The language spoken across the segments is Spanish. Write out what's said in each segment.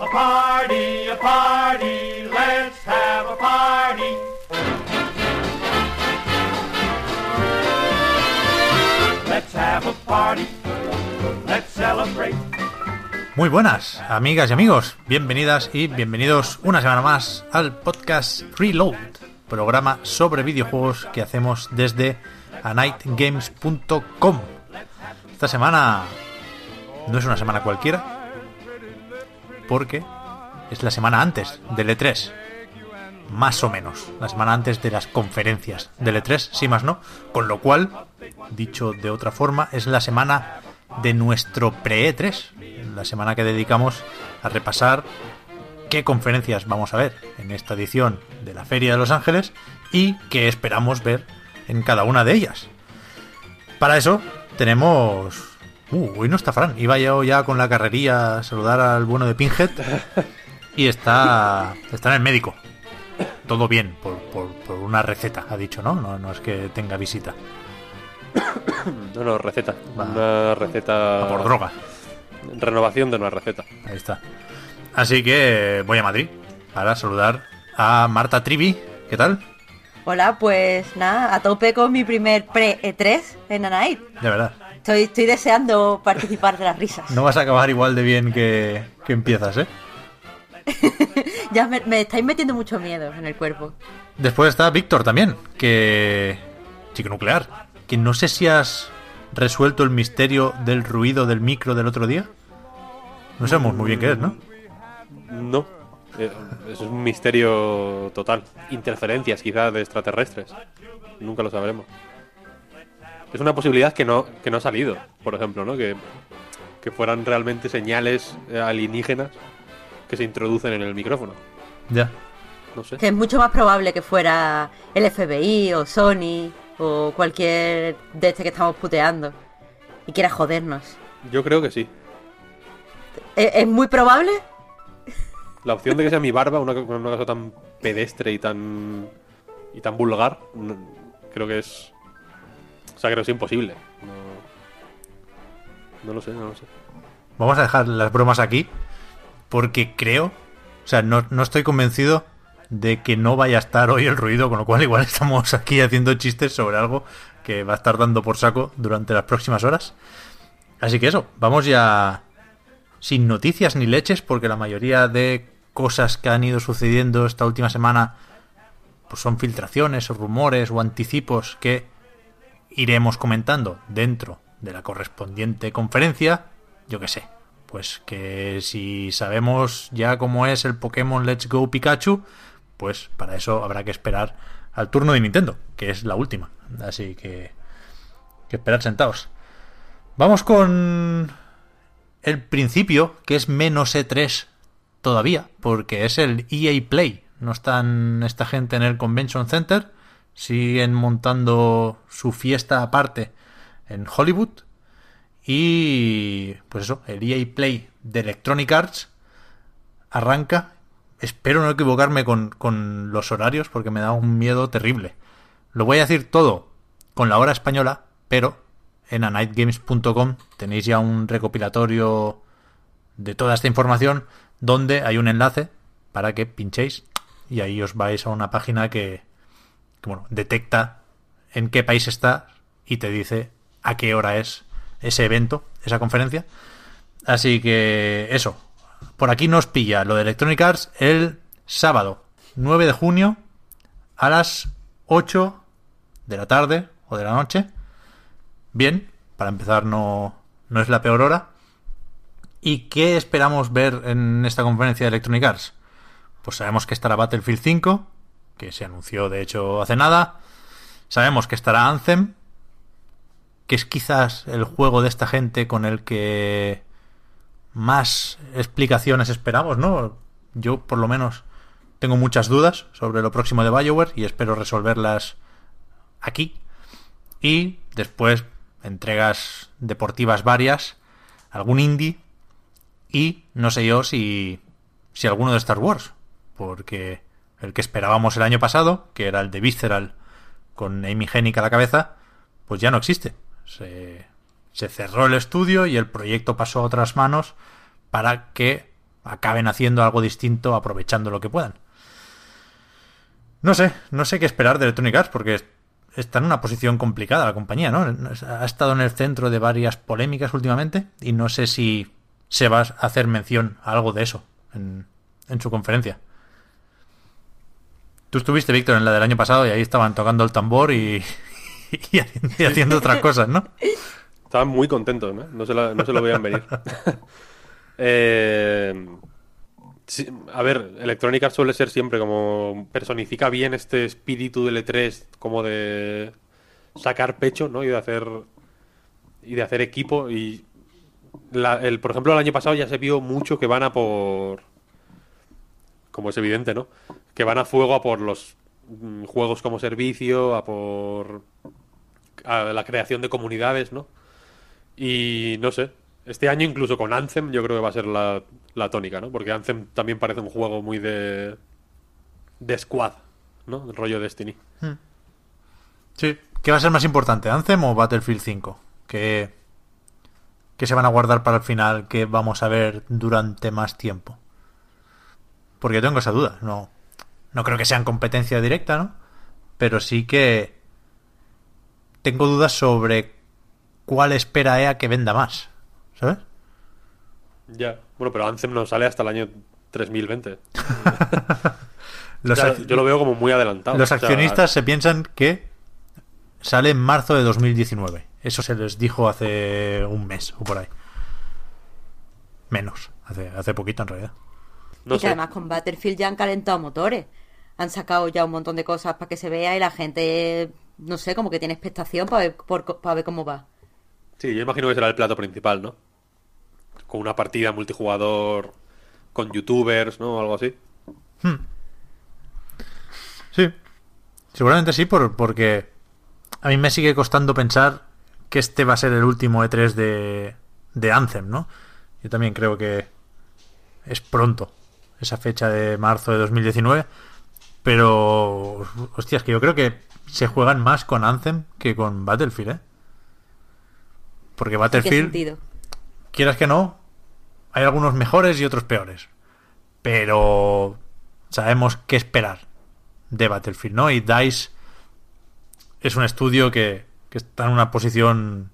A party, a party, let's have a party. Let's have a party. Let's celebrate. Muy buenas, amigas y amigos. Bienvenidas y bienvenidos una semana más al podcast Reload, programa sobre videojuegos que hacemos desde anightgames.com. Esta semana no es una semana cualquiera, porque es la semana antes del E3. Más o menos, la semana antes de las conferencias del E3, sí más no. Con lo cual, dicho de otra forma, es la semana de nuestro pre-E3, la semana que dedicamos a repasar qué conferencias vamos a ver en esta edición de la Feria de Los Ángeles y qué esperamos ver en cada una de ellas. Para eso tenemos... Uh, hoy no está Fran, iba yo ya con la carrería a saludar al bueno de Pinhead y está, está en el médico. Todo bien, por, por- por una receta, ha dicho, ¿no? ¿no? No es que tenga visita. No, no, receta. Va. Una receta. Va por droga. Renovación de una receta. Ahí está. Así que voy a Madrid para saludar a Marta Trivi. ¿Qué tal? Hola, pues nada, a tope con mi primer pre-E3 en A Night. De verdad. Estoy, estoy deseando participar de las risas. No vas a acabar igual de bien que, que empiezas, ¿eh? Ya me, me estáis metiendo mucho miedo en el cuerpo. Después está Víctor también, que... Chico nuclear. Que no sé si has resuelto el misterio del ruido del micro del otro día. No sabemos muy bien qué es, ¿no? No. Eh, Es un misterio total. Interferencias, quizás, de extraterrestres. Nunca lo sabremos. Es una posibilidad que no, que no ha salido, por ejemplo, ¿no? Que, que fueran realmente señales eh, alienígenas que se introducen en el micrófono. Ya. No sé. Que es mucho más probable que fuera el FBI o Sony o cualquier de este que estamos puteando y quiera jodernos. Yo creo que sí. ¿Es, es muy probable? La opción de que sea mi barba, una, una cosa tan pedestre y tan. y tan vulgar, creo que es. O sea, creo que es imposible. No, no lo sé, no lo sé. Vamos a dejar las bromas aquí porque creo, o sea, no, no estoy convencido de que no vaya a estar hoy el ruido, con lo cual igual estamos aquí haciendo chistes sobre algo que va a estar dando por saco durante las próximas horas. Así que eso, vamos ya sin noticias ni leches porque la mayoría de cosas que han ido sucediendo esta última semana pues son filtraciones o rumores o anticipos que iremos comentando dentro de la correspondiente conferencia, yo que sé, pues que si sabemos ya cómo es el Pokémon Let's Go Pikachu, pues para eso habrá que esperar al turno de Nintendo, que es la última. Así que que esperar sentados. Vamos con el principio, que es menos E3 todavía, porque es el EA Play. No están esta gente en el Convention Center, siguen montando su fiesta aparte en Hollywood. Y pues eso, el EA Play de Electronic Arts arranca. Espero no equivocarme con, con los horarios porque me da un miedo terrible. Lo voy a decir todo con la hora española, pero en anightgames.com tenéis ya un recopilatorio de toda esta información donde hay un enlace para que pinchéis y ahí os vais a una página que, bueno, detecta en qué país está y te dice a qué hora es ese evento, esa conferencia. Así que eso, por aquí nos pilla lo de Electronic Arts el sábado 9 de junio a las 8 de la tarde o de la noche. Bien, para empezar no, no es la peor hora. ¿Y qué esperamos ver en esta conferencia de Electronic Arts? Pues sabemos que estará Battlefield 5, que se anunció de hecho hace nada. Sabemos que estará Anthem, que es quizás el juego de esta gente con el que más explicaciones esperamos, ¿no? Yo, por lo menos, tengo muchas dudas sobre lo próximo de BioWare y espero resolverlas aquí. Y después, entregas deportivas varias, algún indie y no sé yo si, si alguno de Star Wars, porque el que esperábamos el año pasado, que era el de Visceral con Amy Hennig a la cabeza, pues ya no existe. Se, se cerró el estudio y el proyecto pasó a otras manos para que acaben haciendo algo distinto aprovechando lo que puedan. No sé, no sé qué esperar de Electronic Arts porque está en una posición complicada la compañía, ¿no? Ha estado en el centro de varias polémicas últimamente y no sé si se va a hacer mención a algo de eso en, en su conferencia. Tú estuviste, Víctor, en la del año pasado y ahí estaban tocando el tambor y, y, haciendo otras cosas, ¿no? Estaban muy contentos, ¿no? No se, no se lo veían venir. eh, a ver, Electronic Arts suele ser siempre como personifica bien este espíritu del E3 como de sacar pecho, ¿no? Y de hacer y de hacer equipo y el, por ejemplo el año pasado ya se vio mucho que van a por como es evidente, ¿no? Que van a fuego a por los mm, juegos como servicio, a por a la creación de comunidades, ¿no? Y no sé, este año incluso con Anthem yo creo que va a ser la, tónica, ¿no? Porque Anthem también parece un juego muy de... de squad, ¿no? El rollo Destiny. Hmm. Sí. ¿Qué va a ser más importante, Anthem o Battlefield 5? ¿Qué, ¿Qué se van a guardar para el final que vamos a ver durante más tiempo? Porque tengo esa duda. No, no creo que sean competencia directa, ¿no? Pero sí que tengo dudas sobre cuál espera EA que venda más. ¿sabes? Ya, bueno, pero Anthem no sale hasta el año 3020. yo lo veo como muy adelantado. Los accionistas se piensan que sale en marzo de 2019. Eso se les dijo hace un mes o por ahí. Menos, hace, hace poquito en realidad. y que además con Battlefield ya han calentado motores. Han sacado ya un montón de cosas para que se vea y la gente, no sé, como que tiene expectación para para ver cómo va. Sí, yo imagino que será el plato principal, ¿no? con una partida multijugador con youtubers, ¿no? O algo así. Hmm. Sí. Seguramente sí, por, porque a mí me sigue costando pensar que este va a ser el último E3 de, de Anthem, ¿no? Yo también creo que es pronto esa fecha de marzo de 2019. Pero, hostias, que yo creo que se juegan más con Anthem que con Battlefield, ¿eh? Porque Battlefield, quieras que no, hay algunos mejores y otros peores. Pero sabemos qué esperar de Battlefield, ¿no? Y DICE es un estudio que, que está en una posición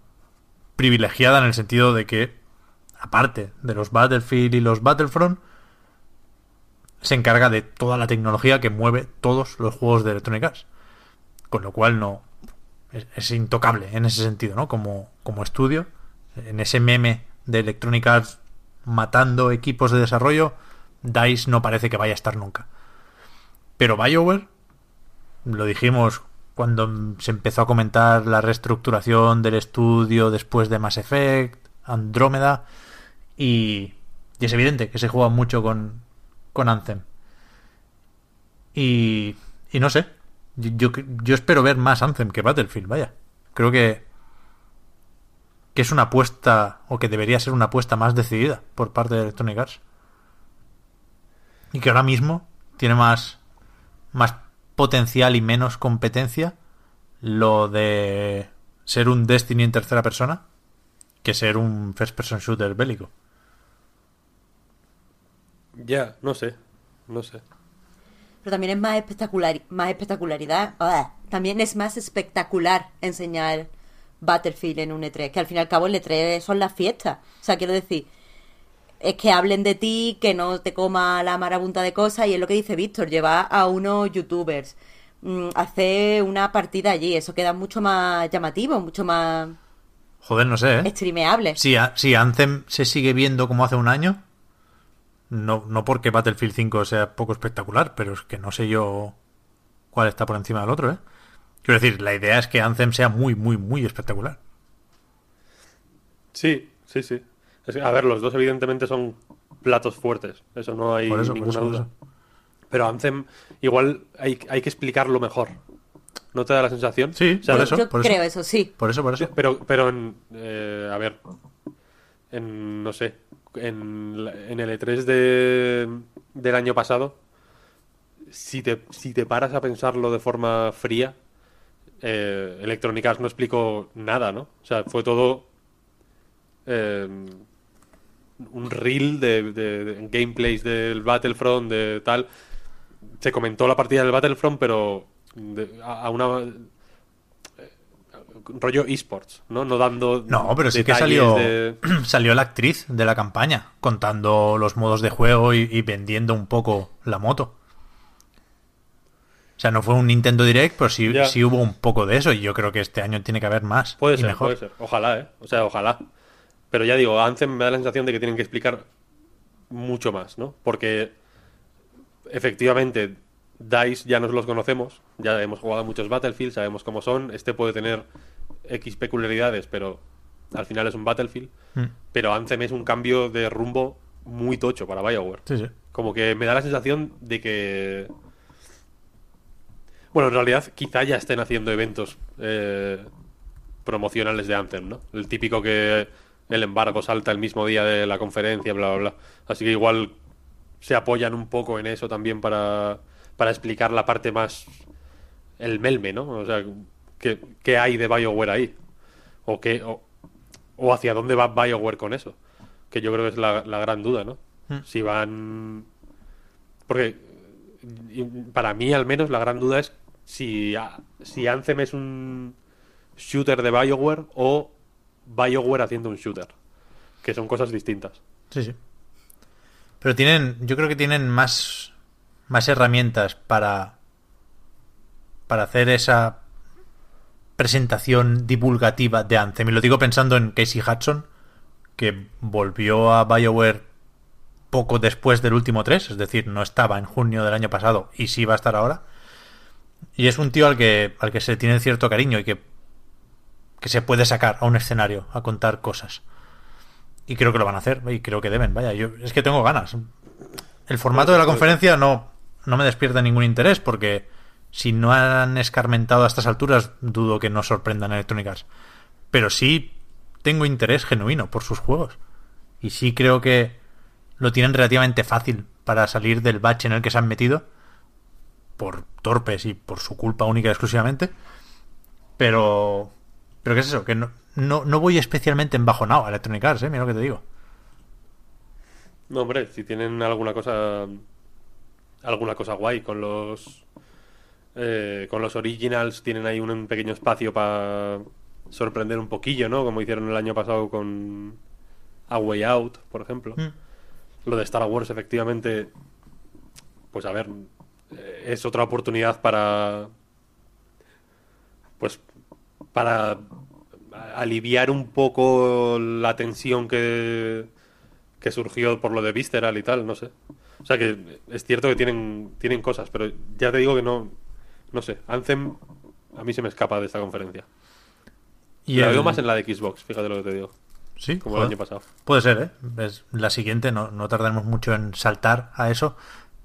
privilegiada en el sentido de que, aparte de los Battlefield y los Battlefront, se encarga de toda la tecnología que mueve todos los juegos de Electronic Arts. Con lo cual no es, intocable en ese sentido, ¿no? Como, como estudio. En ese meme de Electronic Arts matando equipos de desarrollo, DICE no parece que vaya a estar nunca. Pero BioWare, lo dijimos cuando se empezó a comentar la reestructuración del estudio después de Mass Effect, Andrómeda, y, es evidente que se juega mucho con, con Anthem. Y, y no sé, yo, yo espero ver más Anthem que Battlefield, vaya. Creo que que es una apuesta, o que debería ser una apuesta más decidida por parte de Electronic Arts. Y que ahora mismo tiene más, más potencial y menos competencia lo de ser un Destiny en tercera persona que ser un first person shooter bélico. Ya, no sé, no sé. Pero también es más espectacular, más espectacularidad. también es más espectacular enseñar Battlefield en un E3, que al fin y al cabo el E3 son las fiestas. O sea, quiero decir, es que hablen de ti, que no te coma la marabunta de cosas, y es lo que dice Víctor, llevar a unos youtubers, mm, hacer una partida allí, eso queda mucho más llamativo, mucho más... Joder, no sé, ¿eh? Streameable. Si, si Anthem se sigue viendo como hace un año, no, no porque Battlefield 5 sea poco espectacular, pero es que no sé yo cuál está por encima del otro, ¿eh? Quiero decir, la idea es que Anthem sea muy, muy, muy espectacular. Sí, sí, sí. Es que, a ver, los dos evidentemente son platos fuertes. Eso no hay eso, ninguna eso, duda. eso. Pero Anthem, igual hay, hay que explicarlo mejor. ¿No te da la sensación? Sí, O sea, por eso. Yo creo eso, sí. Por eso, por eso. Pero, pero en, eh, a ver, en, no sé, en, el E3 de, del año pasado, si te, si te paras a pensarlo de forma fría, eh, Electronic Arts no explicó nada, ¿no? O sea, fue todo eh, un reel de, gameplays del Battlefront, de tal. Se comentó la partida del Battlefront, pero a una rollo esports, ¿no? No dando No, pero sí que salió, de- salió la actriz de la campaña contando los modos de juego y, y vendiendo un poco la moto. O sea, no fue un Nintendo Direct, pero sí, sí hubo un poco de eso y yo creo que este año tiene que haber más Puede y ser, mejor. puede ser. Ojalá, ¿eh? O sea, ojalá. Pero ya digo, Anthem me da la sensación de que tienen que explicar mucho más, ¿no? Porque efectivamente DICE ya nos los conocemos, ya hemos jugado a muchos Battlefield, sabemos cómo son, este puede tener X peculiaridades, pero al final es un Battlefield. Mm. Pero Anthem es un cambio de rumbo muy tocho para BioWare. Sí, sí. Como que me da la sensación de que. Bueno, en realidad, quizá ya estén haciendo eventos eh, promocionales de Anthem, ¿no? El típico que el embargo salta el mismo día de la conferencia, bla, bla, bla. Así que igual se apoyan un poco en eso también para, para explicar la parte más. el melme, ¿no? O sea, ¿qué, qué hay de BioWare ahí? O, qué, o, o hacia dónde va BioWare con eso. Que yo creo que es la, la gran duda, ¿no? Si van. Porque para mí, al menos, la gran duda es si, si Anthem es un shooter de BioWare o BioWare haciendo un shooter. Que son cosas distintas. Sí, sí. Pero tienen, yo creo que tienen más, más herramientas para, para hacer esa presentación divulgativa de Anthem. Y lo digo pensando en Casey Hudson, que volvió a BioWare poco después del último 3, es decir, no estaba en junio del año pasado y sí va a estar ahora. Y es un tío al que, al que se tiene cierto cariño y que, que se puede sacar a un escenario a contar cosas. Y creo que lo van a hacer, y creo que deben. Vaya, yo es que tengo ganas. El formato de la conferencia no, no me despierta ningún interés, porque si no han escarmentado a estas alturas, dudo que nos sorprendan Electronic. Pero sí tengo interés genuino por sus juegos. Y sí creo que lo tienen relativamente fácil para salir del bache en el que se han metido, por torpes y por su culpa única y exclusivamente. Pero. Pero ¿qué es eso? Que no, no, no voy especialmente embajonado a Electronic Arts, ¿eh? Mira lo que te digo. No, hombre, si tienen alguna cosa. alguna cosa guay con los. Eh, con los originals, tienen ahí un, un pequeño espacio para sorprender un poquillo, ¿no? Como hicieron el año pasado con. A Way Out, por ejemplo. Mm. Lo de Star Wars, efectivamente. Pues a ver. eh, Es otra oportunidad para. Pues. Para aliviar un poco la tensión que que surgió por lo de Visceral y tal, no sé. O sea que es cierto que tienen, tienen cosas, pero ya te digo que no, no sé. Anthem a mí se me escapa de esta conferencia. Y la el- veo más en la de Xbox, fíjate lo que te digo, Sí, como joder. el año pasado. Puede ser, ¿eh? Es la siguiente, no, no tardaremos mucho en saltar a eso.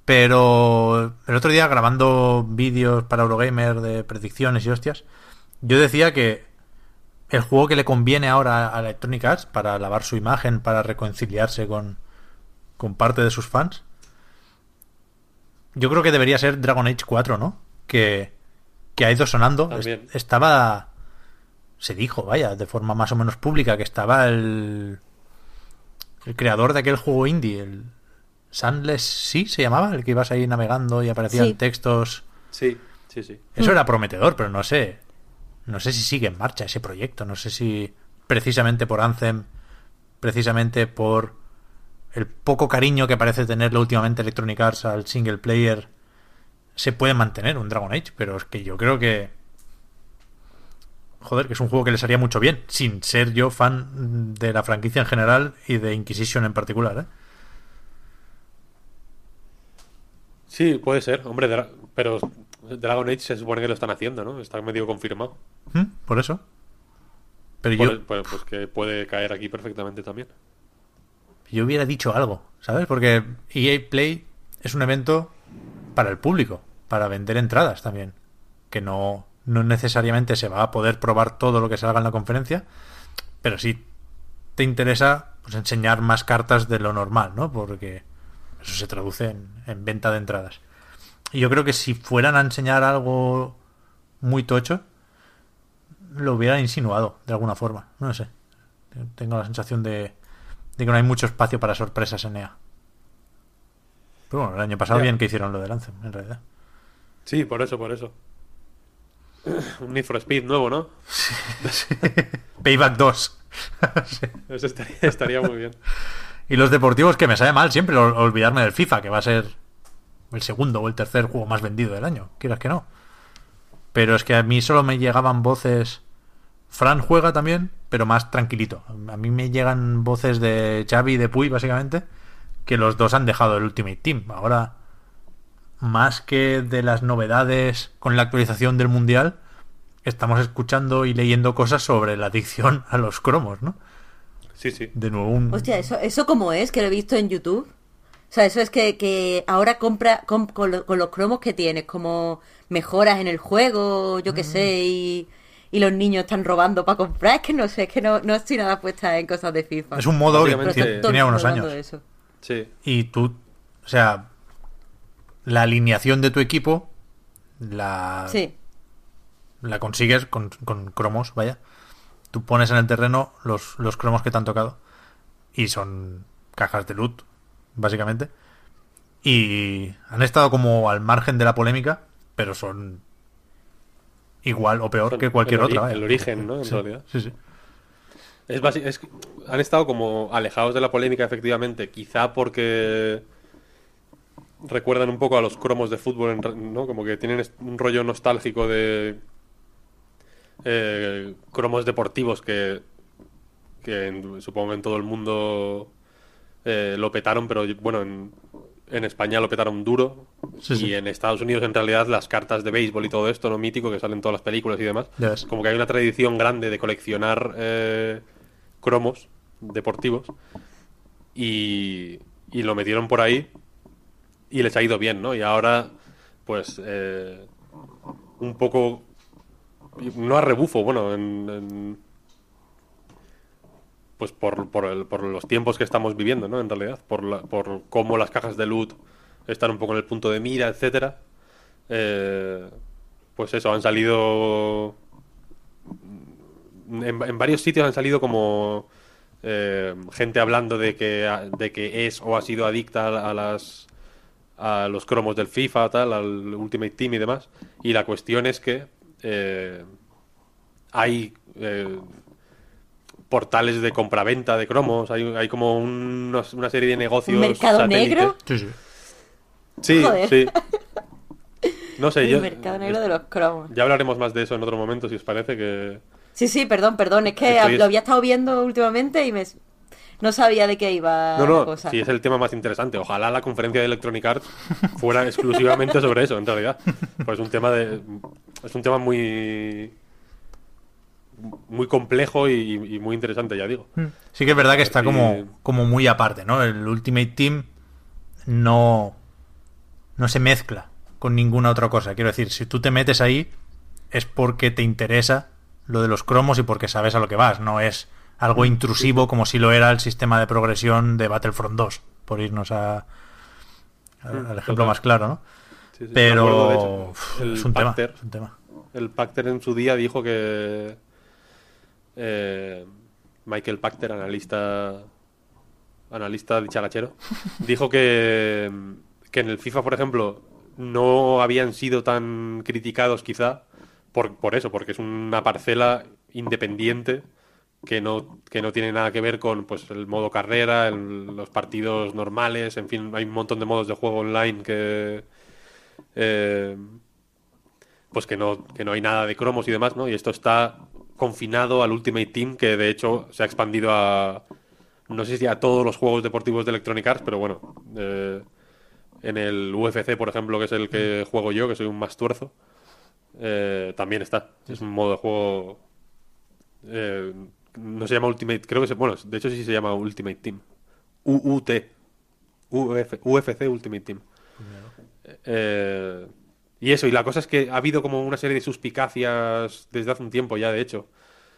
Pero el otro día, grabando vídeos para Eurogamer de predicciones y hostias, yo decía que el juego que le conviene ahora a Electronic Arts para lavar su imagen, para reconciliarse con, con parte de sus fans, yo creo que debería ser Dragon Age 4, ¿no? Que, que ha ido sonando. También. Estaba. Se dijo, vaya, de forma más o menos pública, que estaba el. El creador de aquel juego indie, el. Sunless Sea se llamaba, el que ibas ahí navegando y aparecían Sí. textos. Sí, sí, sí. Eso era prometedor, pero no sé. No sé si sigue en marcha ese proyecto. No sé si precisamente por Anthem, precisamente por el poco cariño que parece tenerle últimamente Electronic Arts al single player, se puede mantener un Dragon Age. Pero es que yo creo que. Joder, que es un juego que les haría mucho bien, sin ser yo fan de la franquicia en general y de Inquisition en particular, ¿eh? Sí, puede ser, hombre, Dra- pero Dragon Age se supone que lo están haciendo, ¿no? Está medio confirmado. Por eso. Pero yo, pues- pues que puede caer aquí perfectamente también. yo hubiera dicho algo, ¿sabes? Porque EA Play es un evento para el público, para vender entradas también. Que no, no necesariamente se va a poder probar todo lo que salga en la conferencia, pero sí te interesa pues, enseñar más cartas de lo normal, ¿no? Porque eso se traduce en, en venta de entradas. Y yo creo que si fueran a enseñar algo muy tocho, lo hubieran insinuado de alguna forma. No sé. Tengo la sensación de que no hay mucho espacio para sorpresas en EA. Pero bueno, el año pasado Ya. bien que hicieron lo de Anthem, en realidad. Sí, por eso, por eso. Un Need for Speed nuevo, ¿no? Payback 2. Sí. Eso estaría, estaría muy bien. Y los deportivos que me sabe mal siempre ol- olvidarme del FIFA, que va a ser el segundo o el tercer juego más vendido del año, quieras que no. Pero es que a mí solo me llegaban voces. Fran juega también, pero más tranquilito. A mí me llegan voces de Xavi y de Puy, básicamente, que los dos han dejado el Ultimate Team. Ahora, más que de las novedades con la actualización del Mundial, estamos escuchando y leyendo cosas sobre la adicción a los cromos, ¿no? Sí, sí. De nuevo un... Hostia, ¿eso, ¿eso cómo es? Que lo he visto en YouTube. O sea, eso es que, que ahora compra com- con, lo- con los cromos que tienes, como mejoras en el juego, yo Mm. qué sé, y, y los niños están robando para comprar. Es que no sé, es que no, no estoy nada puesta en cosas de FIFA. Es un modo que tenía unos años. eso. Sí. y tú, o sea, la alineación de tu equipo la, Sí. la consigues con, con cromos, vaya. Tú pones en el terreno los, los cromos que te han tocado y son cajas de loot, básicamente. Y han estado como al margen de la polémica, pero son igual o peor Son que cualquier el otra. vaya. el origen, ¿no? En Sí, realidad. Sí, sí. Es basi- es- han estado como alejados de la polémica, efectivamente, quizá porque recuerdan un poco a los cromos de fútbol, ¿no? Como que tienen un rollo nostálgico de eh, cromos deportivos que, que en- supongo en todo el mundo eh, lo petaron, pero bueno, en, en España lo petaron duro. Sí, y sí. en Estados Unidos, en realidad, las cartas de béisbol y todo esto, ¿no? Mítico, que salen en todas las películas y demás. Como que hay una tradición grande de coleccionar eh, cromos deportivos. Y, y lo metieron por ahí y les ha ido bien, ¿no? Y ahora, pues, eh, un poco, no a rebufo, bueno, en, en- pues por, por, el- por los tiempos que estamos viviendo, ¿no? En realidad, por, la- por cómo las cajas de loot están un poco en el punto de mira, etcétera. Eh, pues eso, han salido en, en varios sitios han salido como eh, gente hablando de que, de que es o ha sido adicta a, las a los cromos del FIFA, tal, al Ultimate Team y demás. Y la cuestión es que eh, hay eh, portales de compraventa de cromos, hay, hay como unos- una serie de negocios. ¿Un mercado satélites. negro? Sí, sí. Sí, Joder. sí. No sé, El yo. mercado negro de los cromos. Ya hablaremos más de eso en otro momento, si os parece que. Sí, sí, perdón, perdón. Es que Estoy- lo había estado viendo últimamente y me no sabía de qué iba No, la no, cosa. sí es el tema más interesante. Ojalá la conferencia de Electronic Arts fuera exclusivamente sobre eso, en realidad. Pues un tema de. Es un tema muy. Muy complejo y, y muy interesante, ya digo. Sí que es verdad que está como, como muy aparte, ¿no? El Ultimate Team no, no se mezcla con ninguna otra cosa. Quiero decir, si tú te metes ahí es porque te interesa lo de los cromos y porque sabes a lo que vas. No es algo intrusivo como si lo era el sistema de progresión de Battlefront 2, por irnos a, al al ejemplo más claro, ¿no? Sí, sí, me acuerdo, de hecho, Pero uf, el es un tema, Pacter- es un tema. El Pacter en su día dijo que eh, Michael Pacter, analista analista dicharachero, dijo que, que en el FIFA, por ejemplo, no habían sido tan criticados quizá por, por eso, porque es una parcela independiente que no, que no tiene nada que ver con pues el modo carrera, el- los partidos normales, en fin, hay un montón de modos de juego online que eh, pues que no, que no hay nada de cromos y demás, ¿no? Y esto está confinado al Ultimate Team, que de hecho se ha expandido a, no sé si a todos los juegos deportivos de Electronic Arts, pero bueno, eh, en el UFC, por ejemplo, que es el que juego yo, que soy un más tuerzo, eh, también está. Es un modo de juego eh, no se llama Ultimate, creo que se, bueno, de hecho sí se llama Ultimate Team. UUT. UF, UFC Ultimate Team. Eh, y eso, y la cosa es que ha habido como una serie de suspicacias desde hace un tiempo ya, de hecho,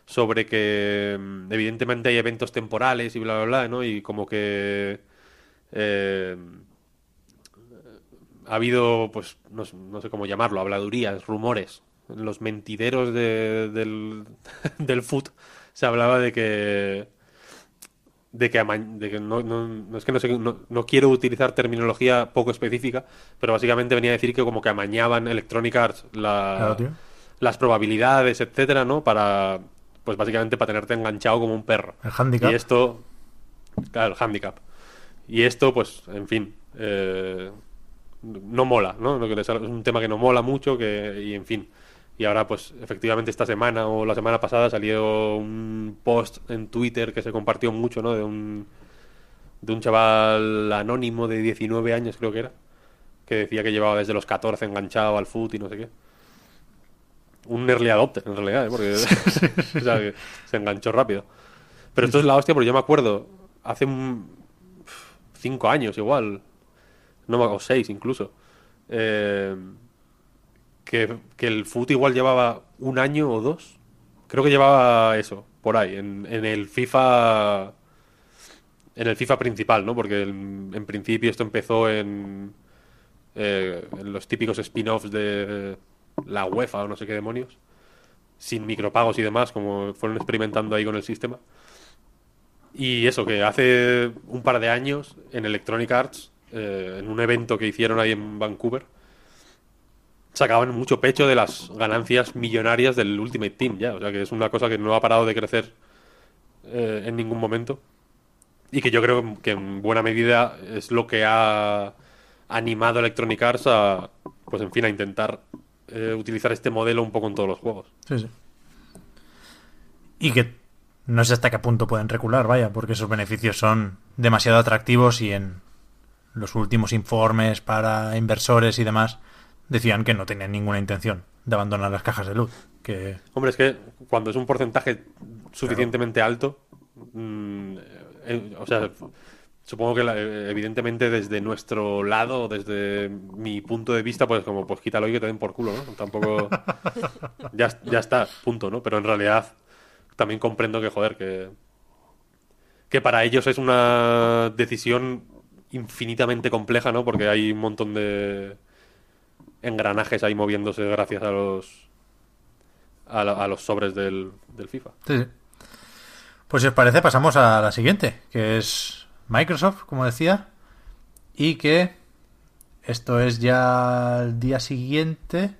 sobre que mm, evidentemente hay eventos temporales y bla, bla, bla, ¿no? Y como que eh, ha habido, pues, no, sé- no sé cómo llamarlo, habladurías, rumores. Los mentideros de- del, del foot se hablaba de que de que, ama- de que no, no- no es que no, sé, no, no quiero utilizar terminología poco específica, pero básicamente venía a decir que como que amañaban Electronic Arts la- Claro, tío. las probabilidades, etcétera, ¿no? Para, pues básicamente para tenerte enganchado como un perro. El handicap. Y esto, claro, el handicap. Y esto, pues, en fin, eh, no mola, ¿no? Lo que les- es un tema que no mola mucho, que, y en fin. Y ahora, pues, efectivamente, esta semana o la semana pasada salió un post en Twitter que se compartió mucho, ¿no? De un, de un chaval anónimo de 19 años, creo que era, que decía que llevaba desde los 14 enganchado al foot y no sé qué. Un early adopter, en realidad, ¿eh? porque o sea, que se enganchó rápido. Pero esto es la hostia, porque yo me acuerdo, hace un, cinco años igual, no me acuerdo, seis incluso, eh, que, que el foot igual llevaba un año o dos. Creo que llevaba eso, por ahí, en, en el FIFA. En el FIFA principal, ¿no? Porque en, en principio esto empezó en, eh, en los típicos spin-offs de la UEFA o no sé qué demonios, sin micropagos y demás, como fueron experimentando ahí con el sistema. Y eso, que hace un par de años en Electronic Arts, eh, en un evento que hicieron ahí en Vancouver, sacaban mucho pecho de las ganancias millonarias del Ultimate Team ya. O sea que es una cosa que no ha parado de crecer eh, en ningún momento. Y que yo creo que en buena medida es lo que ha animado a Electronic Arts a, pues en fin, a intentar eh, utilizar este modelo un poco en todos los juegos. Sí, sí. Y que no sé hasta qué punto pueden recular, vaya, porque esos beneficios son demasiado atractivos y en los últimos informes para inversores y demás decían que no tenían ninguna intención de abandonar las cajas de luz. Que Hombre, es que cuando es un porcentaje suficientemente alto, mm, eh, o sea, supongo que la- evidentemente desde nuestro lado, desde mi punto de vista, pues como pues quítalo y que te den por culo, ¿no? Tampoco ya, ya está, punto, ¿no? Pero en realidad también comprendo que joder que que para ellos es una decisión infinitamente compleja, ¿no? Porque hay un montón de engranajes ahí moviéndose gracias a los a, los sobres del, FIFA. Pues si os parece, pasamos a la siguiente, que es Microsoft, como decía, y que esto es ya el día siguiente,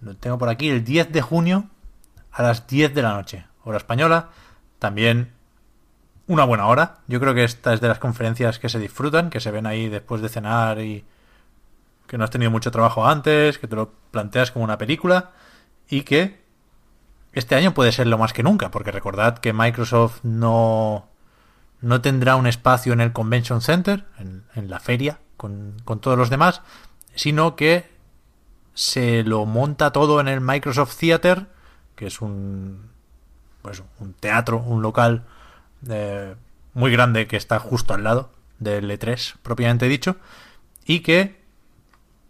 lo tengo por aquí, el 10 de junio a las 10 de la noche, hora española, también una buena hora. Yo creo que esta es de las conferencias que se disfrutan, que se ven ahí después de cenar y que no has tenido mucho trabajo antes, que te lo planteas como una película y que este año puede ser lo más que nunca, porque recordad que Microsoft no, no tendrá un espacio en el Convention Center, en, en la feria, con, con todos los demás, sino que se lo monta todo en el Microsoft Theater, que es un, pues, un teatro, un local muy grande que está justo al lado del E3, propiamente dicho, y que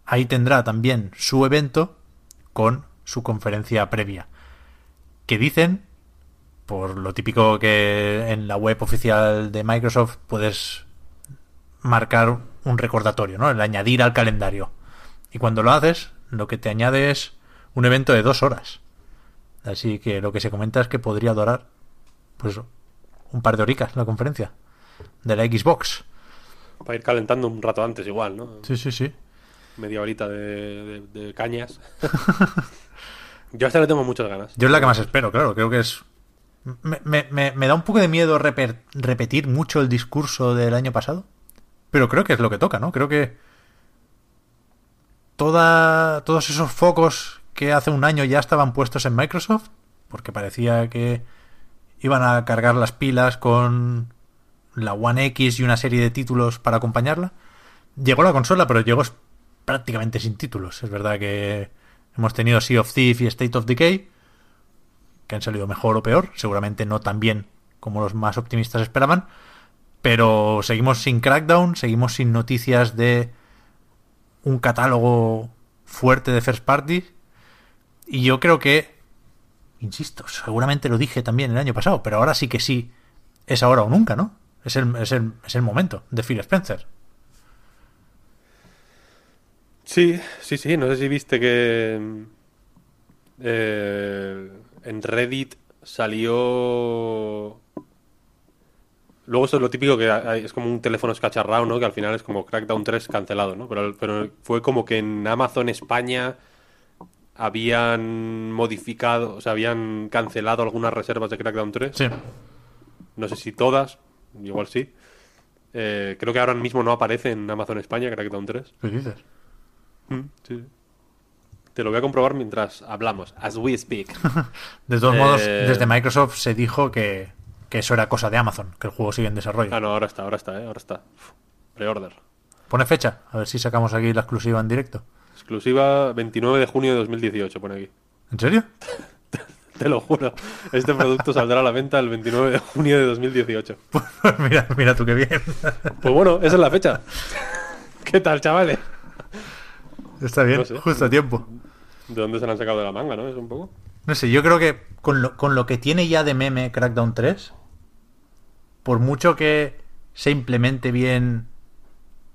ahí tendrá también su evento con su conferencia previa que dicen, por lo típico que en la web oficial de Microsoft puedes marcar un recordatorio, ¿no? El añadir al calendario. Y cuando lo haces, lo que te añade es un evento de dos horas. Así que lo que se comenta es que podría durar, pues, un par de horicas la conferencia de la Xbox. Para ir calentando un rato antes igual, ¿no? Sí, sí, sí. Media horita de, de- de cañas. Yo a esta le tengo muchas ganas. Yo es la que más espero, claro. Creo que es. Me, me- me- me da un poco de miedo reper- repetir mucho el discurso del año pasado. Pero creo que es lo que toca, ¿no? Creo que. Toda, todos esos focos que hace un año ya estaban puestos en Microsoft. Porque parecía que iban a cargar las pilas con la One X y una serie de títulos para acompañarla. Llegó la consola, pero llegó prácticamente sin títulos. Es verdad que hemos tenido Sea of Thief y State of Decay, que han salido mejor o peor, seguramente no tan bien como los más optimistas esperaban, pero seguimos sin Crackdown, seguimos sin noticias de un catálogo fuerte de first party, y yo creo que, insisto, seguramente lo dije también el año pasado, pero ahora sí que sí, es ahora o nunca, ¿no? Es el, es el, es el momento de Phil Spencer. Sí, sí, sí. No sé si viste que eh, en Reddit salió. Luego eso es lo típico que es como un teléfono escacharrado, ¿no? Que al final es como Crackdown 3 cancelado, ¿no? Pero, pero fue como que en Amazon España habían modificado, o sea, habían cancelado algunas reservas de Crackdown 3. Sí. No sé si todas, igual sí. Eh, creo que ahora mismo no aparece en Amazon España Crackdown 3. ¿Qué dices? Mm, sí. Te lo voy a comprobar mientras hablamos, as we speak. De todos Eh, modos, desde Microsoft se dijo que, que eso era cosa de Amazon, que el juego sigue en desarrollo. ah, no, ahora está, ahora está, ¿eh? Ahora está. Pre-order. Pone fecha, a ver si sacamos aquí la exclusiva en directo. Exclusiva 29 de junio de 2018, pone aquí. ¿En serio? Te lo juro. Este producto saldrá a la venta el 29 de junio de 2018. Pues mira, mira tú qué bien. Pues bueno, esa es la fecha. ¿Qué tal, chavales? Está bien, No sé. justo a tiempo. ¿De dónde se la han sacado de la manga, no? Es un poco. No sé, yo creo que con lo, con lo que tiene ya de meme Crackdown 3, por mucho que se implemente bien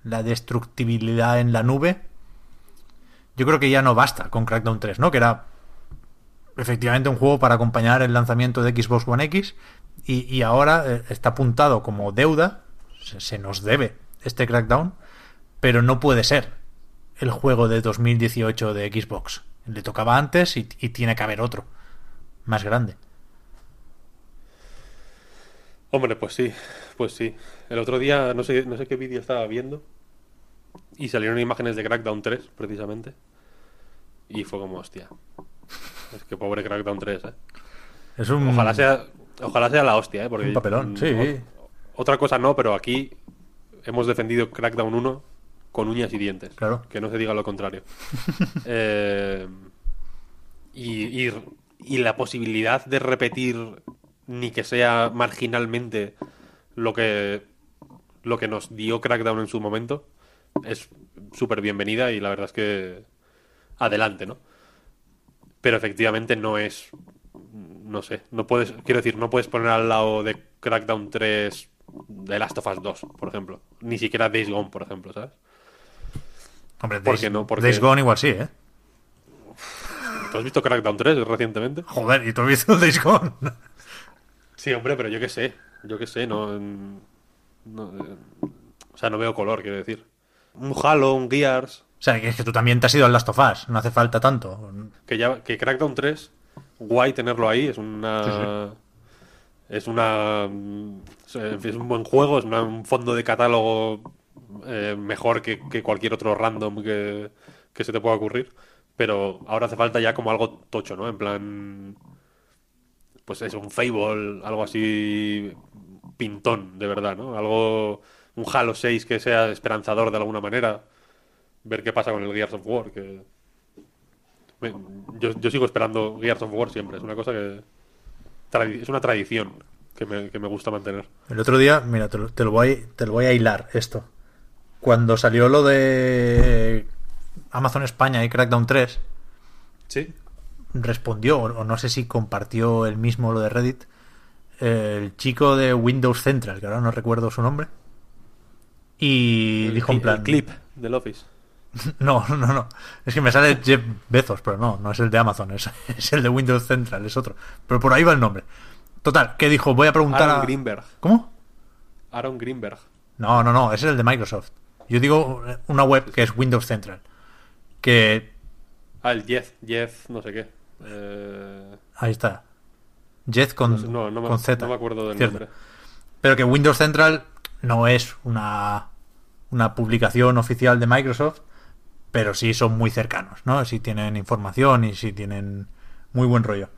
la destructibilidad en la nube, yo creo que ya no basta con Crackdown 3, ¿no? Que era efectivamente un juego para acompañar el lanzamiento de Xbox One X y, ahora eh, está apuntado como deuda, se, nos debe este Crackdown, pero no puede ser el juego de 2018 de Xbox. Le tocaba antes y, y tiene que haber otro, más grande. Hombre, pues sí, pues sí. El otro día, no sé, no sé qué vídeo estaba viendo y salieron imágenes de Crackdown 3, precisamente. Y fue como, hostia. Es que pobre Crackdown 3, ¿eh? Es un... Ojalá sea, ojalá sea la hostia, ¿eh? Porque, Un papelón, sí. o- otra cosa no, pero aquí hemos defendido Crackdown 1 con uñas y dientes. Claro. Que no se diga lo contrario. Eh, y, y- y la posibilidad de repetir, ni que sea marginalmente, lo que, lo que nos dio Crackdown en su momento, es súper bienvenida y la verdad es que adelante, ¿no? Pero efectivamente no es no sé, no puedes, quiero decir, no puedes poner al lado de Crackdown 3 de Last of Us 2, por ejemplo. Ni siquiera Days Gone, por ejemplo, ¿sabes? Hombre, ¿Por Days, qué no? Porque- Days Gone igual sí, ¿eh? ¿Tú has visto Crackdown 3 recientemente? Joder, ¿y tú has visto Days Gone? Sí, hombre, pero yo qué sé, yo qué sé, no, no, o sea, no veo color, quiero decir. Un Halo, un Gears, O sea, que es que tú también te has ido al Last of Us, no hace falta tanto. que ya que Crackdown 3 guay tenerlo ahí es una es una es un buen juego es una- un fondo de catálogo eh, mejor que, que cualquier otro random que, que se te pueda ocurrir pero ahora hace falta ya como algo tocho no en plan pues es un Fable algo así pintón de verdad no algo un Halo 6 que sea esperanzador de alguna manera ver qué pasa con el Gears of War que yo, yo sigo esperando Gears of War siempre. Es una cosa que. es una tradición que me, que me gusta mantener. El otro día, mira, te lo, te lo voy, te lo voy a hilar esto. Cuando salió lo de Amazon España y Crackdown 3, Sí. respondió, o no sé si compartió el mismo lo de Reddit, el chico de Windows Central, que ahora no recuerdo su nombre, y El, dijo en plan... el clip del Office. No, no, no. Es que me sale Jeff Bezos, pero no, no es el de Amazon, es, es el de Windows Central, es otro. Pero por ahí va el nombre. Total, que dijo, voy a preguntar Aaron a... Greenberg. ¿Cómo? Aaron Greenberg. No, no, no, ese es el de Microsoft. Yo digo una web que es Windows Central. Que... Ah, el Jeff. Jeff, no sé qué. Eh, Ahí está. Jet con, no, sé, no, no me, con Z. no me acuerdo del Cierto. nombre. Pero que Windows Central no es una, una publicación oficial de Microsoft, pero sí son muy cercanos, ¿no? Sí tienen información y sí tienen muy buen rollo.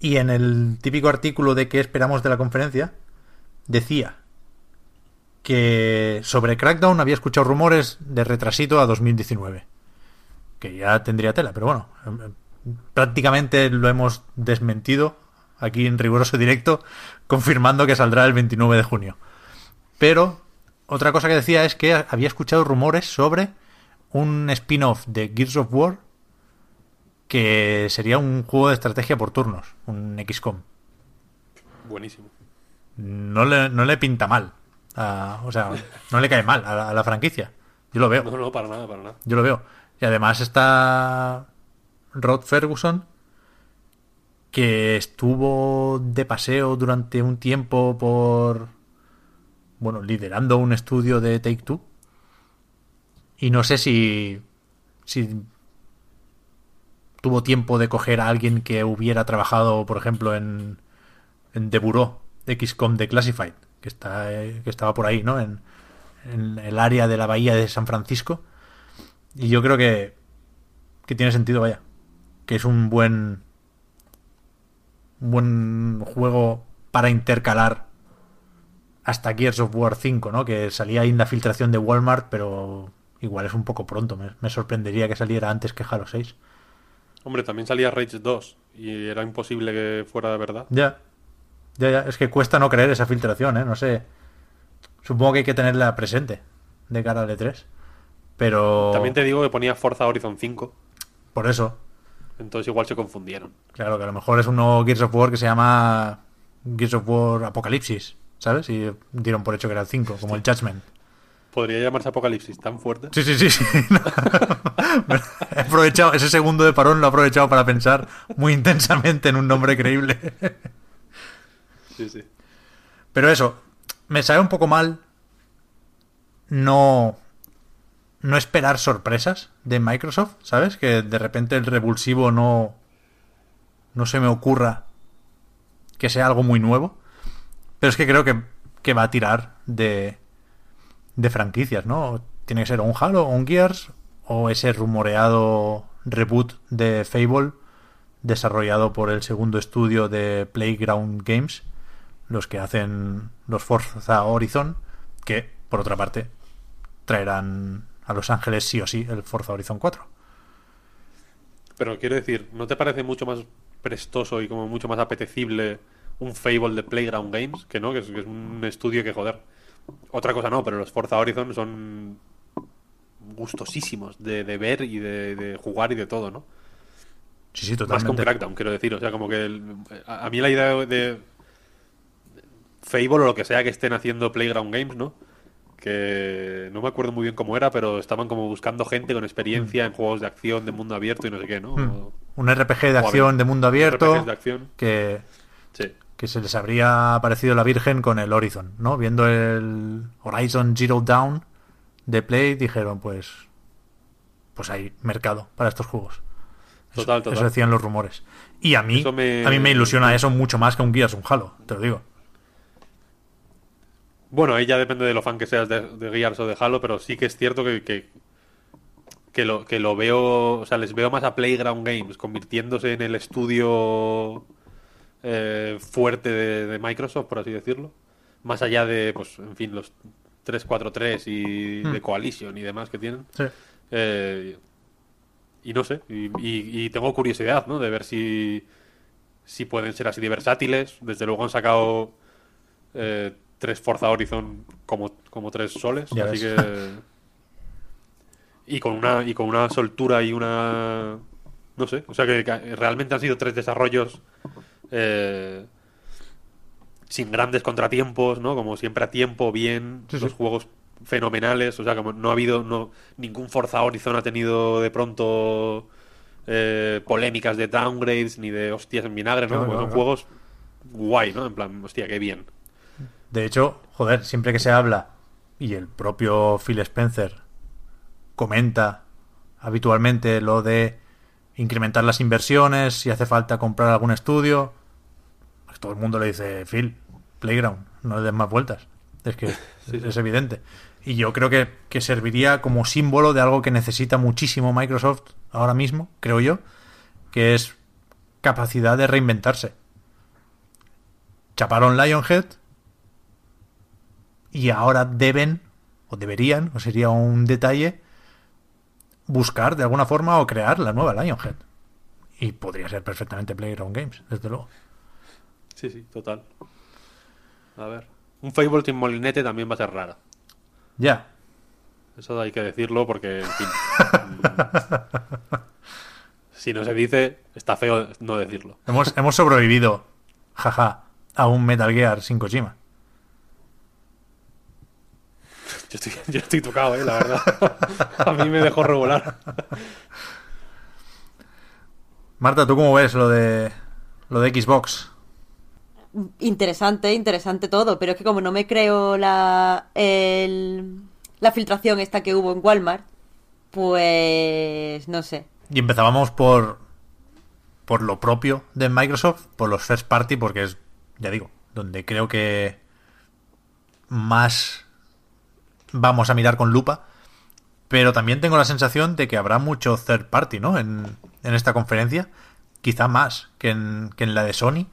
Y en el típico artículo de qué esperamos de la conferencia, decía que sobre Crackdown había escuchado rumores de retrasito a 2019. Que ya tendría tela, pero bueno, em, em, prácticamente lo hemos desmentido aquí en riguroso directo, confirmando que saldrá el 29 de junio. Pero otra cosa que decía es que había escuchado rumores sobre un spin-off de Gears of War que sería un juego de estrategia por turnos, un XCOM. Buenísimo. No le, no le pinta mal. a- o sea, no le cae mal a la, a la franquicia. Yo lo veo. No, no, para nada, para nada. Yo lo veo. Y además está Rod Ferguson, que estuvo de paseo durante un tiempo por. Bueno, liderando un estudio de Take Two. Y no sé si. si tuvo tiempo de coger a alguien que hubiera trabajado, por ejemplo, en. en The Bureau, XCOM de Classified, que, está, eh, que estaba por ahí, ¿no? En, en el área de la bahía de San Francisco. Y yo creo que, que tiene sentido, vaya. Que es un buen. Un buen juego para intercalar hasta Gears of War 5, ¿no? Que salía ahí en la filtración de Walmart, pero igual es un poco pronto. Me, me sorprendería que saliera antes que Halo 6. Hombre, también salía Rage 2 y era imposible que fuera de verdad. Ya. Ya, ya. Es que cuesta no creer esa filtración, ¿eh? No sé. Supongo que hay que tenerla presente de cara al E3. Pero. También te digo que ponía Forza Horizon 5, Por eso. entonces igual se confundieron. Claro, que a lo mejor es un nuevo Gears of War que se llama Gears of War Apocalipsis, ¿sabes? Y dieron por hecho que era el 5, como el Judgment. Podría llamarse Apocalipsis tan fuerte. Sí, sí, sí, sí. he aprovechado, ese segundo de parón lo he aprovechado para pensar muy intensamente en un nombre creíble. Sí, sí. Pero eso, me sabe un poco mal no no esperar sorpresas de Microsoft, ¿sabes? Que de repente el revulsivo no no se me ocurra que sea algo muy nuevo. Pero es que creo que, que va a tirar de de franquicias, ¿no? Tiene que ser un Halo un Gears o ese rumoreado reboot de Fable desarrollado por el segundo estudio de Playground Games, los que hacen los Forza Horizon, que por otra parte traerán a Los Ángeles sí o sí el Forza Horizon 4. Pero quiero decir, ¿no te parece mucho más prestoso y como mucho más apetecible un Fable de Playground Games? Que no, que es, que es un estudio que joder. Otra cosa no, pero los Forza Horizon son gustosísimos de, de ver y de, de jugar y de todo, ¿no? Sí, sí, Más que un totalmente. Crackdown, quiero decir. O sea, como que el- a, a mí la idea de Fable o lo que sea que estén haciendo Playground Games, ¿no? Que no me acuerdo muy bien cómo era, pero estaban como buscando gente con experiencia en juegos de acción de mundo abierto y no sé qué, ¿no? O- Un RPG de acción de mundo abierto RPGs de acción. que, Sí. Que se les habría aparecido la Virgen con el Horizon, ¿no? Viendo el Horizon Zero Dawn de Play, dijeron, pues, pues hay mercado para estos juegos. Eso- Total, Eso total. decían los rumores. Y a mí, me- a mí me ilusiona eso mucho más que un Gears, un Halo, te lo digo. Bueno, ahí ya depende de lo fan que seas de, de Gears o de Halo, pero sí que es cierto que, que, que lo, que lo veo, o sea, les veo más a Playground Games convirtiéndose en el estudio eh, fuerte de, de Microsoft, por así decirlo. Más allá de, pues, en fin, los 343 y de Coalition y demás que tienen. Sí. Eh, y no sé, y, y- y tengo curiosidad, ¿no? De ver si, si pueden ser así de versátiles. Desde luego han sacado eh, tres Forza Horizon como, como tres soles, Ya así ves. que... Y con una, y con una soltura y una... No sé, o sea que, que realmente han sido tres desarrollos eh, sin grandes contratiempos, ¿no? Como siempre a tiempo, bien, Sí, los sí. juegos fenomenales, o sea, como no ha habido, no, ningún Forza Horizon ha tenido de pronto eh, polémicas de downgrades ni de hostias en vinagre, ¿no? Claro, Como claro, son claro. juegos guay, ¿no? En plan, hostia, qué bien. De hecho, joder, siempre que se habla, y el propio Phil Spencer comenta habitualmente lo de incrementar las inversiones, si hace falta comprar algún estudio, pues todo el mundo le dice, Phil, Playground, no le des más vueltas. Es que es evidente. Y yo creo que, que serviría como símbolo de algo que necesita muchísimo Microsoft ahora mismo, creo yo, que es capacidad de reinventarse. Chaparon Lionhead, y ahora deben, o deberían, o sería un detalle, buscar de alguna forma o crear la nueva Lionhead. Y podría ser perfectamente Playground Games, desde luego. Sí, sí, total. A ver. Un Fable sin molinete también va a ser raro. Ya. Eso hay que decirlo porque, en fin. si no se dice, está feo no decirlo. Hemos, hemos sobrevivido, jaja, a un Metal Gear sin Kojima. Yo estoy, yo estoy tocado, eh, la verdad. A mí me dejó regular. Marta, ¿tú cómo ves lo de lo de Xbox? Interesante, interesante todo, pero es que como no me creo la, el- la filtración esta que hubo en Walmart, pues no sé. Y empezábamos por por lo propio de Microsoft, por los first party, porque es, ya digo, donde creo que más vamos a mirar con lupa. Pero también tengo la sensación de que habrá mucho third party, ¿no? En, en esta conferencia. Quizá más que en, que en la de Sony,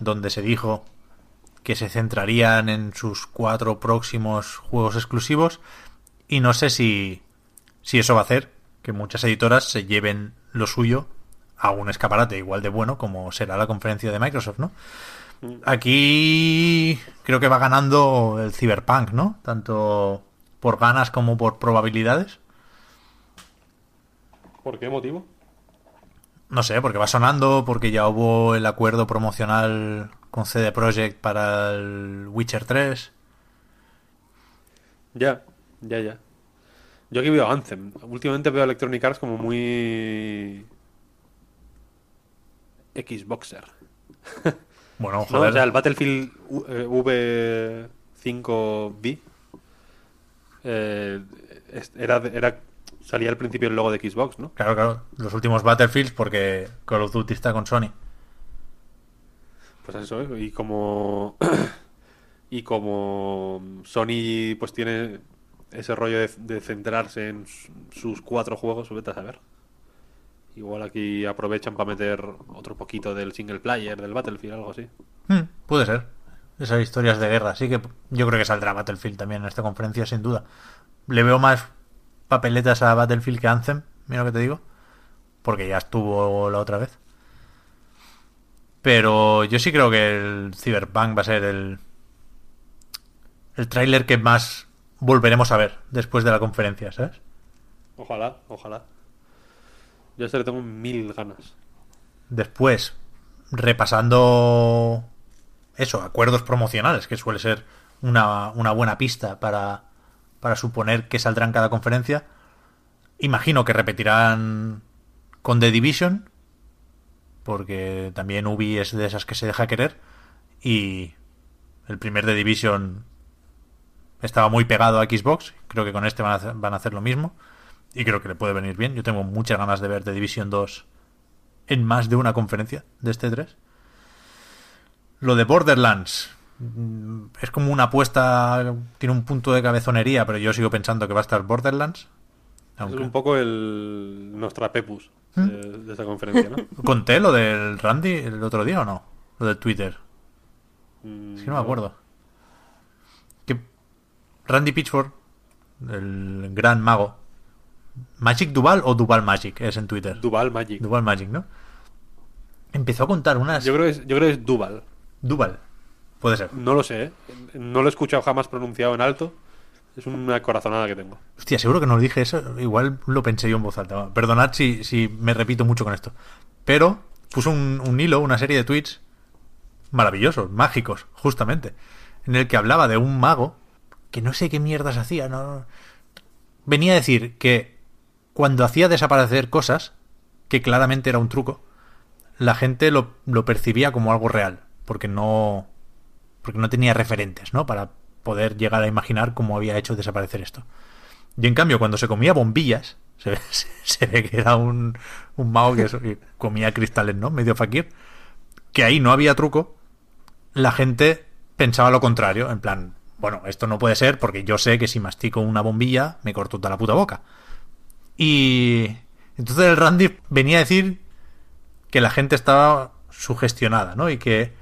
donde se dijo que se centrarían en sus cuatro próximos juegos exclusivos. Y no sé si, si eso va a hacer que muchas editoras se lleven lo suyo a un escaparate igual de bueno como será la conferencia de Microsoft, ¿no? Aquí creo que va ganando el Cyberpunk, ¿no? Tanto por ganas como por probabilidades. ¿Por qué motivo? No sé, porque va sonando, porque ya hubo el acuerdo promocional con CD Projekt para el Witcher 3. Ya, ya, ya. Yo aquí veo Anthem. Últimamente veo Electronic Arts como muy. Xboxer. Bueno. O sea, el Battlefield eh, V5B eh, era, era, salía al principio el logo de Xbox, ¿no? Claro, claro. Los últimos Battlefields porque Call of Duty está con Sony. Pues eso, ¿eh? y como y como Sony pues tiene ese rollo de, de centrarse en su- sus cuatro juegos, vete a saber. Igual aquí aprovechan para meter otro poquito del single player, del Battlefield, algo así. Hmm, puede ser. Esas historias de guerra. Sí que yo creo que saldrá Battlefield también en esta conferencia, sin duda. Le veo más papeletas a Battlefield que Anthem, mira lo que te digo. Porque ya estuvo la otra vez. Pero yo sí creo que el Cyberpunk va a ser el. El tráiler que más volveremos a ver después de la conferencia, ¿sabes? Ojalá, ojalá. Yo se le tengo mil ganas. Después, repasando eso, acuerdos promocionales, que suele ser una, buena pista para, para suponer que saldrá en cada conferencia. Imagino que repetirán con The Division, porque también Ubi es de esas que se deja querer. Y el primer The Division estaba muy pegado a Xbox. Creo que con este van a hacer lo mismo. Y creo que le puede venir bien. Yo tengo muchas ganas de ver The Division 2 en más de una conferencia de este 3. Lo de Borderlands mm, es como una apuesta, tiene un punto de cabezonería, pero yo sigo pensando que va a estar Borderlands. Es un poco el Nostrapepus de, de esta conferencia, ¿no? conté lo del Randy el otro día o no? Lo del Twitter. Mm, Es que no me acuerdo. Que Randy Pitchford, el gran mago, Magic Duval o Duval Magic es en Twitter. Duval Magic. Duval Magic, ¿no? Empezó a contar unas Yo creo que es, yo creo que es Duval. Duval. Puede ser. No lo sé, ¿eh? No lo he escuchado jamás pronunciado en alto. Es una corazonada que tengo. Hostia, seguro que no dije eso. Igual lo pensé yo en voz alta. Perdonad si, si me repito mucho con esto. Pero puso un, un hilo, una serie de tweets maravillosos, mágicos, justamente, en el que hablaba de un mago que no sé qué mierdas hacía. No... Venía a decir que cuando hacía desaparecer cosas, que claramente era un truco, la gente lo, lo percibía como algo real, porque no, porque no tenía referentes, ¿no? Para poder llegar a imaginar cómo había hecho desaparecer esto. Y en cambio, cuando se comía bombillas, se ve, se ve que era un, un mago que, comía cristales, ¿no? Medio fakir. Que ahí no había truco. La gente pensaba lo contrario, en plan, bueno, esto no puede ser porque yo sé que si mastico una bombilla me corto toda la puta boca. Y entonces el Randy venía a decir que la gente estaba sugestionada, ¿no? Y que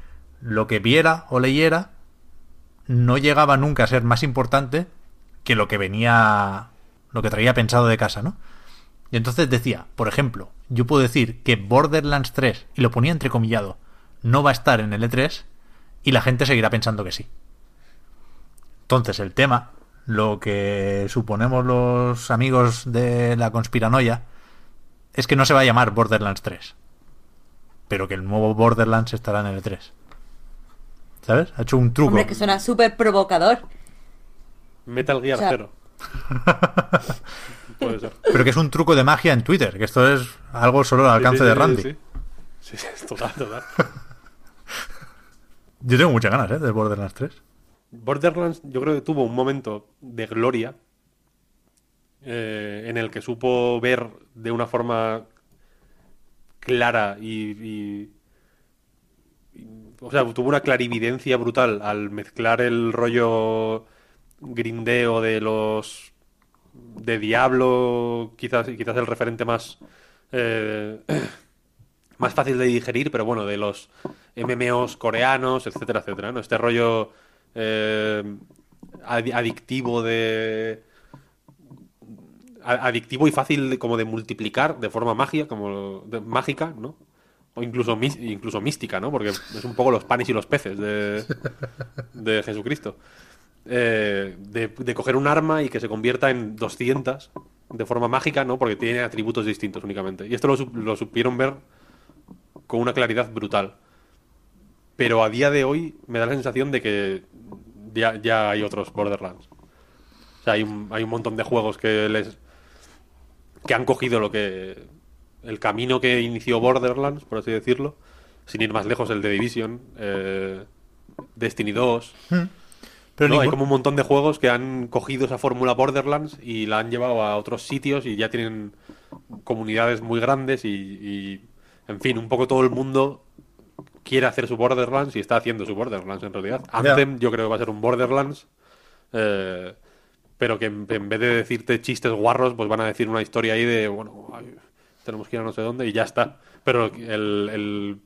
lo que viera o leyera no llegaba nunca a ser más importante que lo que venía, lo que traía pensado de casa, ¿no? Y entonces decía, por ejemplo, yo puedo decir que Borderlands 3, y lo ponía entrecomillado, no va a estar en el E3 y la gente seguirá pensando que sí. Entonces el tema, lo que suponemos los amigos de la conspiranoia, es que no se va a llamar Borderlands 3, pero que el nuevo Borderlands estará en el E3. ¿Sabes? Ha hecho un truco. Hombre, que suena súper provocador. Metal Gear O sea- 0. Puede ser. Pero que es un truco de magia en Twitter, que esto es algo solo al alcance Sí, sí, de sí, Randy. Sí, sí, sí, es total, total. Yo tengo muchas ganas, ¿eh? De Borderlands 3. Borderlands yo creo que tuvo un momento de gloria eh, en el que supo ver de una forma clara y, y- o sea, tuvo una clarividencia brutal al mezclar el rollo grindeo de los de Diablo, quizás quizás el referente más eh, más fácil de digerir, pero bueno, de los MMOs coreanos, etcétera, etcétera, ¿no? Este rollo eh, adi- adictivo de adictivo y fácil de- como de multiplicar de forma magia, como mágica, ¿no? O incluso incluso mística, ¿no? Porque es un poco los panes y los peces de, de Jesucristo. Eh, de, de coger un arma y que se convierta en 200 de forma mágica, ¿no? Porque tiene atributos distintos únicamente. Y esto lo, lo supieron ver con una claridad brutal. Pero a día de hoy me da la sensación de que ya, ya hay otros Borderlands. O sea, hay un, hay un montón de juegos que les que han cogido lo que el camino que inició Borderlands, por así decirlo, sin ir más lejos el de Division, eh, Destiny 2. Pero ¿no? Hay como un montón de juegos que han cogido esa fórmula Borderlands y la han llevado a otros sitios y ya tienen comunidades muy grandes y, y, en fin, un poco todo el mundo quiere hacer su Borderlands y está haciendo su Borderlands en realidad. Anthem yo creo que va a ser un Borderlands, eh, pero que en, en vez de decirte chistes guarros, pues van a decir una historia ahí de, bueno, ay, tenemos que ir a no sé dónde y ya está. Pero el, el,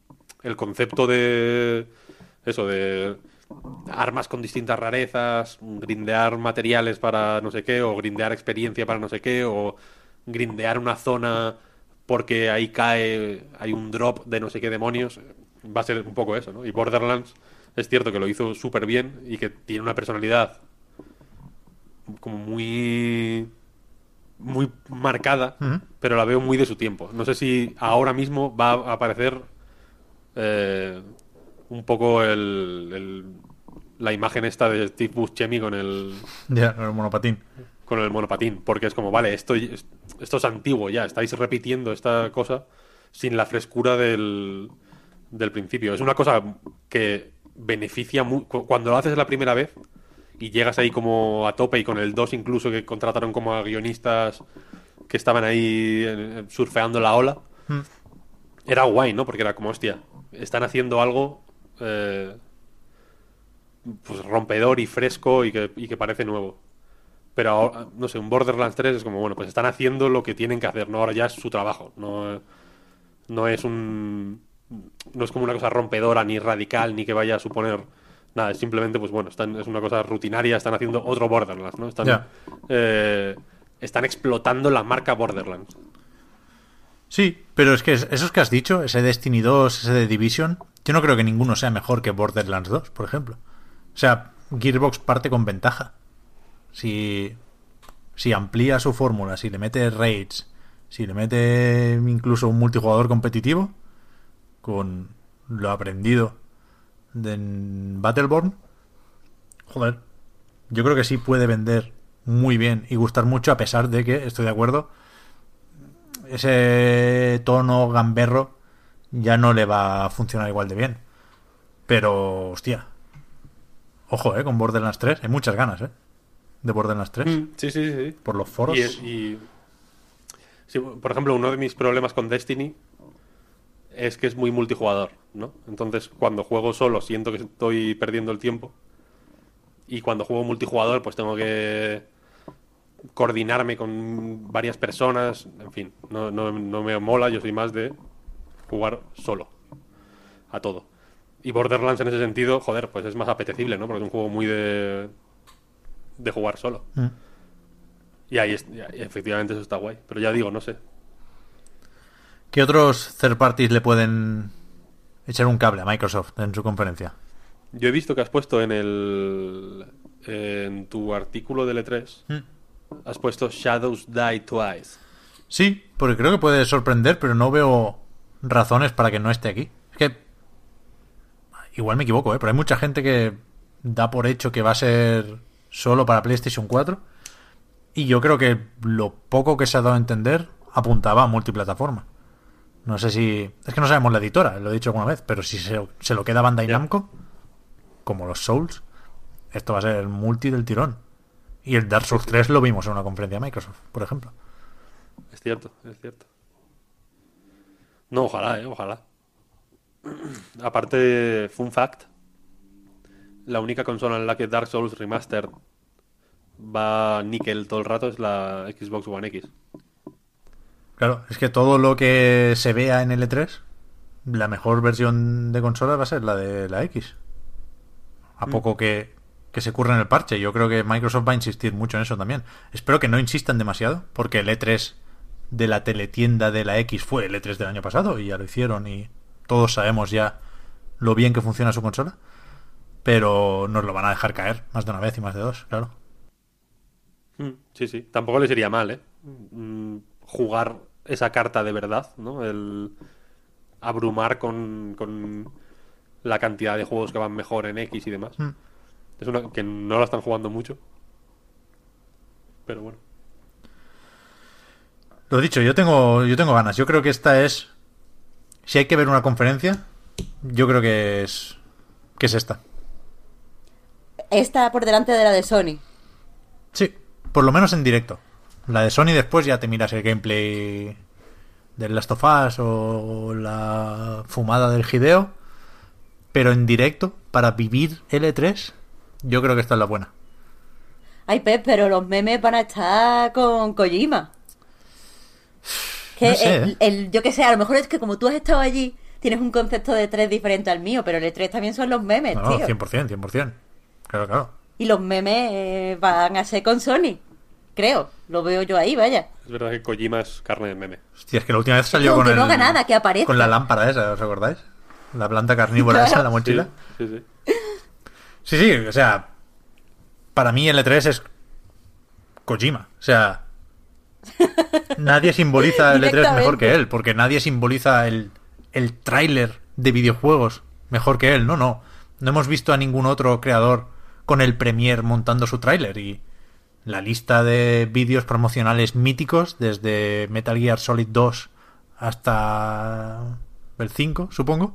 el concepto de eso, de armas con distintas rarezas, grindear materiales para no sé qué, o grindear experiencia para no sé qué, o grindear una zona porque ahí cae, hay un drop de no sé qué demonios, va a ser un poco eso, ¿no? Y Borderlands es cierto que lo hizo súper bien y que tiene una personalidad como muy muy marcada, pero la veo muy de su tiempo. No sé si ahora mismo va a aparecer eh, un poco el, el- la imagen esta de Steve Buscemi con el Ya, el monopatín. con el monopatín, porque es como, vale, esto, esto es antiguo ya, estáis repitiendo esta cosa sin la frescura del, del principio. Es una cosa que beneficia mu- cu- cuando lo haces la primera vez y llegas ahí como a tope y con el 2 incluso que contrataron como a guionistas que estaban ahí eh, surfeando la ola. Era guay, ¿no? Porque era como, hostia, están haciendo algo eh, pues rompedor y fresco y que, y que parece nuevo. Pero ahora, no sé, un Borderlands 3 es como, bueno, pues están haciendo lo que tienen que hacer, ¿no? Ahora ya es su trabajo, no, no es un... No es como una cosa rompedora, ni radical, ni que vaya a suponer nada, es simplemente, pues bueno, están, es una cosa rutinaria, están haciendo otro Borderlands, ¿no? Están, eh, están explotando la marca Borderlands. Sí, pero es que es- esos que has dicho, ese Destiny 2, ese de Division, yo no creo que ninguno sea mejor que Borderlands 2, por ejemplo. O sea, Gearbox parte con ventaja. Si, si amplía su fórmula, si le mete raids, si le mete incluso un multijugador competitivo, con lo aprendido de Battleborn, joder, yo creo que sí puede vender muy bien y gustar mucho, a pesar de que, estoy de acuerdo, ese tono gamberro ya no le va a funcionar igual de bien. Pero, hostia. Ojo, eh, con Borderlands 3. Hay muchas ganas, eh. De Borderlands 3. Sí, sí, sí. sí. Por los foros. Y- sí, por ejemplo, uno de mis problemas con Destiny es que es muy multijugador, ¿no? Entonces, cuando juego solo siento que estoy perdiendo el tiempo. Y cuando juego multijugador, pues tengo que coordinarme con varias personas. En fin, no, no- no me mola. Yo soy más de jugar solo. A todo. Y Borderlands en ese sentido, joder, pues es más apetecible, ¿no? Porque es un juego muy de, de jugar solo. Mm. Y ahí es- y ahí efectivamente eso está guay. Pero ya digo, no sé. ¿Qué otros third parties le pueden echar un cable a Microsoft en su conferencia? Yo he visto que has puesto en el. En tu artículo de L3. Hmm. Has puesto Shadows Die Twice. Sí, porque creo que puede sorprender, pero no veo razones para que no esté aquí. Es que. Igual me equivoco, ¿eh? pero hay mucha gente que da por hecho que va a ser solo para PlayStation 4. Y yo creo que lo poco que se ha dado a entender apuntaba a multiplataforma. No sé si. Es que no sabemos la editora, lo he dicho alguna vez, pero si se, se lo queda Bandai. Namco, como los Souls, esto va a ser el multi del tirón. Y el Dark Souls 3 lo vimos en una conferencia de Microsoft, por ejemplo. Es cierto, es cierto. No, ojalá, eh, ojalá. Aparte, fun fact. La única consola en la que Dark Souls Remastered va níquel todo el rato es la Xbox One X. Claro, es que todo lo que se vea en L3, la mejor versión de consola va a ser la de la X. A poco que, que se curre en el parche. Yo creo que Microsoft va a insistir mucho en eso también. Espero que no insistan demasiado, porque el E3 de la teletienda de la X fue el E3 del año pasado y ya lo hicieron y todos sabemos ya lo bien que funciona su consola. Pero nos lo van a dejar caer más de una vez y más de dos, claro. Mm, Sí, sí. Tampoco les iría mal, ¿eh? Mm, Jugar esa carta de verdad, ¿no? El abrumar con, con la cantidad de juegos que van mejor en X y demás. Mm. Es una que no la están jugando mucho. Pero bueno. Lo dicho, yo tengo, yo tengo ganas. Yo creo que esta es. Si hay que ver una conferencia, yo creo que es. que es esta. Esta por delante de la de Sony. Sí, por lo menos en directo. La de Sony después ya te miras el gameplay del Last of Us o la fumada del Hideo. Pero en directo, para vivir L3, yo creo que esta es la buena. Ay, Pep, pero los memes van a estar con Kojima. Que No sé, el, ¿eh? el- yo que sé, a lo mejor es que como tú has estado allí, tienes un concepto de tres diferente al mío, pero el E3 también son los memes, No, no, tío. 100%, 100%. Claro, claro. Y los memes eh, van a ser con Sony. Creo. Lo veo yo ahí, vaya. Es verdad que Kojima es carne de meme. Hostia, es que la última vez salió con no el- haga nada, que. Con la lámpara esa, ¿os acordáis? La planta carnívora esa en la mochila. Sí, sí, sí. Sí, sí, o sea, para mí L3 es Kojima. O sea, nadie simboliza el E3 mejor que él, porque nadie simboliza el, el tráiler de videojuegos mejor que él. No, no. No hemos visto a ningún otro creador con el Premiere montando su tráiler y la lista de vídeos promocionales míticos desde Metal Gear Solid 2 hasta el 5, supongo,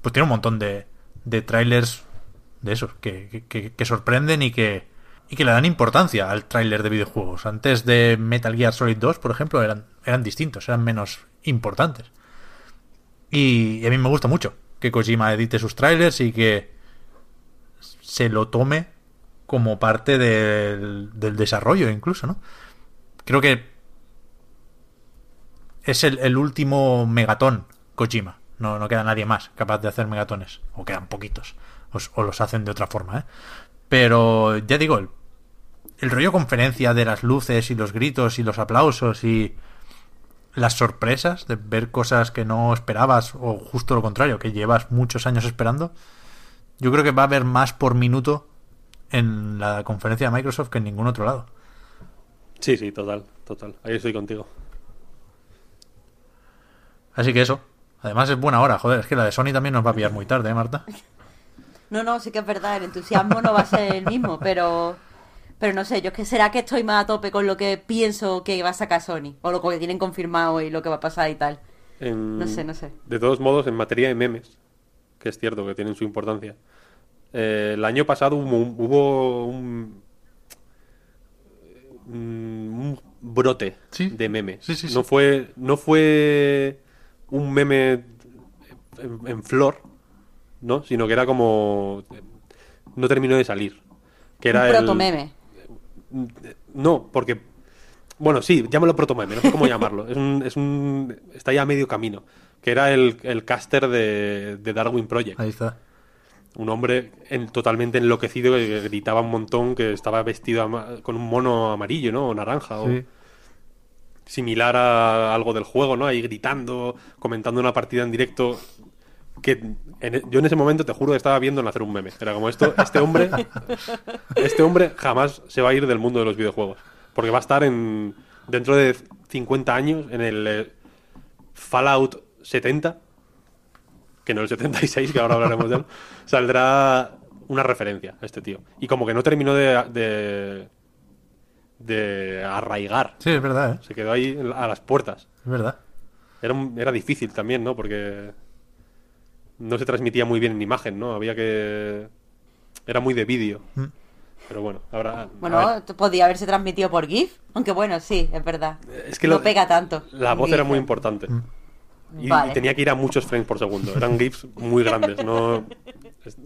pues tiene un montón de, de trailers de esos que, que- sorprenden y que, y que le dan importancia al tráiler de videojuegos. Antes de Metal Gear Solid 2, por ejemplo, eran, eran distintos, eran menos importantes. Y, y a mí me gusta mucho que Kojima edite sus trailers y que se lo tome como parte del, del desarrollo incluso, ¿no? Creo que es el, el último megatón Kojima. No, no queda nadie más capaz de hacer megatones. O quedan poquitos. O, los hacen de otra forma, ¿eh? Pero ya digo, el, el rollo conferencia de las luces y los gritos y los aplausos y las sorpresas de ver cosas que no esperabas o justo lo contrario, que llevas muchos años esperando, yo creo que va a haber más por minuto en la conferencia de Microsoft que en ningún otro lado. Sí, sí, total, total. Ahí estoy contigo. Así que eso. Además es buena hora, joder, es que la de Sony también nos va a pillar muy tarde, ¿eh, Marta? No, no, sí que es verdad, el entusiasmo no va a ser el mismo, pero pero no sé, yo es que será que estoy más a tope con lo que pienso que va a sacar Sony, o lo que tienen confirmado y lo que va a pasar y tal. En- No sé, no sé. De todos modos, en materia de memes, que es cierto que tienen su importancia, eh, el año pasado hubo, un- hubo un, un brote Sí. de memes. Sí, sí, sí. No fue, no fue un meme en, en flor, ¿no? Sino que era como no terminó de salir. Que era un el- no, porque. Bueno, sí, llámalo protomeme, no sé cómo llamarlo. Es un, es un. Está ya a medio camino. Que era el, el caster de, de Darwin Project. Ahí está. Un hombre en- totalmente enloquecido que gritaba un montón, que estaba vestido con un mono amarillo, ¿no? O naranja. o- similar a algo del juego, ¿no? Ahí gritando, comentando una partida en directo. Que en e- yo en ese momento te juro que estaba viendo nacer un meme. Era como esto, este hombre, este hombre jamás se va a ir del mundo de los videojuegos. Porque va a estar en dentro de 50 años en el eh, Fallout 70, que no el 76, que ahora hablaremos de él, saldrá una referencia a este tío. Y como que no terminó de, de, de arraigar. Sí, es verdad, ¿eh? Se quedó ahí a las puertas. Es verdad. Era, un- era difícil también, ¿no? Porque no se transmitía muy bien en imagen, ¿no? Había que... Era muy de vídeo. Pero bueno, ahora... Bueno, podía haberse transmitido por GIF. Aunque bueno, sí, es verdad. es que no lo- pega tanto. La voz GIF. era muy importante. Y, Vale. y tenía que ir a muchos frames por segundo. Eran GIFs muy grandes. No, es-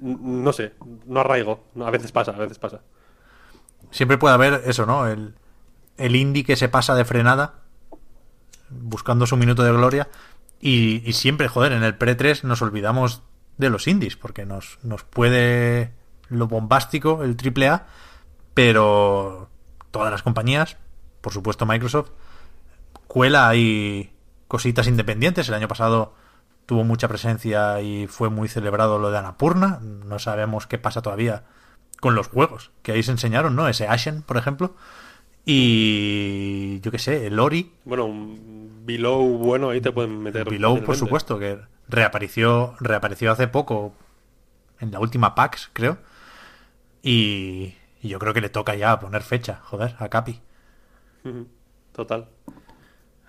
no sé, no arraigo. No, a veces pasa, a veces pasa. Siempre puede haber eso, ¿no? El, el indie que se pasa de frenada, buscando su minuto de gloria. Y, y siempre, joder, en el pre-3 nos olvidamos de los indies, porque nos, nos puede lo bombástico, el triple A, pero todas las compañías, por supuesto Microsoft, cuela ahí cositas independientes. El año pasado tuvo mucha presencia y fue muy celebrado lo de Anapurna. No sabemos qué pasa todavía con los juegos que ahí se enseñaron, ¿no? Ese Ashen, por ejemplo. Y yo qué sé, el Ori, Bueno, un below bueno ahí te pueden meter. Below, por supuesto, que reapareció, reapareció hace poco en la última PAX, creo. Y, y yo creo que le toca ya poner fecha, joder, a Capi. Total.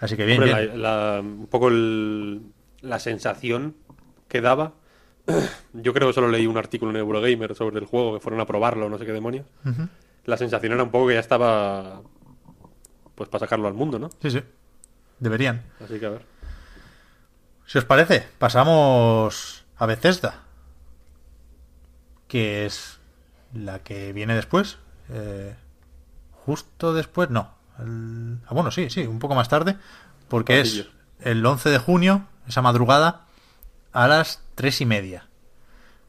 Así que bien, Hombre, bien. la- la- un poco el- la sensación que daba. Yo creo que solo leí un artículo en Eurogamer sobre el juego, que fueron a probarlo, no sé qué demonios. La sensación era un poco que ya estaba. Pues para sacarlo al mundo, ¿no? Sí, sí. Deberían. Así que a ver. Si os parece, pasamos a Bethesda. Que es la que viene después. Eh, justo después, no. El- ah, bueno, sí, sí, un poco más tarde. Porque es el 11 de junio, esa madrugada, a las tres y media.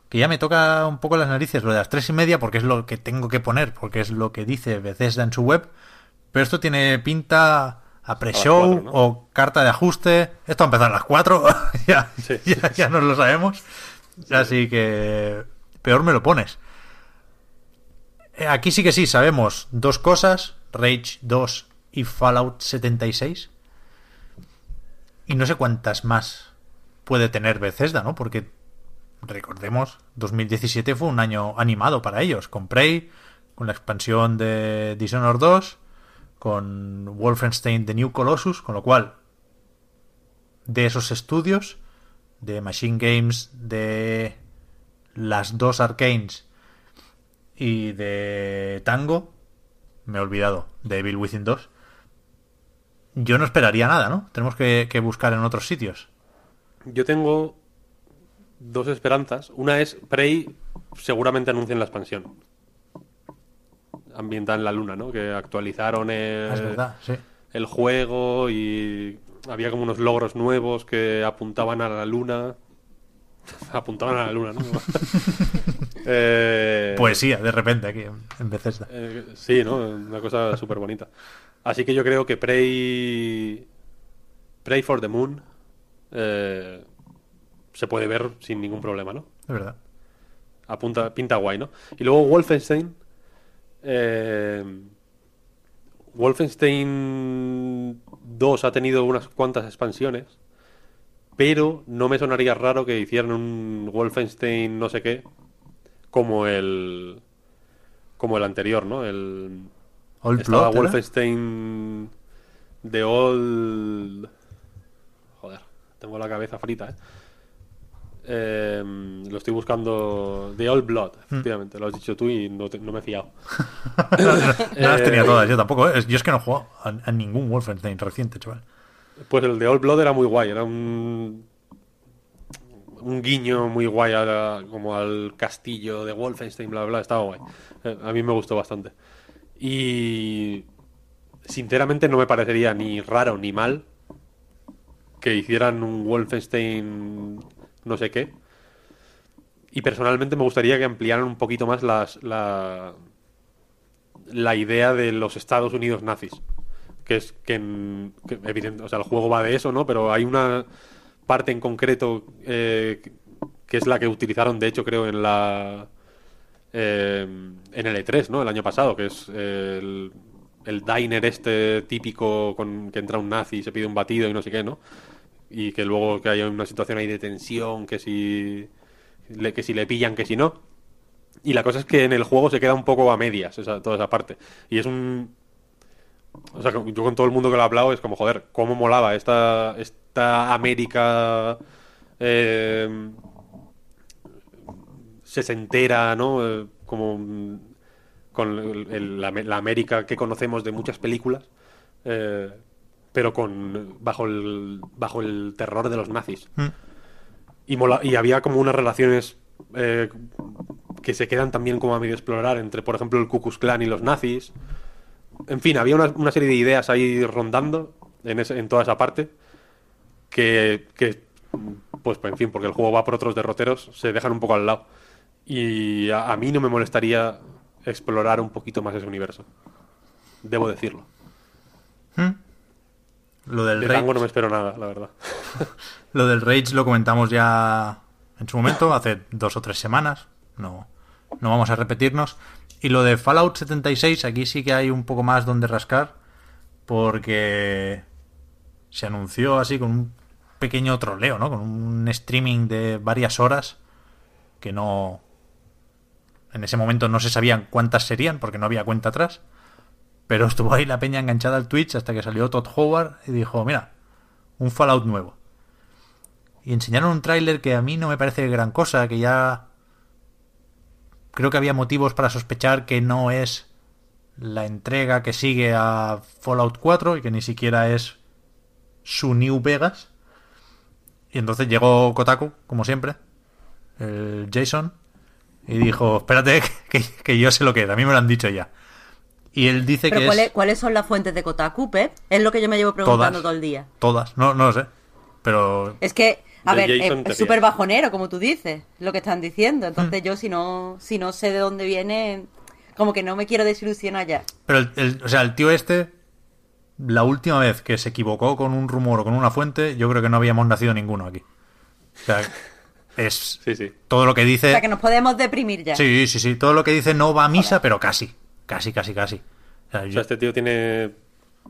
Que ya me toca un poco las narices lo de las tres y media porque es lo que tengo que poner, porque es lo que dice Bethesda en su web. Pero esto tiene pinta a pre-show o carta de ajuste. Esto va a empezar a las 4. ya, Sí, ya, sí, ya nos lo sabemos. Así que peor me lo pones. Eh, Aquí sí que sí, sabemos dos cosas, Rage 2 y Fallout 76. Y no sé cuántas más puede tener Bethesda, ¿no? Porque recordemos, 2017 fue un año animado para ellos, con Prey, con la expansión de Dishonored 2, con Wolfenstein The New Colossus, con lo cual de esos estudios, de Machine Games, de las dos Arcanes y de Tango, me he olvidado, de Evil Within 2, yo no esperaría nada, ¿no? Tenemos que, que buscar en otros sitios. Yo tengo dos esperanzas. Una es Prey, seguramente anuncien la expansión. Ambientada en la luna, ¿no? Que actualizaron el, Ah, es verdad, sí. el juego y había como unos logros nuevos que apuntaban a la luna. apuntaban a la luna, ¿no? Eh, Poesía, de repente, aquí en Bethesda. eh, sí, ¿no? Una cosa súper bonita. Así que yo creo que Prey. Prey for the Moon. eh, se puede ver sin ningún problema, ¿no? Es verdad. Apunta, pinta guay, ¿no? Y luego Wolfenstein. eh, Wolfenstein 2 ha tenido unas cuantas expansiones. Pero no me sonaría raro que hicieran un Wolfenstein no sé qué. Como el. Como el anterior, ¿no? El. Old Estaba Blood, ¿era? Wolfenstein de Old. Joder, tengo la cabeza frita, ¿eh? Eh, lo estoy buscando. The Old Blood, Hmm. efectivamente. Lo has dicho tú y no, te- no me he fiado. No las tenía Eh, todas, yo tampoco. ¿eh? Yo es que no he jugado a, a ningún Wolfenstein reciente, chaval. Pues el de Old Blood era muy guay. Era un. Un guiño muy guay como al castillo de Wolfenstein, bla, bla, bla. Estaba guay. Eh, a mí me gustó bastante. Y. Sinceramente no me parecería ni raro ni mal que hicieran un Wolfenstein no sé qué. Y personalmente me gustaría que ampliaran un poquito más las, la, la idea de los Estados Unidos nazis. Que es que, que o sea, el juego va de eso, ¿no? Pero hay una parte en concreto eh, que es la que utilizaron, de hecho, creo, en la eh, en el E3, ¿no? El año pasado, que es el, el diner este típico con que entra un nazi y se pide un batido y no sé qué, ¿no? Y que luego que haya una situación ahí de tensión, que si le, que si le pillan, que si no. Y la cosa es que en el juego se queda un poco a medias, esa- toda esa parte. Y es un... O sea, yo con todo el mundo que lo he hablado es como, joder, cómo molaba esta, esta América eh, sesentera, ¿no? Eh, como mm, con el- el- la, la América que conocemos de muchas películas, eh, pero con bajo el, bajo el terror de los nazis. Y, mola- y había como unas relaciones eh, que se quedan también como a medio explorar entre, por ejemplo, el Ku Klux Klan y los nazis. En fin, había una, una serie de ideas ahí rondando en, ese- en toda esa parte que, que, pues, en fin, porque el juego va por otros derroteros, se dejan un poco al lado. Y a, a mí no me molestaría explorar un poquito más ese universo. Debo decirlo. Lo del De Rage, Tango no me espero nada, la verdad. lo del Rage lo comentamos ya en su momento, hace dos o tres semanas. No, no vamos a repetirnos. Y lo de Fallout 76, aquí sí que hay un poco más donde rascar. Porque se anunció así con un pequeño troleo, ¿no? Con un streaming de varias horas que no... En ese momento no se sabían cuántas serían porque no había cuenta atrás. Pero estuvo ahí la peña enganchada al Twitch hasta que salió Todd Howard y dijo, mira, un Fallout nuevo. Y enseñaron un tráiler que a mí no me parece gran cosa, que ya creo que había motivos para sospechar que no es la entrega que sigue a Fallout 4 y que ni siquiera es su New Vegas. Y entonces llegó Kotaku, como siempre, el Jason, y dijo, espérate, que, que yo sé lo que es, a mí me lo han dicho ya. Y él dice Pero que ¿cuáles, es ¿cuáles son las fuentes de Kotaku, Pep? Es lo que yo me llevo preguntando Todas. todo el día. todas, no, no lo sé, pero Es que, a ver, Jason es- súper bajonero, como tú dices, lo que están diciendo. Entonces Hmm. yo, si no, si no sé de dónde viene, como que no me quiero desilusionar ya. Pero el, el- o sea, el tío este, la última vez que se equivocó con un rumor o con una fuente, yo creo que no habíamos nacido ninguno aquí. O sea, es Sí, sí. todo lo que O dice. sea, que nos podemos deprimir ya. Sí, sí, sí. Todo lo que dice no va a misa, pero casi. Casi, casi, casi. O O sea, este tío tiene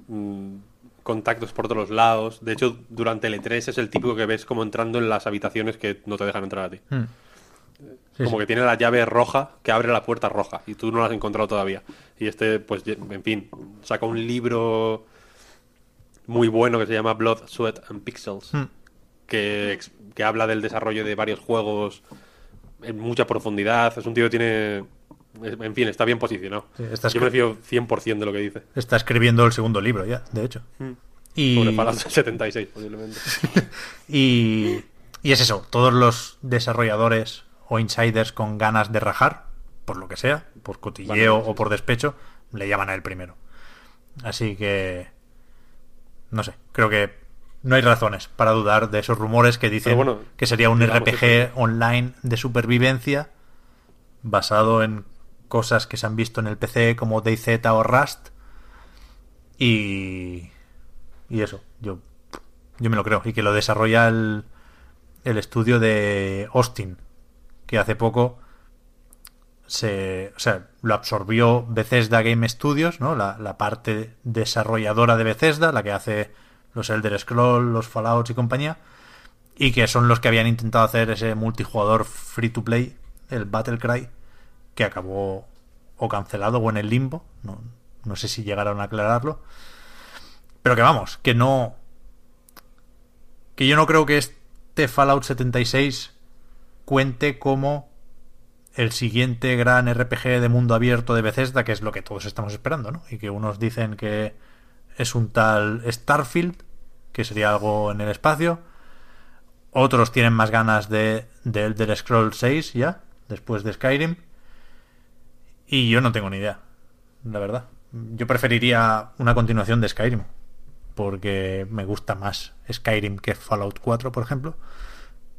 mm, contactos por todos lados. De hecho, durante el E3 es el típico que ves como entrando en las habitaciones que no te dejan entrar a ti. Hmm. Sí, como sí. que tiene la llave roja que abre la puerta roja y tú no la has encontrado todavía. Y este, pues, en fin, saca un libro muy bueno que se llama Blood, Sweat and Pixels, Hmm. que, que habla del desarrollo de varios juegos en mucha profundidad. Es un tío que tiene... En fin, está bien posicionado. Sí, está Yo me escri- fío 100% de lo que dice. Está escribiendo el segundo libro ya, de hecho. Y, Sobre Fallout 76, posiblemente. y, y es eso, todos los desarrolladores o insiders con ganas de rajar, por lo que sea, por cotilleo Vale, sí, o por despecho, le llaman a él primero. Así que, no sé, creo que no hay razones para dudar de esos rumores que dicen bueno, que sería un digamos RPG online de supervivencia basado en cosas que se han visto en el PC como DayZ o Rust. Y y eso yo yo me lo creo. Y que lo desarrolla el, el estudio de Austin que hace poco se o sea lo absorbió Bethesda Game Studios no la, la parte desarrolladora de Bethesda la que hace los Elder Scrolls los Fallouts y compañía y que son los que habían intentado hacer ese multijugador free to play el Battlecry que acabó o cancelado o en el limbo no, no sé si llegaron a aclararlo pero que vamos, que no. Que yo no creo que este Fallout 76 cuente como el siguiente gran RPG de mundo abierto de Bethesda, que es lo que todos estamos esperando, ¿no? Y que unos dicen que es un tal Starfield, que sería algo en el espacio. Otros tienen más ganas de, de Elder Scrolls 6 ya, después de Skyrim. Y yo no tengo ni idea, la verdad. Yo preferiría una continuación de Skyrim porque me gusta más Skyrim que Fallout 4, por ejemplo.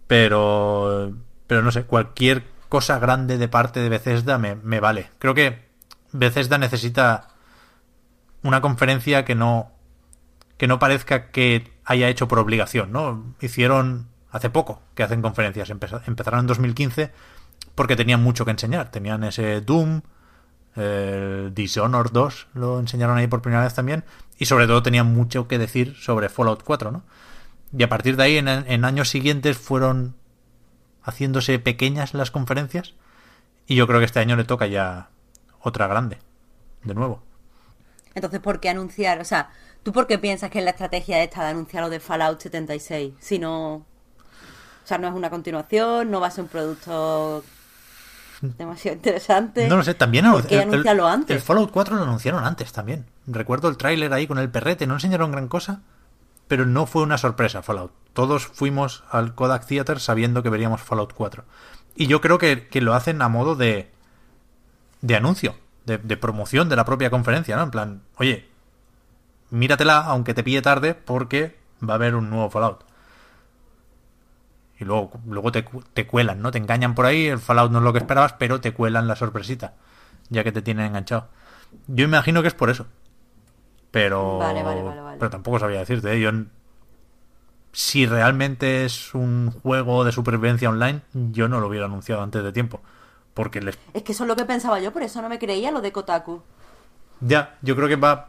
Pero, pero no sé, cualquier cosa grande de parte de Bethesda me, me vale. Creo que Bethesda necesita una conferencia que no que no parezca que haya hecho por obligación, ¿no? Hicieron hace poco que hacen conferencias, Empeza- empezaron en 2015 porque tenían mucho que enseñar. Tenían ese Doom, el Dishonored 2 lo enseñaron ahí por primera vez también y sobre todo tenían mucho que decir sobre Fallout 4, ¿no? Y a partir de ahí en, en años siguientes fueron haciéndose pequeñas las conferencias y yo creo que este año le toca ya otra grande, de nuevo. Entonces, ¿por qué anunciar? O sea, ¿tú por qué piensas que es la estrategia esta de anunciar lo de Fallout 76? Si no... O sea, no es una continuación, no va a ser un producto demasiado interesante. No lo sé, también ¿Por qué el- el- antes? El Fallout 4 lo anunciaron antes también. Recuerdo el tráiler ahí con el perrete, no enseñaron gran cosa, pero no fue una sorpresa Fallout. Todos fuimos al Kodak Theater sabiendo que veríamos Fallout 4. Y yo creo que, que lo hacen a modo de, de anuncio, de, de promoción de la propia conferencia, ¿no? En plan, oye, míratela aunque te pille tarde porque va a haber un nuevo Fallout. Y luego, luego te, te cuelan, ¿no? Te engañan por ahí, el Fallout no es lo que esperabas, pero te cuelan la sorpresita, ya que te tienen enganchado. Yo imagino que es por eso. Pero... Vale, vale, vale, vale. Pero tampoco sabía decirte, ¿eh? Yo... Si realmente es un juego de supervivencia online, yo no lo hubiera anunciado antes de tiempo. Porque les... Es que eso es lo que pensaba yo, por eso no me creía lo de Kotaku. Ya, yo creo que va...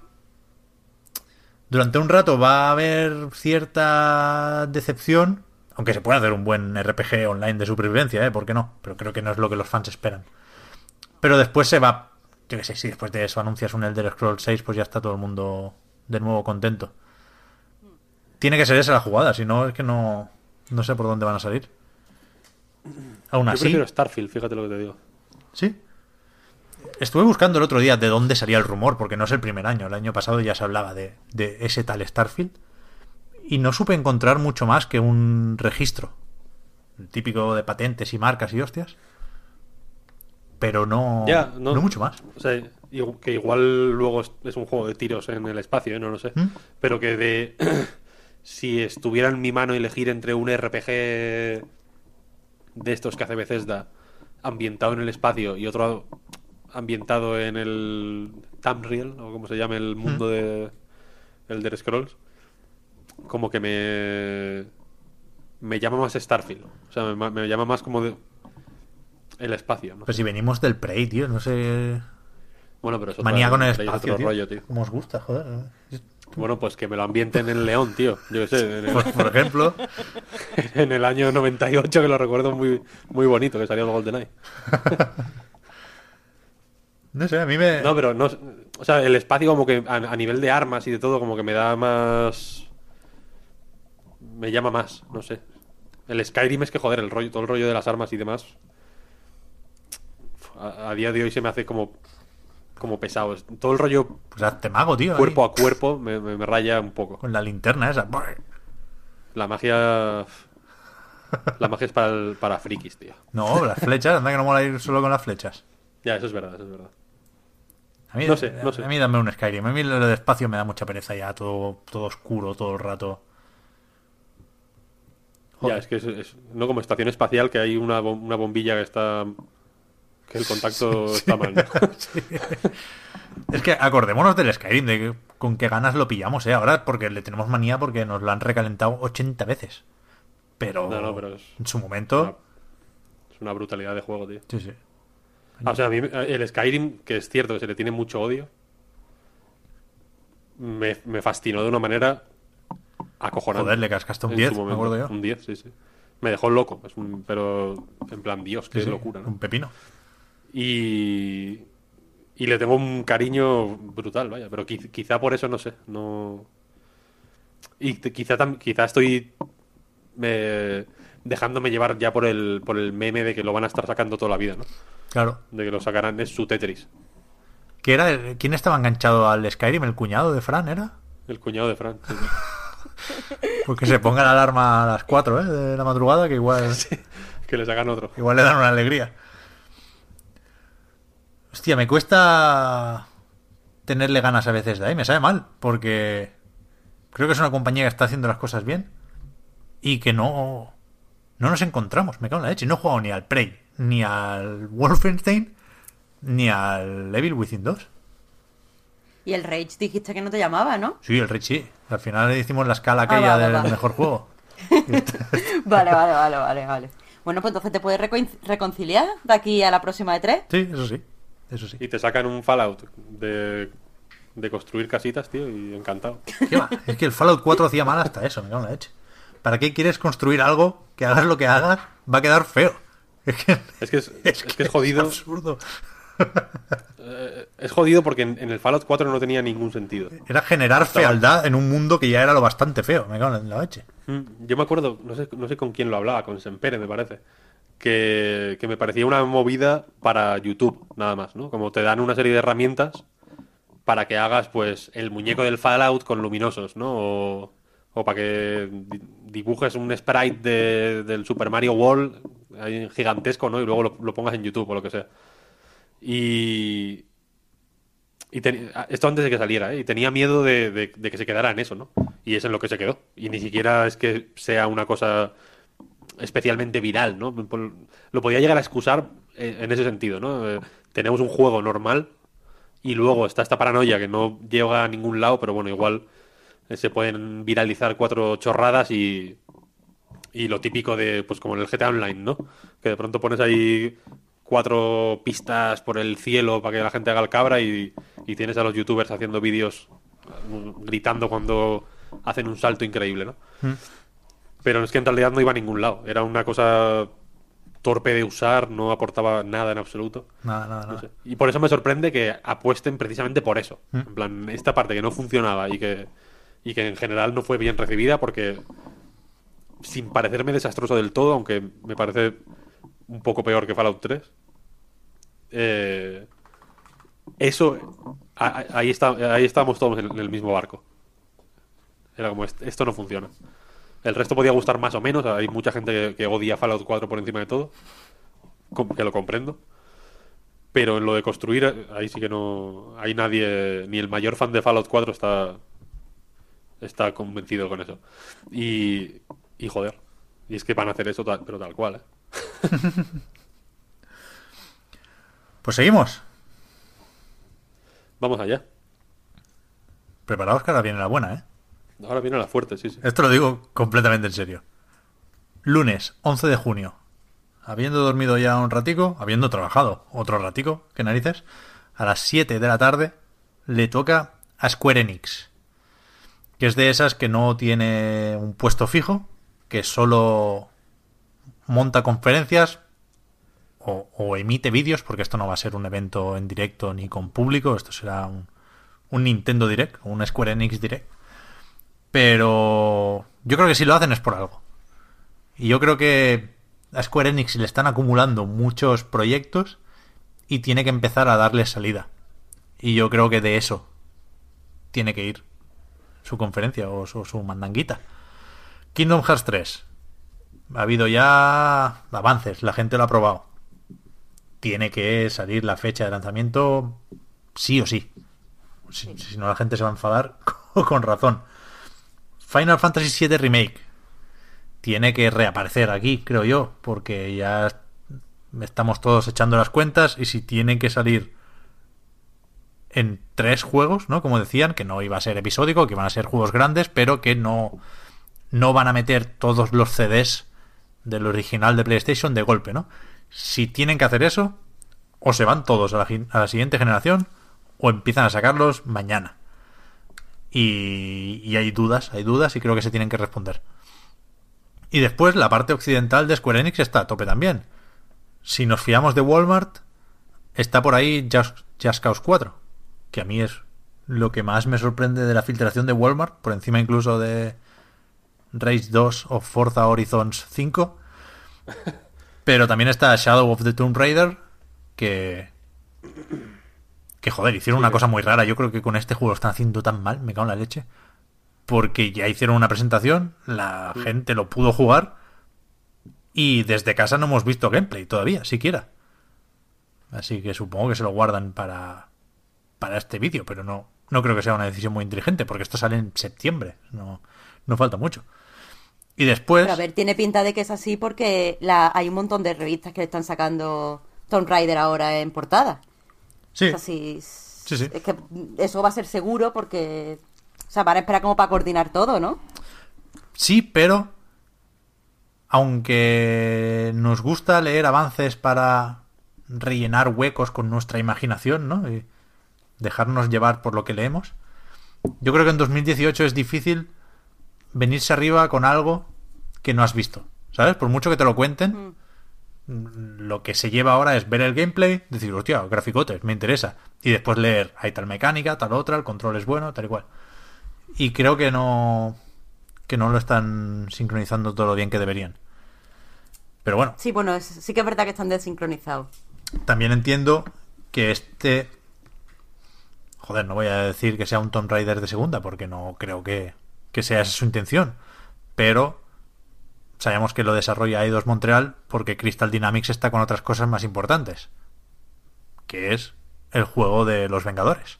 Durante un rato va a haber cierta decepción, aunque se puede hacer un buen RPG online de supervivencia, ¿eh? ¿Por qué no? Pero creo que no es lo que los fans esperan. Pero después se va... Yo qué sé, si después de eso anuncias un Elder Scrolls 6, pues ya está todo el mundo de nuevo contento. Tiene que ser esa la jugada, si no es que no... No sé por dónde van a salir. Aún Yo así... prefiero Starfield, fíjate lo que te digo. Sí. Estuve buscando el otro día de dónde salía el rumor, porque no es el primer año. El año pasado ya se hablaba de, de ese tal Starfield. Y no supe encontrar mucho más que un registro. El típico de patentes y marcas y hostias. Pero no, Ya, no, no- mucho más. O sea, igu- que igual luego es, un juego de tiros en el espacio, ¿eh? no lo sé. ¿Mm? Pero que de. si estuviera en mi mano elegir entre un RPG de estos que hace Bethesda ambientado en el espacio y otro ambientado en el Tamriel, o como se llame el mundo de Elder Scrolls, como que me. me llama más Starfield. O sea, me, me llama más como de. el espacio, ¿no? Pues si venimos del Prey, tío, no sé. Bueno, pero eso Manía con el es espacio, otro tío. rollo, tío. ¿Cómo os gusta, joder? Bueno, pues que me lo ambienten en León, tío. Yo qué sé, en el, Por, por ejemplo, en el año 98, que lo recuerdo muy, muy bonito, que salió el GoldenEye. no sé, a mí me... No, pero no. O sea, el espacio, como que a, a nivel de armas y de todo, como que me da más. Me llama más, no sé. El Skyrim es que, joder, el rollo, todo el rollo de las armas y demás. A, a día de hoy se me hace como. como pesado. Es- Todo el rollo Pues hazte mago, tío. ahí, cuerpo a cuerpo me, me- me raya un poco. Con la linterna esa. La magia. La magia es para, el- para frikis, tío. No, las flechas, anda que no mola ir solo con las flechas. Ya, eso es verdad, eso es verdad. A mí, No sé, no sé. A mí dame un Skyrim. A mí lo de espacio me da mucha pereza ya, todo, todo oscuro todo el rato. Ya, es que es, es- no como estación espacial que hay una, bom- una bombilla que está. que el contacto está mal. ¿no? Es que acordémonos del Skyrim, de que- con qué ganas lo pillamos, ¿eh? Ahora porque le tenemos manía porque nos lo han recalentado 80 veces. Pero, No, no, pero es- en su momento... Es una brutalidad de juego, tío. Sí, sí. Ah, o sea, a mí el Skyrim, que es cierto que se le tiene mucho odio, me, me fascinó de una manera acojonante. Joder, le cascaste un en 10, su me acuerdo yo. Un 10, sí, sí. Me dejó loco, es un- pero en plan, Dios, qué Sí, sí, locura, ¿no? Un pepino. Y, y le tengo un cariño brutal, vaya, pero qui- quizá por eso no sé, no... Y quizá, quizá estoy me- dejándome llevar ya por el, por el meme de que lo van a estar sacando toda la vida, ¿no? Claro. De que lo sacarán, es su Tetris. ¿Qué era? el- ¿Quién estaba enganchado al Skyrim? ¿El cuñado de Fran era? El cuñado de Fran. sí. Porque se ponga la alarma a las 4 ¿eh? de la madrugada, que igual, que le sacan otro. igual le dan una alegría. Hostia, me cuesta tenerle ganas a veces de ahí. Me sabe mal, porque creo que es una compañía que está haciendo las cosas bien y que no, no nos encontramos. Me cago en la leche. No he jugado ni al Prey, ni al Wolfenstein, ni al Evil Within 2. Y el Rage dijiste que no te llamaba, ¿no? Sí, el Rage sí. Al final hicimos la escala Ah, aquella va, va, del va. mejor juego. Vale, vale, vale, vale, vale. Bueno, pues entonces te puedes recon- reconciliar de aquí a la próxima de tres. Sí, eso sí. Eso sí. Y te sacan un Fallout de, de construir casitas, tío, y encantado. ¿Qué va? Es que el Fallout 4 hacía mal hasta eso, me cago en la leche. ¿Para qué quieres construir algo que hagas lo que hagas? Va a quedar feo. Es que Es que es, es que es jodido. absurdo. eh, Es jodido porque en, en el Fallout 4 no tenía ningún sentido. Era generar fealdad en un mundo que ya era lo bastante feo. Me cago en la leche. Mm, Yo me acuerdo, no sé, no sé con quién lo hablaba, con Sempere me parece, que, que me parecía una movida para YouTube, nada más, ¿no? Como te dan una serie de herramientas para que hagas, pues, el muñeco del Fallout con luminosos, ¿no? O, o para que di- dibujes un sprite de- del Super Mario World gigantesco, ¿no? Y luego lo, lo pongas en YouTube o lo que sea. Y, y ten- esto antes de que saliera, ¿eh? Y tenía miedo de, de- que se quedara en eso, ¿no? Y es en lo que se quedó. Y ni siquiera es que sea una cosa especialmente viral, ¿no? Lo podía llegar a excusar en, en ese sentido, ¿no? Eh, tenemos un juego normal y luego está esta paranoia que no llega a ningún lado, pero bueno, igual eh, se pueden viralizar cuatro chorradas y, y lo típico de, pues como en el GTA Online, ¿no? Que de pronto pones ahí cuatro pistas por el cielo para que la gente haga el cabra y, y tienes a los youtubers haciendo vídeos mm, gritando cuando hacen un salto increíble, ¿no? Pero es que en realidad no iba a ningún lado. Era una cosa torpe de usar, no aportaba nada en absoluto. Nada, nada, No nada. sé. Y por eso me sorprende que apuesten precisamente por eso. En plan, esta parte que no funcionaba y que, y que en general no fue bien recibida porque, sin parecerme desastroso del todo, aunque me parece un poco peor que Fallout 3, eh, eso, ahí, está, ahí estábamos todos en, el mismo barco. Era como, "Est- esto no funciona. El resto podía gustar más o menos, hay mucha gente que, odia Fallout 4 por encima de todo, que lo comprendo. Pero en lo de construir, ahí sí que no. Hay nadie. Ni el mayor fan de Fallout 4 está. Está convencido con eso. Y. Y joder. Y es que van a hacer eso, tal- pero tal cual, ¿eh? Pues seguimos. Vamos allá. Preparaos que ahora viene la buena, ¿eh? Ahora viene la fuerte, sí, sí. Esto lo digo completamente en serio. Lunes, 11 de junio. Habiendo dormido ya un ratico, habiendo trabajado otro ratico, que narices, a las 7 de la tarde le toca a Square Enix. Que es de esas que no tiene un puesto fijo, que solo monta conferencias o, emite vídeos, porque esto no va a ser un evento en directo ni con público, esto será un, Nintendo Direct, un Square Enix Direct. Pero yo creo que si lo hacen es por algo. Y yo creo que a Square Enix le están acumulando muchos proyectos y tiene que empezar a darle salida. Y yo creo que de eso tiene que ir su conferencia o su, su mandanguita. Kingdom Hearts 3. Ha habido ya avances, la gente lo ha probado. Tiene que salir la fecha de lanzamiento sí o sí. Si, no la gente se va a enfadar con razón. Final Fantasy VII Remake tiene que reaparecer aquí, creo yo, porque ya estamos todos echando las cuentas y si tienen que salir en tres juegos, ¿no? Como decían, que no iba a ser episódico, que iban a ser juegos grandes, pero que no, no van a meter todos los CDs del original de PlayStation de golpe, ¿no? Si tienen que hacer eso, o se van todos a la, gi- a la siguiente generación, o empiezan a sacarlos mañana. Y, y hay dudas, hay dudas y creo que se tienen que responder. Y después la parte occidental de Square Enix está a tope también. Si nos fiamos de Walmart, está por ahí Just, Just Cause 4, que a mí es lo que más me sorprende de la filtración de Walmart, por encima incluso de Race 2 o Forza Horizons 5. Pero también está Shadow of the Tomb Raider, que que joder, hicieron una cosa muy rara. Yo creo que con este juego lo están haciendo tan mal, me cago en la leche. Porque ya hicieron una presentación, la gente lo pudo jugar y desde casa no hemos visto gameplay todavía, siquiera. Así que supongo que se lo guardan para, para este vídeo, pero no, no creo que sea una decisión muy inteligente, porque esto sale en septiembre, no, no falta mucho. Y después... Pero a ver, tiene pinta de que es así porque la, hay un montón de revistas que le están sacando Tomb Raider ahora en portada. sí, O sea, si, Sí, sí. Es que eso va a ser seguro porque. O sea, van a esperar como para coordinar todo, ¿no? Sí, pero aunque nos gusta leer avances para rellenar huecos con nuestra imaginación, ¿no? Y dejarnos llevar por lo que leemos. Yo creo que en 2018 es difícil venirse arriba con algo que no has visto, ¿sabes? Por mucho que te lo cuenten, lo que se lleva ahora es ver el gameplay, decir, hostia, graficotes, me interesa, y después leer, hay tal mecánica, tal otra, el control es bueno, tal y cual. Y creo que no que no lo están sincronizando todo lo bien que deberían. Pero bueno, Sí, bueno, es- sí que es verdad que están desincronizados. también entiendo que este. Joder, no voy a decir que sea un Tomb Raider de segunda, porque no creo que, que sea esa su intención. Pero sabemos que lo desarrolla Eidos Montreal porque Crystal Dynamics está con otras cosas más importantes. Que es el juego de los Vengadores.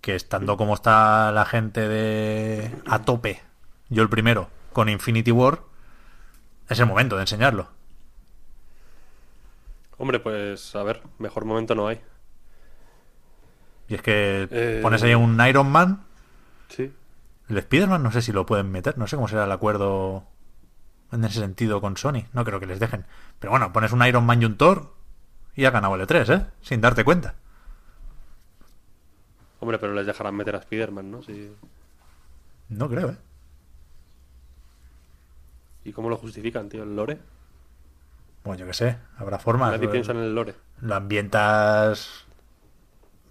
Que estando como está la gente de. a tope, yo el primero, con Infinity War, es el momento de enseñarlo. Hombre, pues a ver, mejor momento no hay. Y es que Eh, pones ahí un Iron Man. Sí. El Spider-Man no sé si lo pueden meter. No sé cómo será el acuerdo en ese sentido con Sony. No creo que les dejen. Pero bueno, pones un Iron Man y un Thor y ha ganado el E3, ¿eh? Sin darte cuenta. Hombre, pero les dejarán meter a Spider-Man, ¿no? No creo, ¿eh? ¿Y cómo lo justifican, tío? ¿El lore? Bueno, yo qué sé. Habrá formas. Nadie piensa en el lore. Lo ambientas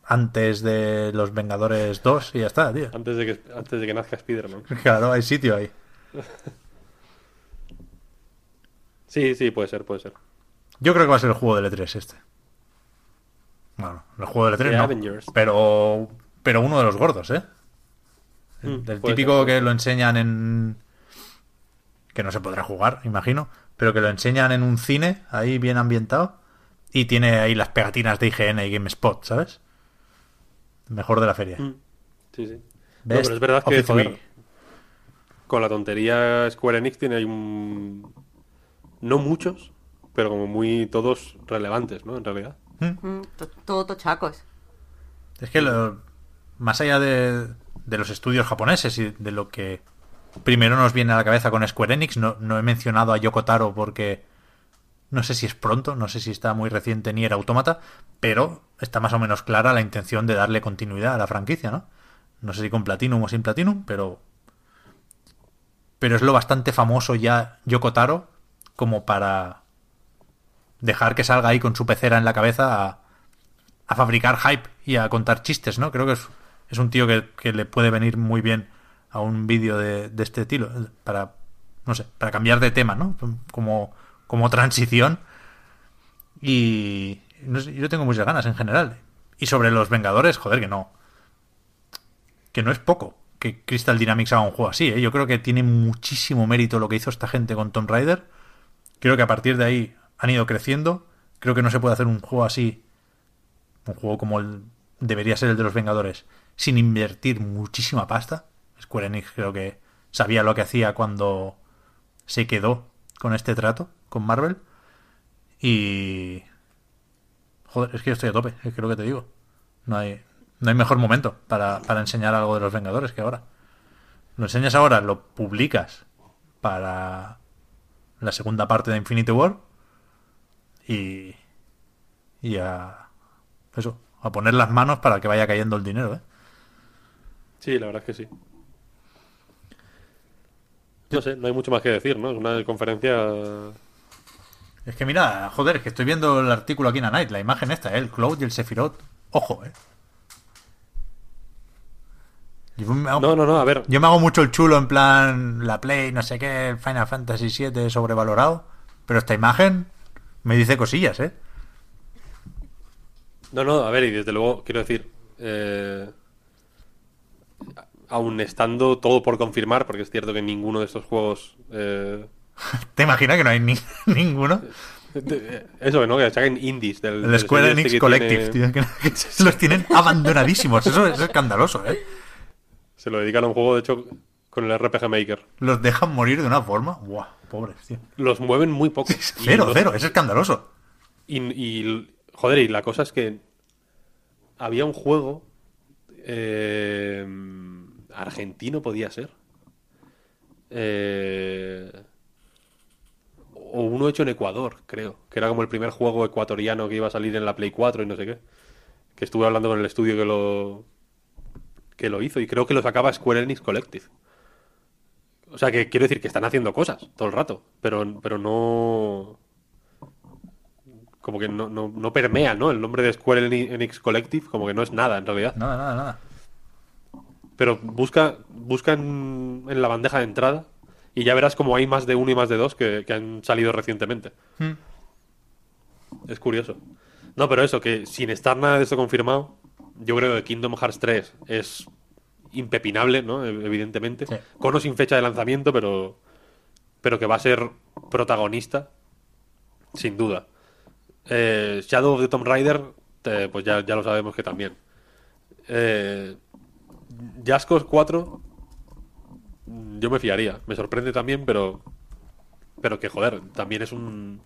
antes de los Vengadores 2 y ya está, tío. Antes de que, antes de que nazca Spider-Man. Claro, hay sitio ahí. Sí, sí, puede ser, puede ser. Yo creo que va a ser el juego del E3 este. Bueno, el juego del E3 De no, Avengers. Pero, pero uno de los gordos, ¿eh? Mm, Del puede típico ser, que lo enseñan en... Que no se podrá jugar, imagino. Pero que lo enseñan en un cine, ahí bien ambientado. Y tiene ahí las pegatinas de IGN y GameSpot, ¿sabes? Mejor de la feria. Mm, Sí, sí. No, pero es verdad que, joder, con la tontería Square Enix tiene ahí un... No muchos, pero como muy todos relevantes, ¿no? En realidad. Mm, to- Todo tochacos. Es que lo- más allá de, de los estudios japoneses y de lo que primero nos viene a la cabeza con Square Enix, no, no he mencionado a Yoko Taro porque no sé si es pronto, no sé si está muy reciente ni era Autómata, pero está más o menos clara la intención de darle continuidad a la franquicia, ¿no? No sé si con Platinum o sin Platinum, pero pero es lo bastante famoso ya Yoko Taro como para dejar que salga ahí con su pecera en la cabeza a, a fabricar hype y a contar chistes, ¿no? Creo que es, es un tío que, que le puede venir muy bien a un vídeo de, de este estilo, para, no sé, para cambiar de tema, ¿no? Como, como transición. Y no sé, yo tengo muchas ganas en general. Y sobre los Vengadores, joder, que no. Que no es poco que Crystal Dynamics haga un juego así, ¿eh? Yo creo que tiene muchísimo mérito lo que hizo esta gente con Tomb Raider. Creo que a partir de ahí han ido creciendo. Creo que no se puede hacer un juego así, un juego como el debería ser el de los Vengadores, sin invertir muchísima pasta. Square Enix creo que sabía lo que hacía cuando se quedó con este trato con Marvel. Y... Joder, es que yo estoy a tope, es que lo que te digo. No hay, no hay mejor momento para, para enseñar algo de los Vengadores que ahora. Lo enseñas ahora, lo publicas para la segunda parte de Infinity War y, y a eso, a poner las manos para que vaya cayendo el dinero, ¿eh? Sí, la verdad es que sí. No sé, no hay mucho más que decir, ¿no? Es una conferencia... Es que mira, joder, que estoy viendo el artículo aquí en A Night, la imagen esta, ¿eh? el Cloud y el Sephiroth. Ojo, eh. Yo me, hago, No, no, no, a ver. yo me hago mucho el chulo en plan la Play, no sé qué, Final Fantasy VII sobrevalorado. Pero esta imagen me dice cosillas, ¿eh? No, no, a ver, y desde luego, quiero decir, eh, aún estando todo por confirmar, porque es cierto que ninguno de estos juegos... eh, ¿Te imaginas que no hay ni, ninguno? eso, ¿no? Que saquen indies del, El Square este Enix que Collective, tiene- tío, que- que los tienen abandonadísimos. Eso es escandaloso, ¿eh? Se lo dedican a un juego, de hecho, con el RPG Maker. Los dejan morir de una forma. Buah, pobres, tío. Los mueven muy poco. Cero, los- cero, es escandaloso. Y, y, joder, y la cosa es que había un juego eh, argentino, podía ser. Eh, o uno hecho en Ecuador, creo. Que era como el primer juego ecuatoriano que iba a salir en la Play 4 y no sé qué. Que estuve hablando con el estudio que lo, que lo hizo y creo que lo sacaba Square Enix Collective. O sea, que quiero decir que están haciendo cosas todo el rato, pero, pero no... Como que no, no, no permea, ¿no? El nombre de Square Enix Collective como que no es nada en realidad. Nada, nada, nada. Pero busca, busca en, en la bandeja de entrada y ya verás como hay más de uno y más de dos que, que han salido recientemente. Hmm. Es curioso. No, pero eso, que sin estar nada de esto confirmado, yo creo que Kingdom Hearts 3 es impepinable, ¿no? E- Evidentemente. Sí. Con o sin fecha de lanzamiento, pero, pero que va a ser protagonista, sin duda. Eh, Shadow of the Tomb Raider, eh, pues ya, ya lo sabemos que también. Eh, Jaskos 4, mm, yo me fiaría. Me sorprende también, pero, pero que joder, también es un,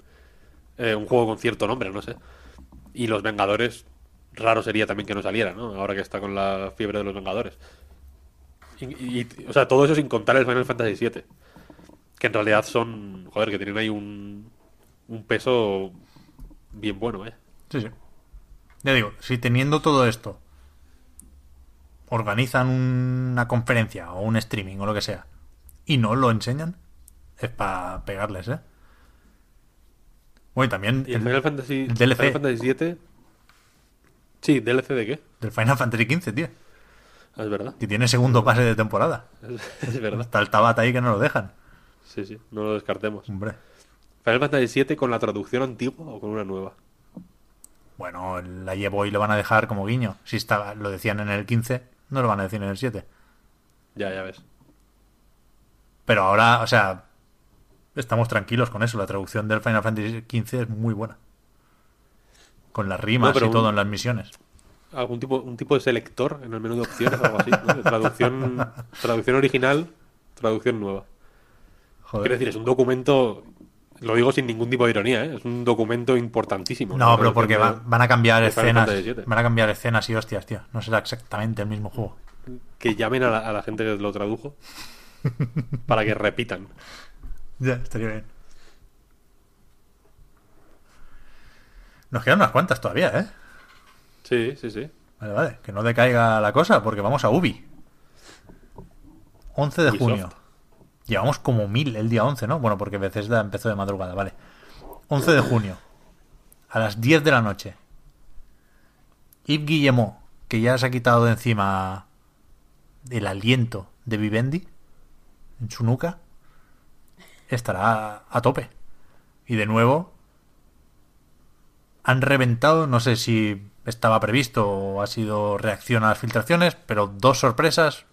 eh, un juego con cierto nombre, no sé. Y los Vengadores, raro sería también que no saliera, ¿no? Ahora que está con la fiebre de los Vengadores. Y, o sea, todo eso sin contar el Final Fantasy VII. Que en realidad son, joder, que tienen ahí un, un peso bien bueno, ¿eh? Sí, sí. Ya digo, si teniendo todo esto organizan una conferencia o un streaming o lo que sea y no lo enseñan, es para pegarles, ¿eh? Bueno, y también Y el el- Final Fantasy, el DLC. Final Fantasy VII... Sí, DLC de qué? del Final Fantasy XV, tío, Ah, es verdad. que tiene segundo pase de temporada. Es, es verdad. Está el Tabata ahí que no lo dejan. Sí, sí, no lo descartemos. Hombre. Final Fantasy VII con la traducción antigua o con una nueva. Bueno, la llevo y lo van a dejar como guiño. Si está, lo decían en el 15, no lo van a decir en el 7. Ya, ya ves. Pero ahora, o sea, estamos tranquilos con eso. La traducción del Final Fantasy XV es muy buena. Con las rimas No, y todo un- en las misiones. algún tipo un tipo de selector en el menú de opciones o algo así ¿no? De traducción traducción original traducción nueva Joder. quiero decir es un documento lo digo sin ningún tipo de ironía ¿eh? es un documento importantísimo No, pero porque traducción van, a cambiar escenas. Van a cambiar escenas y hostias, tío. No será exactamente el mismo juego. que llamen a la, a la gente que lo tradujo para que repitan Ya, estaría bien. Nos quedan unas cuantas todavía, ¿eh? sí sí sí Vale, vale. Que no decaiga la cosa porque vamos a Ubi. 11 de Ubisoft. junio. Llevamos como mil el día 11, ¿no? Bueno, porque Bethesda empezó de madrugada, vale. 11 de junio. A las 10 de la noche. Yves Guillemot, que ya se ha quitado de encima el aliento de Vivendi en su nuca, estará a tope. Y de nuevo, han reventado, no sé si estaba previsto o ha sido reacción a las filtraciones, pero dos sorpresas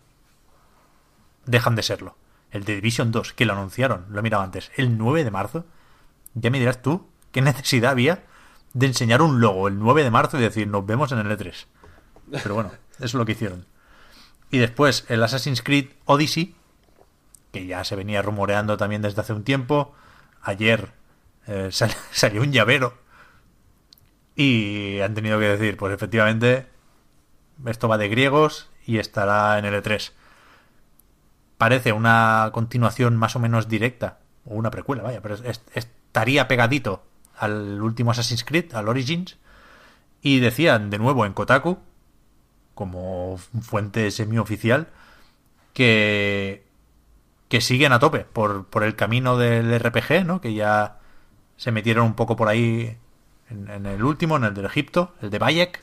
dejan de serlo. El de Division 2, que lo anunciaron, lo he mirado antes, el 9 de marzo. Ya me dirás tú qué necesidad había de enseñar un logo el 9 de marzo y decir nos vemos en el E3. Pero bueno, eso es lo que hicieron. Y después el Assassin's Creed Odyssey, que ya se venía rumoreando también desde hace un tiempo. Ayer eh, sal- salió un llavero y han tenido que decir, pues efectivamente, esto va de griegos y estará en el E3. Parece una continuación más o menos directa, o una precuela, vaya, pero es- es- estaría pegadito al último Assassin's Creed, al Origins, y decían de nuevo en Kotaku, como fuente semioficial, que, que siguen a tope por, por el camino del RPG, ¿no? Que ya se metieron un poco por ahí en, en el último, en el del Egipto, el de Bayek,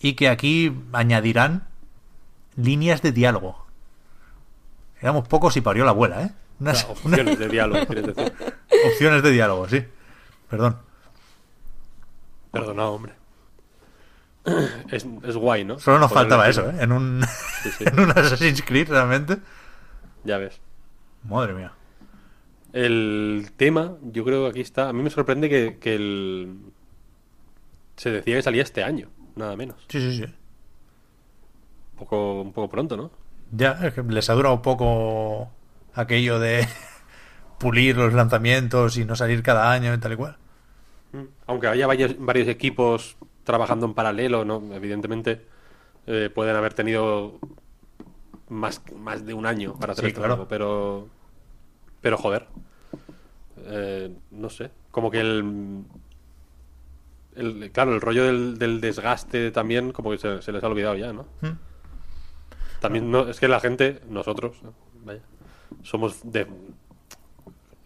y que aquí añadirán líneas de diálogo. Éramos pocos y parió la abuela, ¿eh? Unas, opciones de diálogo quieres decir opciones de diálogo, sí. Perdón. perdonado hombre es, es guay ¿no? Solo nos Poder faltaba eso. ¿eh? En un, Sí, sí. en un Assassin's Creed, realmente. ya ves Madre mía. El tema, yo creo que aquí está. A mí me sorprende que, que el. Se decía que salía este año, nada menos. Sí, sí, sí. Un poco, un poco pronto, ¿no? Ya, es que les ha durado poco aquello de pulir los lanzamientos y no salir cada año y tal y cual. Aunque haya varios, varios equipos trabajando en paralelo, ¿no? Evidentemente eh, pueden haber tenido más, más de un año para hacer Sí, esto, claro. algo, pero pero joder, Eh, no sé, como que el, el claro, el rollo del, del desgaste también como que se, se les ha olvidado ya, ¿no? Hmm. También no, es que la gente, nosotros, ¿no? vaya, somos de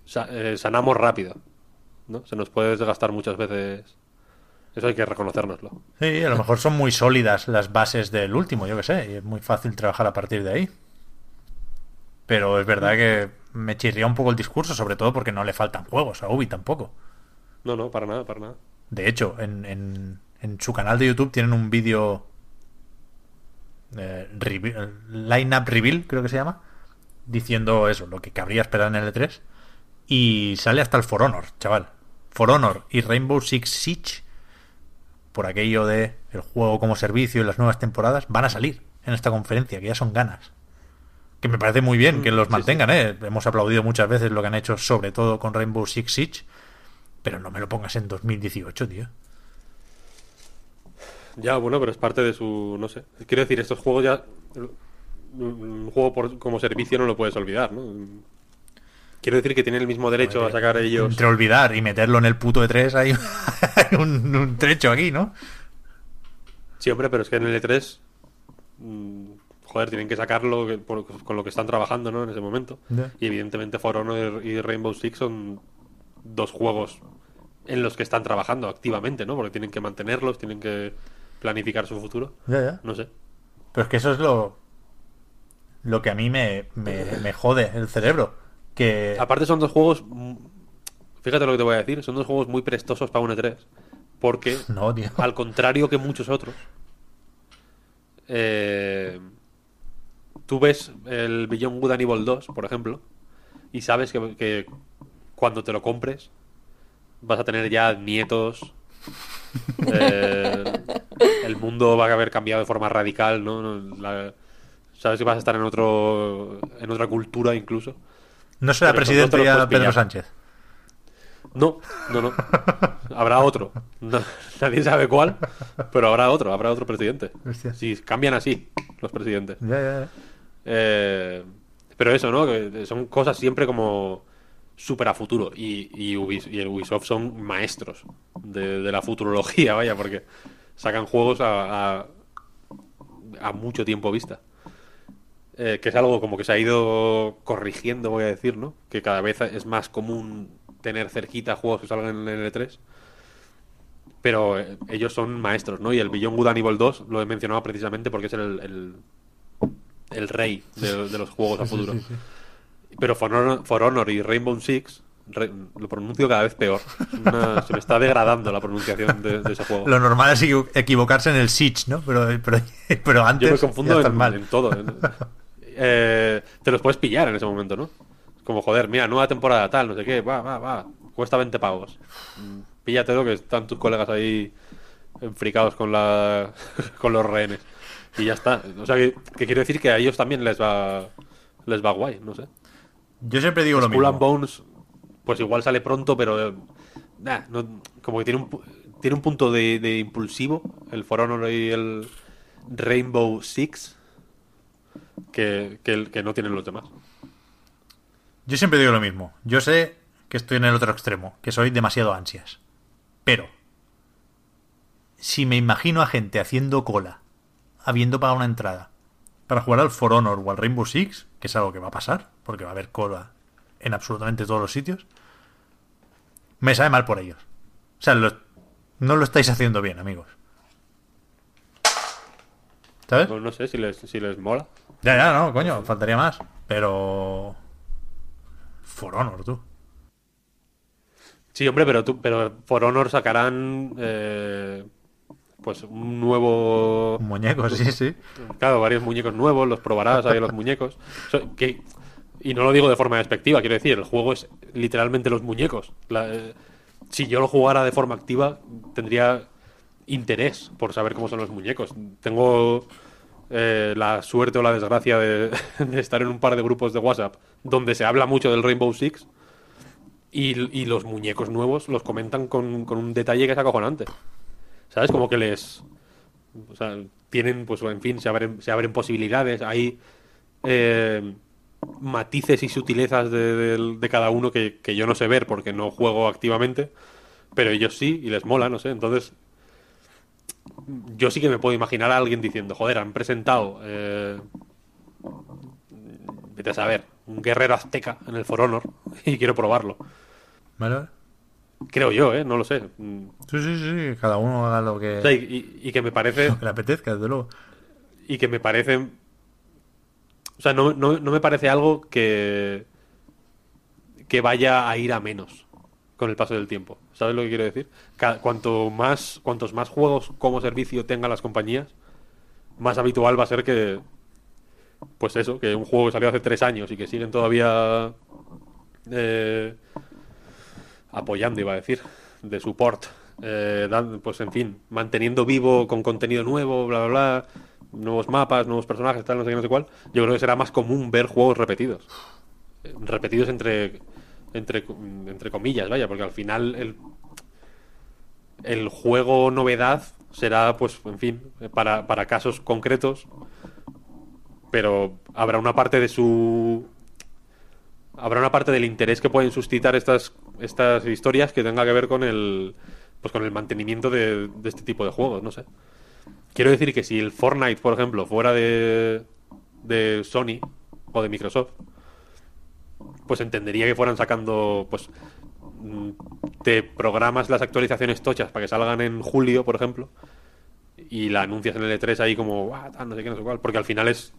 sa- eh, sanamos rápido, ¿no? Se nos puede desgastar muchas veces. Eso hay que reconocérnoslo. Sí, a lo mejor son muy sólidas las bases del último, yo que sé, y es muy fácil trabajar a partir de ahí. Pero es verdad que me chirría un poco el discurso, sobre todo porque no le faltan juegos a Ubi tampoco. No, no, para nada, para nada. De hecho, en, en, en su canal de YouTube tienen un vídeo eh, revi- line-up reveal, creo que se llama, diciendo eso, lo que cabría esperar en el E3. Y sale hasta el For Honor, chaval. For Honor y Rainbow Six Siege, por aquello de el juego como servicio y las nuevas temporadas, van a salir en esta conferencia, que ya son ganas. Que me parece muy bien que los sí, mantengan, ¿eh? Hemos aplaudido muchas veces lo que han hecho, sobre todo con Rainbow Six Siege. Pero no me lo pongas en 2018, tío. Ya, bueno, pero es parte de su. No sé. Quiero decir, estos juegos ya. Un juego por- como servicio no lo puedes olvidar, ¿no? Quiero decir que tienen el mismo derecho a sacar ellos. Entre olvidar y meterlo en el puto E3 hay, un, un trecho aquí, ¿no? Sí, hombre, pero es que en el E3. mm, Joder, tienen que sacarlo por- con lo que están trabajando, ¿no? En ese momento. Y evidentemente For Honor y Rainbow Six son dos juegos en los que están trabajando activamente, ¿no? Porque tienen que mantenerlos, tienen que planificar su futuro. Ya, ya. No sé. Pero es que eso es lo, lo que a mí me, me, me jode el cerebro. Que Aparte son dos juegos, fíjate lo que te voy a decir, son dos juegos muy prestosos para un E3, porque No, tío. al contrario que muchos otros, eh, tú ves el Beyond Good and Evil 2, por ejemplo, y sabes que, que cuando te lo compres vas a tener ya nietos, eh, mundo va a haber cambiado de forma radical, ¿no? La- sabes que vas a estar en otro en otra cultura incluso. no será pero presidente ya Pedro pillar. Sánchez. No, no, no. Habrá otro. No- nadie sabe cuál, pero habrá otro, habrá otro presidente. Hostia. Si cambian así los presidentes. Ya, ya, ya. Eh, pero eso, ¿no? Que son cosas siempre como súper a futuro. Y, y, Ubis- y el Ubisoft son maestros de, de la futurología, vaya, porque sacan juegos a, a, a mucho tiempo vista. Eh, que es algo como que se ha ido corrigiendo, voy a decir, ¿no? Que cada vez es más común tener cerquita juegos que salgan en el E3. Pero eh, ellos son maestros, ¿no? Y el Beyond Good and Evil 2 lo he mencionado precisamente porque es el, el, el rey de, de los juegos a futuro. Pero For Honor, For Honor y Rainbow Six re- lo pronuncio cada vez peor. Una- se me está degradando la pronunciación de, de ese juego. Lo normal es equivo- equivocarse en el Siege, ¿no? Pero, pero, pero antes Yo me confundo en, mal. en todo. en- eh, te los puedes pillar en ese momento, ¿no? Como, joder, mira, nueva temporada tal, no sé qué, va, va, va. Cuesta 20 pavos. Mm, Píllatelo que están tus colegas ahí enfricados con, la, con los rehenes. Y ya está. O sea, que, que quiero decir que a ellos también les va les va guay, no sé. Yo siempre digo lo and mismo. Bones, pues igual sale pronto, pero eh, no- como que tiene un, tiene un punto de, impulsivo, el For Honor y el Rainbow Six, que, que, que no tienen los demás. Yo siempre digo lo mismo. Yo sé que estoy en el otro extremo, que soy demasiado ansias. Pero, si me imagino a gente haciendo cola, habiendo pagado una entrada, para jugar al For Honor o al Rainbow Six, que es algo que va a pasar, porque va a haber cola en absolutamente todos los sitios, me sabe mal por ellos. O sea, lo- no lo estáis haciendo bien, amigos. ¿Sabes? No, no sé si les, si les mola. Ya, ya, no, coño, faltaría más. Pero... For Honor, tú. Sí, hombre, pero tú, pero For Honor sacarán eh, pues un nuevo Un muñeco, sí, sí. Claro, varios muñecos nuevos, los probarás ahí los muñecos. So- que- y no lo digo de forma despectiva, quiero decir, el juego es literalmente los muñecos. Eh, si yo lo jugara de forma activa, tendría interés por saber cómo son los muñecos. Tengo eh, la suerte o la desgracia de, de estar en un par de grupos de WhatsApp donde se habla mucho del Rainbow Six y, y los muñecos nuevos los comentan con, con un detalle que es acojonante. ¿Sabes? Como que les. O sea, tienen, pues, en fin, se abren, se abren posibilidades. Hay eh, matices y sutilezas de, de- de cada uno que, que yo no sé ver porque no juego activamente. Pero ellos sí, y les mola, no sé. Entonces. Yo sí que me puedo imaginar a alguien diciendo, joder, han presentado. Eh, vete a saber, un guerrero azteca en el For Honor y quiero probarlo. ¿Vale? Creo yo, ¿eh? No lo sé. Sí, sí, sí, cada uno haga lo que, o sea, y, y- y que me parece. lo que le apetezca, desde luego. Y que me parece. O sea, no, no, no me parece algo que. que vaya a ir a menos con el paso del tiempo. ¿Sabes lo que quiero decir? Cuanto más, cuantos más juegos como servicio tengan las compañías, más habitual va a ser que. Pues eso, que un juego que salió hace tres años y que siguen todavía. eh, apoyando, iba a decir, de support, eh, pues en fin, manteniendo vivo con contenido nuevo, bla, bla, bla, nuevos mapas, nuevos personajes, tal, no sé qué, no sé cuál, yo creo que será más común ver juegos repetidos. Repetidos entre, entre, entre comillas, vaya, porque al final el, el juego novedad será, pues, en fin, para, para casos concretos, pero habrá una parte de su habrá una parte del interés que pueden suscitar estas, estas historias que tenga que ver con el pues con el mantenimiento de, de este tipo de juegos, no sé. Quiero decir que si el Fortnite, por ejemplo, fuera de, de Sony o de Microsoft, pues entendería que fueran sacando, pues, mm, te programas las actualizaciones tochas para que salgan en julio, por ejemplo, y la anuncias en el E3 ahí como, "Guau, tal, no sé qué, no sé cuál, porque al final es,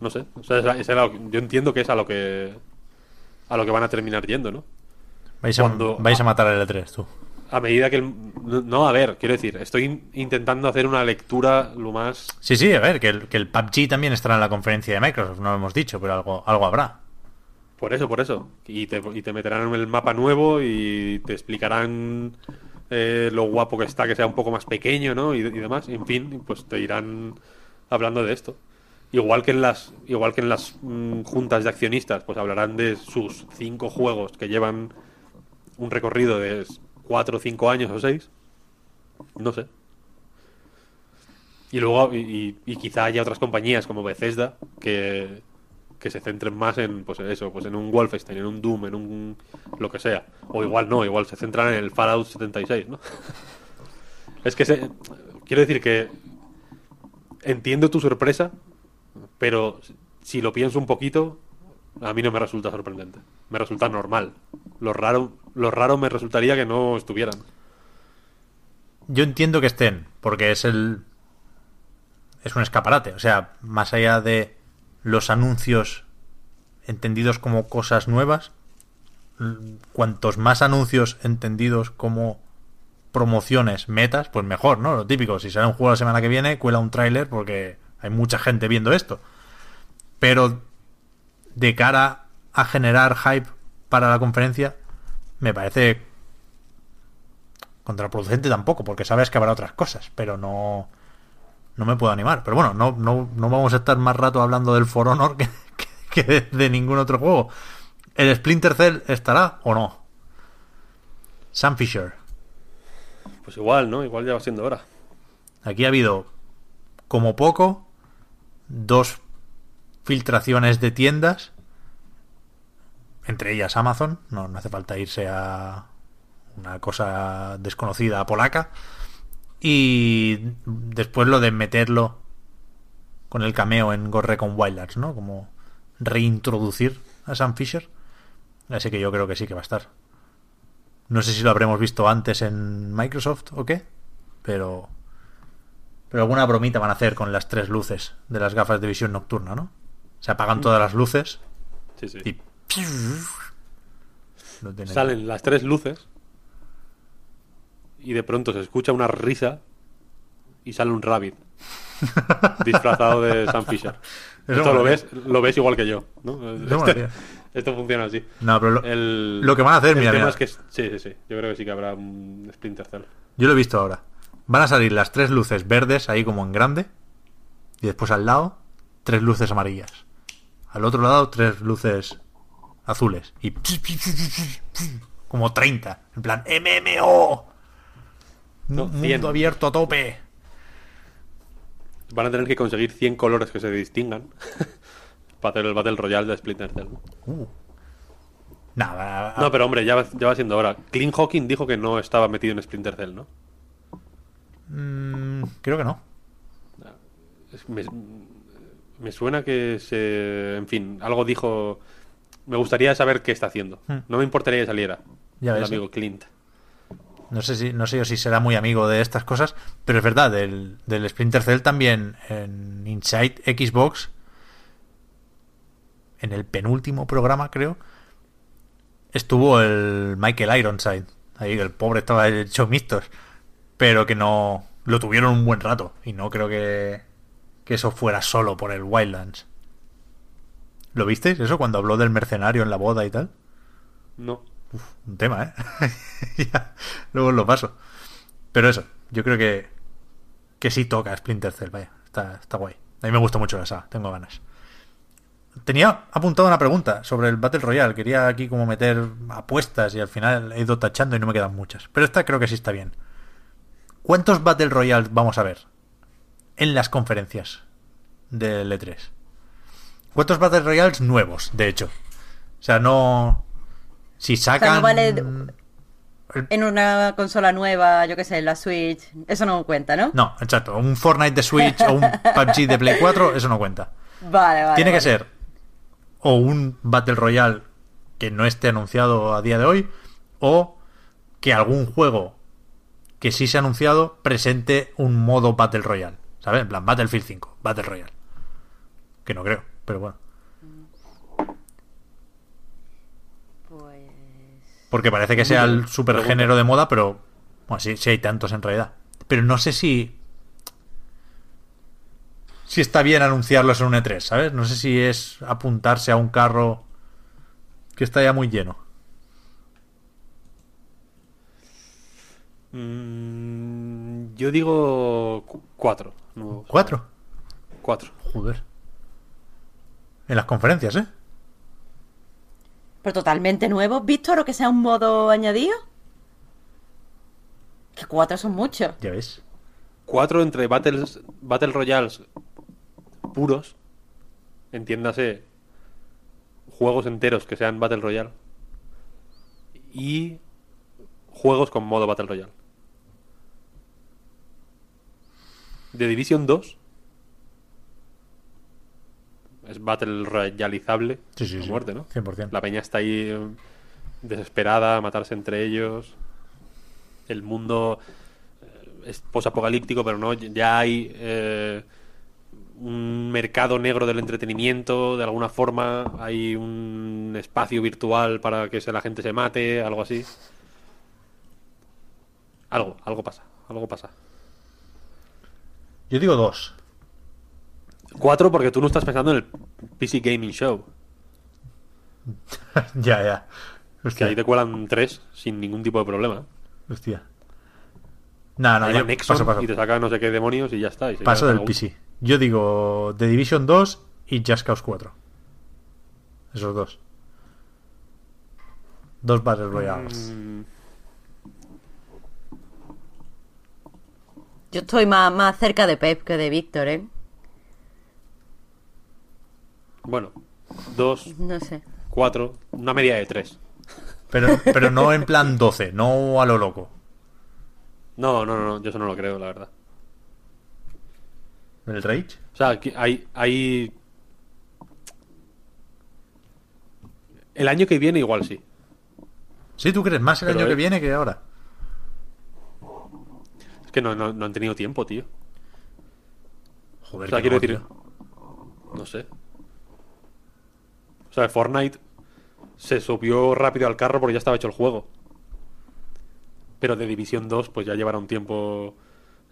no sé, o sea, es es lo- yo entiendo que es a lo que a lo que van a terminar yendo, ¿no? Vais a, Cuando- vais a matar al L3, tú. A medida que el- no, a ver, quiero decir, estoy in- intentando hacer una lectura lo más Sí, sí, a ver, que el, que el PUBG también estará en la conferencia de Microsoft, no lo hemos dicho, pero algo, algo habrá. Por eso, por eso. Y te, y te meterán en el mapa nuevo y te explicarán eh, lo guapo que está, que sea un poco más pequeño, ¿no? Y, y demás. En fin, pues te irán hablando de esto. Igual que en las, igual que en las mm, juntas de accionistas, pues hablarán de sus cinco juegos que llevan un recorrido de cuatro o cinco años o seis. No sé. Y luego, y, y- quizá haya otras compañías como Bethesda que, que se centren más en pues eso, pues en un Wolfenstein, en un Doom, en un lo que sea. O igual no, igual se centran en el Fallout 76, ¿no? es que se, quiero decir que entiendo tu sorpresa, pero si lo pienso un poquito, a mí no me resulta sorprendente. Me resulta normal. Lo raro, lo raro me resultaría que no estuvieran. Yo entiendo que estén, porque es el. Es un escaparate. O sea, más allá de los anuncios entendidos como cosas nuevas, cuantos más anuncios entendidos como promociones, metas, pues mejor, ¿no? Lo típico, si sale un juego la semana que viene, cuela un tráiler porque hay mucha gente viendo esto. Pero de cara a generar hype para la conferencia, me parece contraproducente tampoco, porque sabes que habrá otras cosas, pero no no me puedo animar. Pero bueno, no, no, no vamos a estar más rato hablando del For Honor que, que- que de, de ningún otro juego. ¿El Splinter Cell estará o no? Sam Fisher. Pues igual, ¿no? Igual ya va siendo hora. Aquí ha habido, como poco, dos filtraciones de tiendas, entre ellas Amazon, no, no hace falta irse a una cosa desconocida polaca, y después lo de meterlo con el cameo en Gorre con Wildlands, ¿no? Como reintroducir a Sam Fisher. Así que yo creo que sí que va a estar. No sé si lo habremos visto antes en Microsoft o qué, pero pero alguna bromita van a hacer con las tres luces de las gafas de visión nocturna, ¿no? Se apagan todas las luces Sí, sí. y. Salen las tres luces y de pronto se escucha una risa y sale un rabbit disfrazado de Sam Fisher. Eso Esto lo ves, lo ves igual que yo, ¿no? Este- esto funciona así. No, pero lo, El, lo que van a hacer, el mira, tema mira. es que sí, sí, sí. Yo creo que sí que habrá un Splinter Cell. yo lo he visto ahora. Van a salir las tres luces verdes ahí como en grande y después al lado tres luces amarillas. Al otro lado tres luces azules y como 30, en plan MMO. No, Un 100. mundo abierto a tope. Van a tener que conseguir 100 colores que se distingan para hacer el Battle Royale de Splinter Cell. Nada. No, pero hombre, ya va, ya va siendo hora. Clint Hawking dijo que no estaba metido en Splinter Cell, ¿no? mm, creo que no. Es- Me, me suena que se... En fin, algo dijo... Me gustaría saber qué está haciendo. Hmm. No me importaría que saliera. Ya el ves, amigo Clint. No sé si no sé yo si será muy amigo de estas cosas, pero es verdad, del, del Splinter Cell también en Inside Xbox, en el penúltimo programa creo, estuvo el Michael Ironside. Ahí el pobre estaba hecho mixtos, pero que no lo tuvieron un buen rato y no creo que, que eso fuera solo por el Wildlands. ¿Lo visteis eso cuando habló del mercenario en la boda y tal? No. un tema, ¿eh? Ya, luego os lo paso. Pero eso, yo creo que, que sí toca Splinter Cell, vaya, está, está guay. A mí me gusta mucho la saga, tengo ganas. Tenía apuntado una pregunta sobre el Battle Royale, quería aquí como meter apuestas y al final he ido tachando y no me quedan muchas. Pero esta creo que sí está bien. ¿Cuántos Battle Royale vamos a ver en las conferencias del E3? ¿Cuántos Battle Royales nuevos, de hecho? O sea, no... Si sacan... no vale- En una consola nueva, yo qué sé, la Switch, eso no cuenta, ¿no? No, exacto. Un Fortnite de Switch o un PUBG de Play 4, eso no cuenta. Vale, vale. Tiene que ser o un Battle Royale que no esté anunciado a día de hoy, o que algún juego que sí se ha anunciado presente un modo Battle Royale. ¿Sabes? En plan, Battlefield 5, Battle Royale. Que no creo, pero bueno. Pues... Porque parece que sea el supergénero de moda, pero bueno, sí, sí hay tantos en realidad. Pero no sé si si está bien anunciarlos en un E3, ¿sabes? No sé si es apuntarse a un carro que está ya muy lleno. Mm, yo digo cu- cuatro. Nuevos. ¿Cuatro? Cuatro. Joder. En las conferencias, ¿eh? Pero totalmente nuevo, Víctor, o que sea un modo añadido. Que cuatro son muchos. Ya ves. Cuatro entre battles, Battle Royales puros. Entiéndase. Juegos enteros que sean Battle Royale. Y juegos con modo Battle Royale. The Division 2 es Battle Royalizable Sí, sí, sí. muerte, ¿no? 100%. La peña está ahí eh, desesperada a matarse entre ellos. El mundo eh, es posapocalíptico, pero no, ya hay eh, un mercado negro del entretenimiento, de alguna forma, hay un espacio virtual para que se- la gente se mate, algo así. Algo, algo pasa, algo pasa. Yo digo dos. Cuatro, porque tú no estás pensando en el PC Gaming Show, ya, ya. que Hostia. ahí te cuelan tres sin ningún tipo de problema. Hostia. No, no, yo paso, paso. y te saca no sé qué demonios y ya está. y se Paso del PC. Yo digo The Division 2 y Just Cause 4. Esos dos. Dos Battle Royales. Mm, Yo estoy más, más cerca de Pep que de Víctor, ¿eh? Bueno, dos, No sé. cuatro, una media de tres. Pero, pero no en plan 12, no a lo loco. No, no, no, no, yo eso no lo creo, la verdad. ¿El Rage? O sea, aquí hay, hay... El año que viene igual sí. Sí, ¿tú crees más el Pero año que viene que ahora? Es que no, no, no han tenido tiempo, tío. Joder, O sea, que quiero no, decir... No sé. O sea, Fortnite se subió rápido al carro porque ya estaba hecho el juego. Pero de División 2 pues ya llevará un tiempo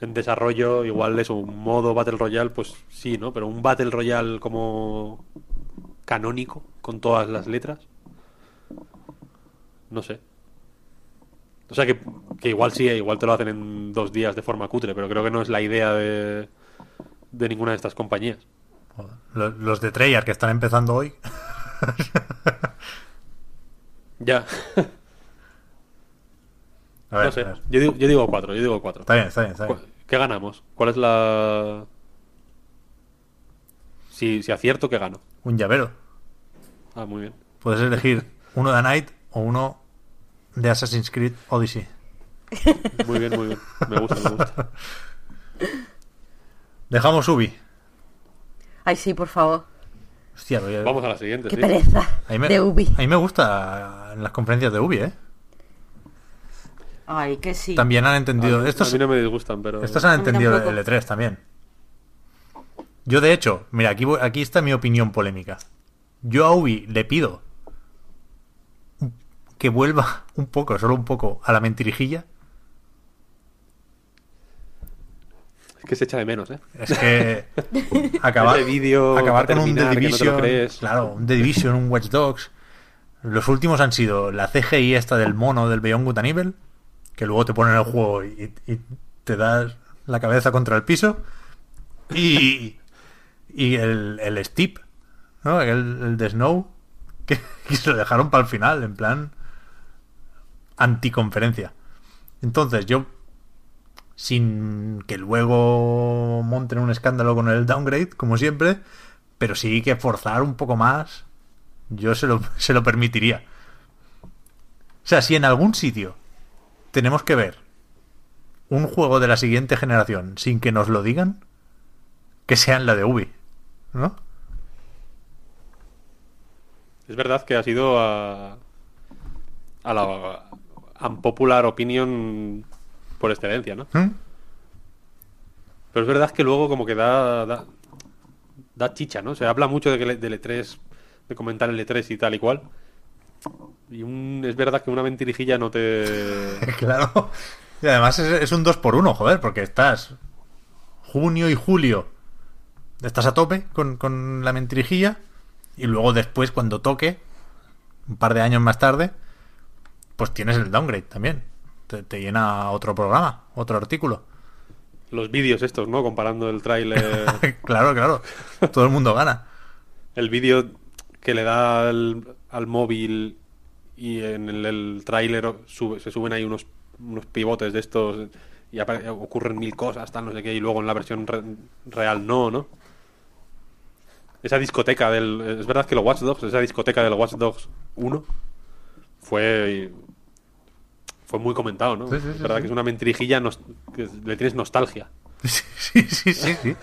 en desarrollo. Igual es un modo Battle Royale, pues sí, ¿no? Pero un Battle Royale como canónico, con todas las letras. No sé. O sea que, que igual sí, igual te lo hacen en dos días de forma cutre, pero creo que no es la idea de, de ninguna de estas compañías. Los de Treyarch que están empezando hoy. Ya. A ver, no sé. a ver. Yo digo, yo digo cuatro, yo digo cuatro. Está bien, está bien, está bien. ¿Cu- ¿Qué ganamos? ¿Cuál es la...? Si, si acierto, ¿qué gano? Un llavero. Ah, muy bien. Puedes elegir uno de Knight o uno de Assassin's Creed Odyssey. Muy bien, muy bien. Me gusta, me gusta. Dejamos Ubi. Ay, sí, por favor. Hostia, voy a- Vamos a la siguiente, Qué sí. pereza. a mí me, De Ubi. a mí me gusta en las conferencias de Ubi, ¿eh? Ay, que sí. También han entendido. A mí- estos, A mí no me disgustan, pero... estos han entendido el E3 también. Yo, de hecho, mira, aquí, voy- aquí está mi opinión polémica. Yo a Ubi le pido que vuelva un poco, solo un poco, a la mentirijilla. Es que se echa de menos, ¿eh? Es que acabar, con un The no Division, claro, un The Division, un Watch Dogs. Los últimos han sido la CGI esta del mono del Beyond Good Evil, que luego te ponen el juego y, y te das la cabeza contra el piso. Y, y el, el Steep, ¿no? El, el de Snow, que, que se lo dejaron para el final, en plan anticonferencia. Entonces yo sin que luego monten un escándalo con el downgrade, como siempre, pero sí que forzar un poco más, yo se lo, se lo permitiría. O sea, si en algún sitio tenemos que ver un juego de la siguiente generación sin que nos lo digan, que sea en la de Ubi, ¿no? Es verdad que ha sido a, a la unpopular opinion por excelencia, ¿no? ¿Mm? Pero es verdad que luego como que da, da, da chicha, ¿no? Se habla mucho de que le- del E3, de comentar el E3 y tal y cual. Y un, es verdad que una mentirijilla no te... Claro. Y además es, es un 2 por 1 joder, porque estás junio y julio. Estás a tope con, con la mentirijilla. Y luego después, cuando toque, un par de años más tarde, pues tienes el downgrade también. Te, te llena otro programa, otro artículo. Los vídeos estos, ¿no? Comparando el tráiler... claro, claro. Todo el mundo gana. el vídeo que le da al, al móvil y en el, el tráiler sube- se suben ahí unos, unos pivotes de estos y ocurren mil cosas, tal, no sé qué, y luego en la versión re- real no, ¿no? Esa discoteca del... Es verdad que los Watch Dogs, esa discoteca del Watch Dogs 1 fue... Fue muy comentado, ¿no? Sí, sí, es sí, verdad sí. que es una mentirijilla que le tienes nostalgia. Sí, sí, sí, sí.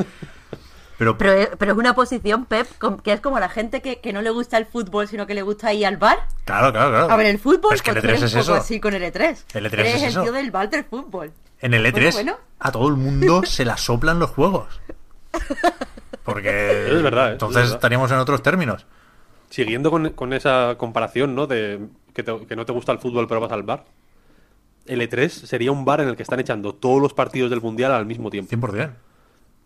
Pero, Pero es, pero es una posición, Pep, que es como la gente que, que no le gusta el fútbol, sino que le gusta ir al bar claro, claro, claro. a ver el fútbol. Pero es que el pues tú E3 eres es un poco eso. así con el E3. El E3 Eres es el eso. tío del bar del fútbol. En el E3 Bueno, bueno. a todo el mundo se la soplan los juegos. Porque es verdad, ¿eh? Entonces es verdad. estaríamos en otros términos. Siguiendo con, con esa comparación, ¿no? De que, te- que no te gusta el fútbol pero vas al bar. El E3 sería un bar en el que están echando todos los partidos del Mundial al mismo tiempo. 100%.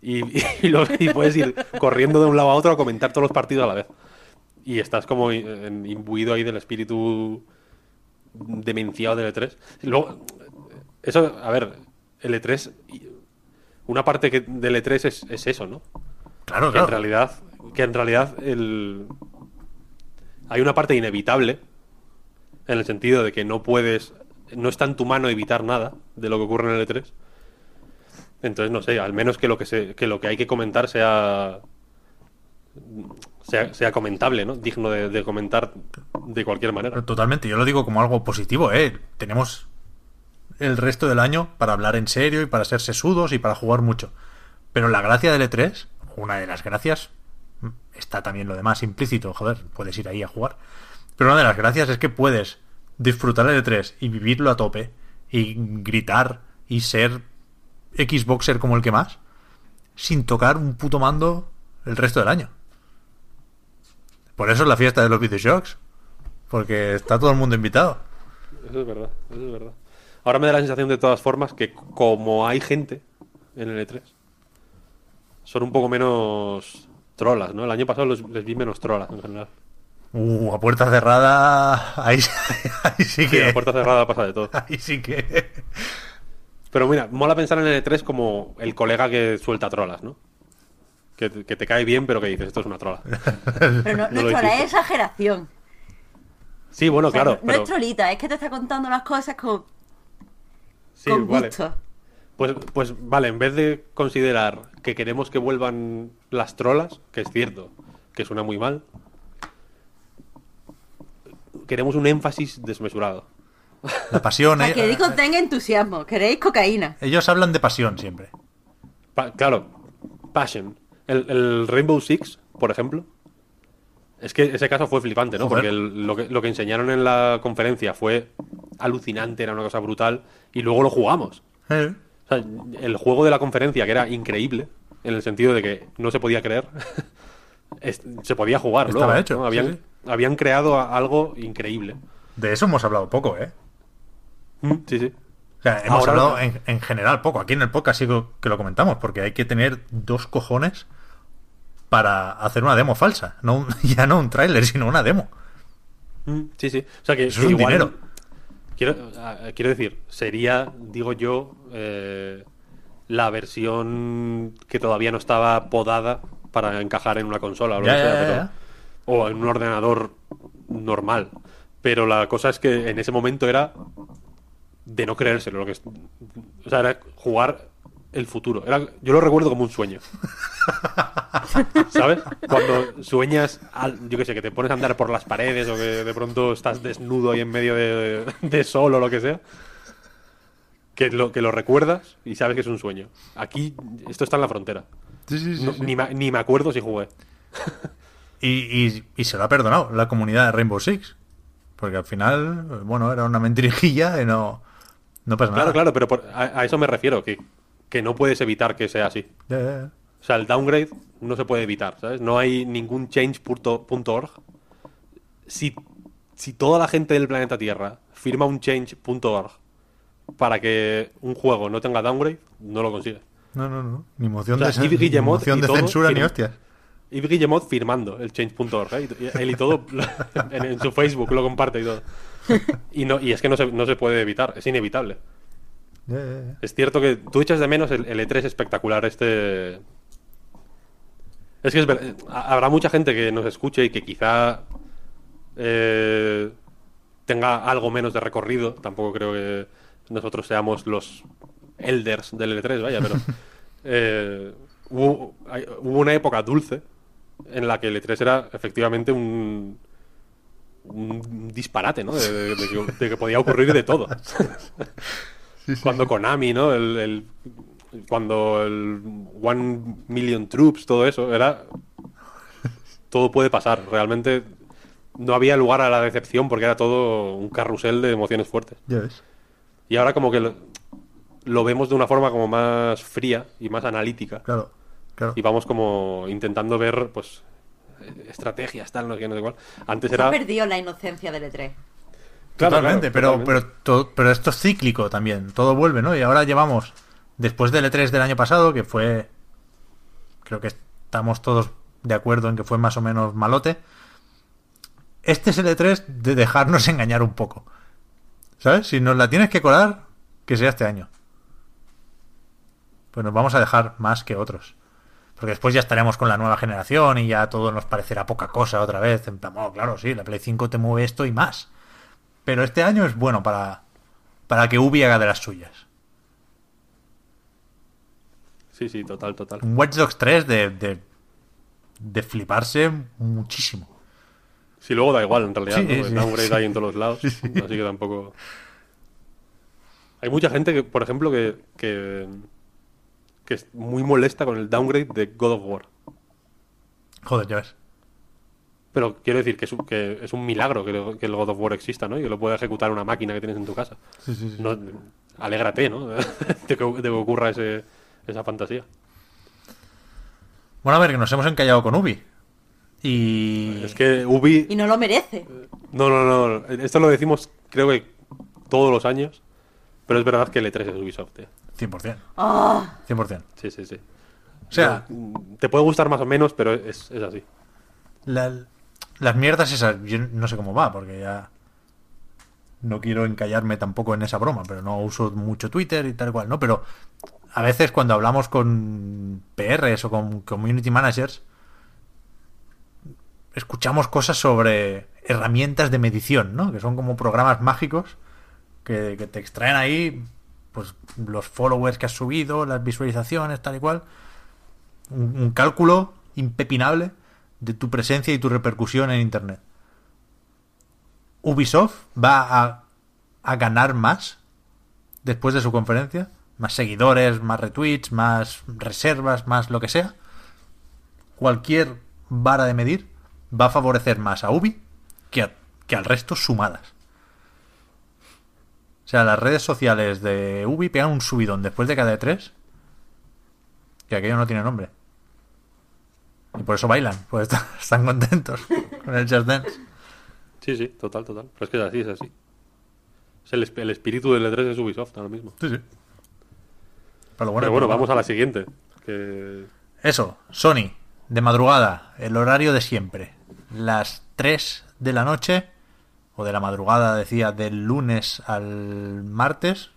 Y, y, lo- y puedes ir corriendo de un lado a otro a comentar todos los partidos a la vez. Y estás como imbuido ahí del espíritu demenciado del E3. Y luego, eso, a ver, el E3, y- una parte que, del E3 es, es eso, ¿no? Claro, que en claro. realidad que en realidad el hay una parte inevitable en el sentido de que no puedes no está en tu mano evitar nada de lo que ocurre en el E3 entonces no sé al menos que lo que se, que lo que hay que comentar sea sea, sea comentable no digno de, de comentar de cualquier manera Totalmente, yo lo digo como algo positivo, ¿eh? Tenemos el resto del año para hablar en serio y para ser sesudos y para jugar mucho. Pero la gracia del E3, una de las gracias, está también lo demás implícito, joder, puedes ir ahí a jugar. Pero una de las gracias es que puedes disfrutar el E3 y vivirlo a tope y gritar y ser Xboxer como el que más sin tocar un puto mando el resto del año. Por eso es la fiesta de los videoshocks. Porque está todo el mundo invitado. eso es verdad eso es verdad ahora me da la sensación de todas formas que como hay gente en el E3 son un poco menos trolas no el año pasado los- les vi menos trolas en general Uh, a puerta cerrada. Ahí, ahí sí Sí, que. a puerta cerrada pasa de todo. Ahí sí que. Pero mira, mola pensar en el E3 como el colega que suelta trolas, ¿no? Que, te- que te cae bien, pero que dices, esto es una trola. Pero no, No no es trola, hiciste. es exageración. Sí, bueno, O sea, claro, no, es trolita, es que te está contando las cosas como... Sí, con vale. gusto. Pues, pues vale, en vez de considerar que queremos que vuelvan las trolas, que es cierto, que suena muy mal, queremos un énfasis desmesurado. La pasión. Para eh, que Dico tenga entusiasmo. ¿Queréis cocaína? ellos hablan de pasión siempre. Pa- claro, Passion. El, el Rainbow Six, por ejemplo. Es que ese caso fue flipante, ¿no? Joder. Porque el- lo, que, lo que enseñaron en la conferencia fue alucinante, era una cosa brutal, y luego lo jugamos. Eh, O sea, el juego de la conferencia, que era increíble, en el sentido de que no se podía creer, es- se podía jugar Estaba luego, hecho, ¿no? Habían, sí, habían creado algo increíble. De eso hemos hablado poco, ¿eh? Mm, Sí, sí. O sea, hemos Ahora- hablado en, en general poco. Aquí en el podcast sí que lo comentamos, porque hay que tener dos cojones para hacer una demo falsa. No un- ya no un tráiler, sino una demo. Mm, Sí, sí. O sea que, Eso es un dinero. Quiero, ah, quiero decir, sería, digo yo, eh, la versión que todavía no estaba podada para encajar en una consola o lo Ya, que sea, ya, ya. O en un ordenador normal. Pero la cosa es que en ese momento era de no creérselo. Lo que es- o sea, era jugar el futuro. Era, yo lo recuerdo como un sueño. ¿Sabes? Cuando sueñas, al- yo qué sé, que te pones a andar por las paredes o que de pronto estás desnudo ahí en medio de, de sol o lo que sea. Que lo, que lo recuerdas y sabes que es un sueño. Aquí, esto está en la frontera. No- Ni, me, ni me acuerdo si jugué. Y, y- y se lo ha perdonado la comunidad de Rainbow Six. Porque al final, bueno, era una mentirijilla y no, no pasa Claro, nada. claro, pero por- a, a eso me refiero, que, que no puedes evitar que sea así. O sea, el downgrade no se puede evitar, ¿sabes? No hay ningún change.org. Si, si toda la gente del planeta Tierra firma un change.org para que un juego no tenga downgrade, no lo consigue. No, no, no. Ni moción O sea, de, Yves ni Guillemot moción y de todo censura ni hostias. Yves Guillemot firmando el change.org, ¿eh? Y- y él y todo en, en su Facebook lo comparte y todo. Y, no, y es que no se, no se puede evitar, es inevitable. Es cierto que tú echas de menos el, el E3 espectacular este... Es que es ver- ha- habrá mucha gente que nos escuche y que quizá eh, tenga algo menos de recorrido. Tampoco creo que nosotros seamos los elders del E3, vaya, pero eh, hubo, hay- hubo una época dulce en la que el E3 era efectivamente un, un disparate, ¿no? De, de- de que, de que podía ocurrir de todo. cuando Konami, ¿no? El, el- cuando el One Million Troops, todo eso, era... Todo puede pasar. Realmente no había lugar a la decepción porque era todo un carrusel de emociones fuertes. Ya ves. Y ahora como que lo, lo vemos de una forma como más fría y más analítica. Claro, claro. Y vamos como intentando ver, pues, estrategias, tal, no sé qué, no sé cuál. Antes Se era... ha perdido la inocencia del E E3. Claro, totalmente, claro, pero, totalmente. pero, todo- pero esto es cíclico también, todo vuelve, ¿no? Y ahora llevamos, después del E3 del año pasado, que fue, creo que estamos todos de acuerdo en que fue más o menos malote, este es el E3 de dejarnos engañar un poco. ¿Sabes? Si nos la tienes que colar, que sea este año. Pues nos vamos a dejar más que otros. Porque después ya estaremos con la nueva generación y ya todo nos parecerá poca cosa otra vez. En plan, oh, claro, sí, la Play 5 te mueve esto y más. Pero este año es bueno para, para que Ubi haga de las suyas. Sí, sí, total, total. Un Watch Dogs 3 de, de, de fliparse muchísimo. Sí, luego da igual, en realidad. Sí, ¿no? Sí, sí. hay en todos los lados. Sí, sí. Así que tampoco. Hay mucha gente que, por ejemplo, que, que, que es muy molesta con el downgrade de God of War. Joder, ya ves. Pero quiero decir que es un, que es un milagro que, lo- que el God of War exista, ¿no? Y que lo pueda ejecutar una máquina que tienes en tu casa. Sí, sí, sí. No, alégrate, ¿no? de, que, de que ocurra ese, esa fantasía. Bueno, a ver, que nos hemos encallado con Ubi. Y... Es que Ubi. Y no lo merece. No, no, no. Esto lo decimos, creo que todos los años. Pero es verdad que el E3 es Ubisoft, tío. 100%. Ah, 100%. Sí, sí, sí. O sea, No, te puede gustar más o menos, pero es, es así. la- las mierdas esas, yo no sé cómo va, porque ya no quiero encallarme tampoco en esa broma, pero no uso mucho Twitter y tal cual, ¿no? Pero a veces cuando hablamos con PRs o con community managers, escuchamos cosas sobre herramientas de medición, ¿no? Que son como programas mágicos que, te extraen ahí pues los followers que has subido, las visualizaciones, tal y cual. Un, cálculo impepinable de tu presencia y tu repercusión en Internet. Ubisoft va a, ganar más después de su conferencia. Más seguidores, más retweets, más reservas, más lo que sea. Cualquier vara de medir va a favorecer más a Ubi que al resto sumadas. O sea, las redes sociales de Ubi pegan un subidón después de cada E3 que aquello no tiene nombre. Y por eso bailan, pues están contentos con el Just Dance. Sí, sí, total, total. Pero es que es así, es así. Es el, el espíritu del E3 es Ubisoft ahora mismo. Sí, sí. Pero bueno, Pero bueno, vamos a la siguiente. Que Eso, Sony, de madrugada, el horario de siempre. Las 3 de la noche, o de la madrugada, decía, del lunes al martes.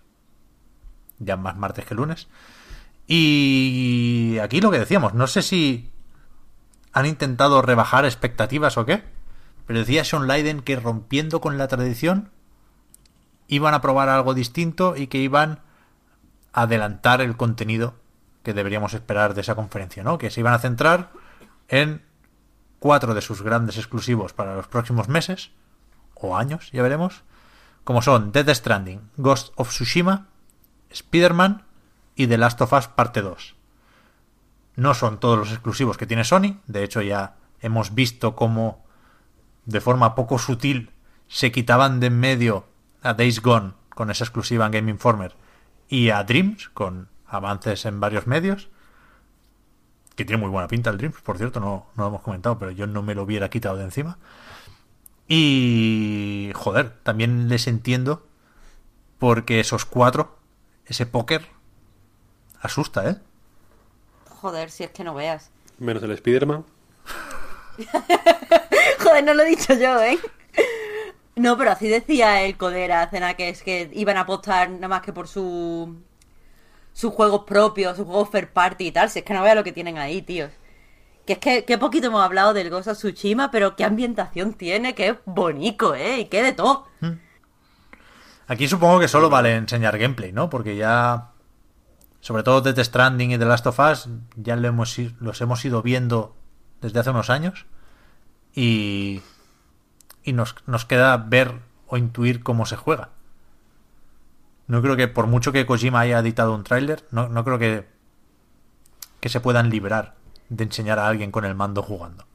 Ya más martes que lunes. Y aquí lo que decíamos, no sé si han intentado rebajar expectativas o qué, pero decía Sean Leiden que rompiendo con la tradición iban a probar algo distinto y que iban a adelantar el contenido que deberíamos esperar de esa conferencia, ¿no? Que se iban a centrar en cuatro de sus grandes exclusivos para los próximos meses o años, ya veremos, como son Death Stranding, Ghost of Tsushima, Spider-Man y The Last of Us Parte 2. No son todos los exclusivos que tiene Sony, de hecho ya hemos visto cómo de forma poco sutil se quitaban de en medio a Days Gone con esa exclusiva en Game Informer y a Dreams con avances en varios medios que tiene muy buena pinta el Dreams, por cierto, no, no lo hemos comentado, pero yo no me lo hubiera quitado de encima. Y joder, también les entiendo porque esos cuatro, ese póker, asusta, ¿eh? Joder, si es que no veas. menos el Spider-Man. Joder, no lo he dicho yo, ¿eh? No, pero así decía el Codera, Cena, que es que iban a apostar nada más que por su sus juegos propios, sus juegos fair party y tal. Si es que no vea lo que tienen ahí, tíos. Que es que, qué poquito hemos hablado del Ghost of Tsushima, pero qué ambientación tiene, qué bonito, ¿eh? Y qué de todo. Aquí supongo que solo vale enseñar gameplay, ¿no? Porque ya, sobre todo Death Stranding y The Last of Us, ya lo hemos, los hemos ido viendo desde hace unos años y, y nos, nos queda ver o intuir cómo se juega. No creo que, por mucho que Kojima haya editado un tráiler, no, no creo que, que se puedan librar de enseñar a alguien con el mando jugando.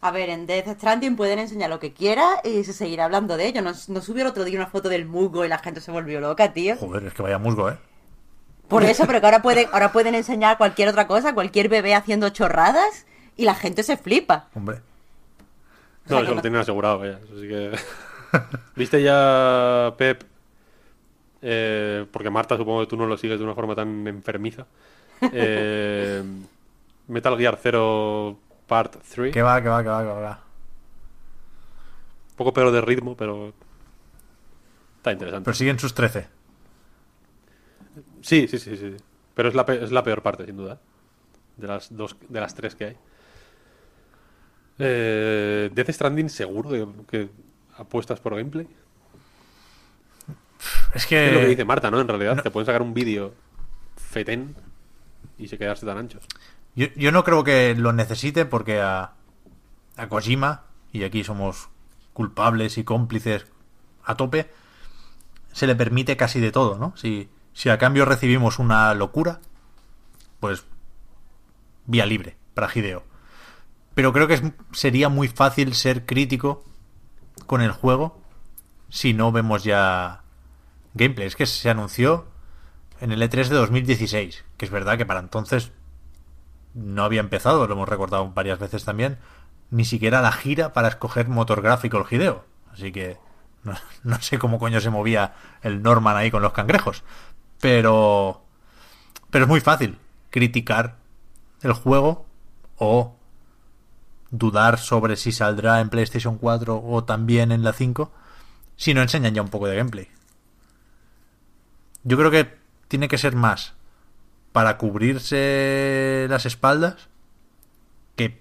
A ver, en Death Stranding pueden enseñar lo que quiera y se seguirá hablando de ello. Nos, nos subió el otro día una foto del musgo y la gente se volvió loca, tío. Joder, es que vaya musgo, ¿eh? Por eso, pero que ahora pueden, ahora pueden enseñar cualquier otra cosa, cualquier bebé haciendo chorradas y la gente se flipa. Hombre. No, sea, eso lo tienen asegurado ya. Así que. ¿Viste ya, Pep? Eh, porque Marta, supongo que tú no lo sigues de una forma tan enfermiza. Eh, Metal Gear 0 Part 3. Que va, que va, que va, que va. Un poco peor de ritmo, pero. Está interesante. Pero siguen sus 13. Sí, sí, sí, sí. Pero es la, pe- es la peor parte, sin duda. De las dos, de las tres que hay. Eh, Death Stranding, seguro que, que apuestas por gameplay. Es que... Es lo que dice Marta, ¿no? En realidad, te pueden sacar un vídeo fetén y se quedarse tan anchos. Yo, no creo que lo necesite porque a, a Kojima, y aquí somos culpables y cómplices a tope, se le permite casi de todo, ¿no? Si, si a cambio recibimos una locura, pues vía libre para Hideo. Pero creo que es- sería muy fácil ser crítico con el juego si no vemos ya gameplay. Es que se anunció en el E3 de 2016, que es verdad que para entonces no había empezado, lo hemos recordado varias veces también, ni siquiera la gira para escoger motor gráfico el Hideo. Así que no, no sé cómo coño se movía el Norman ahí con los cangrejos. Pero. Pero es muy fácil criticar el juego o dudar sobre si saldrá en PlayStation 4 o también en la 5 si no enseñan ya un poco de gameplay. Yo creo que tiene que ser más para cubrirse las espaldas que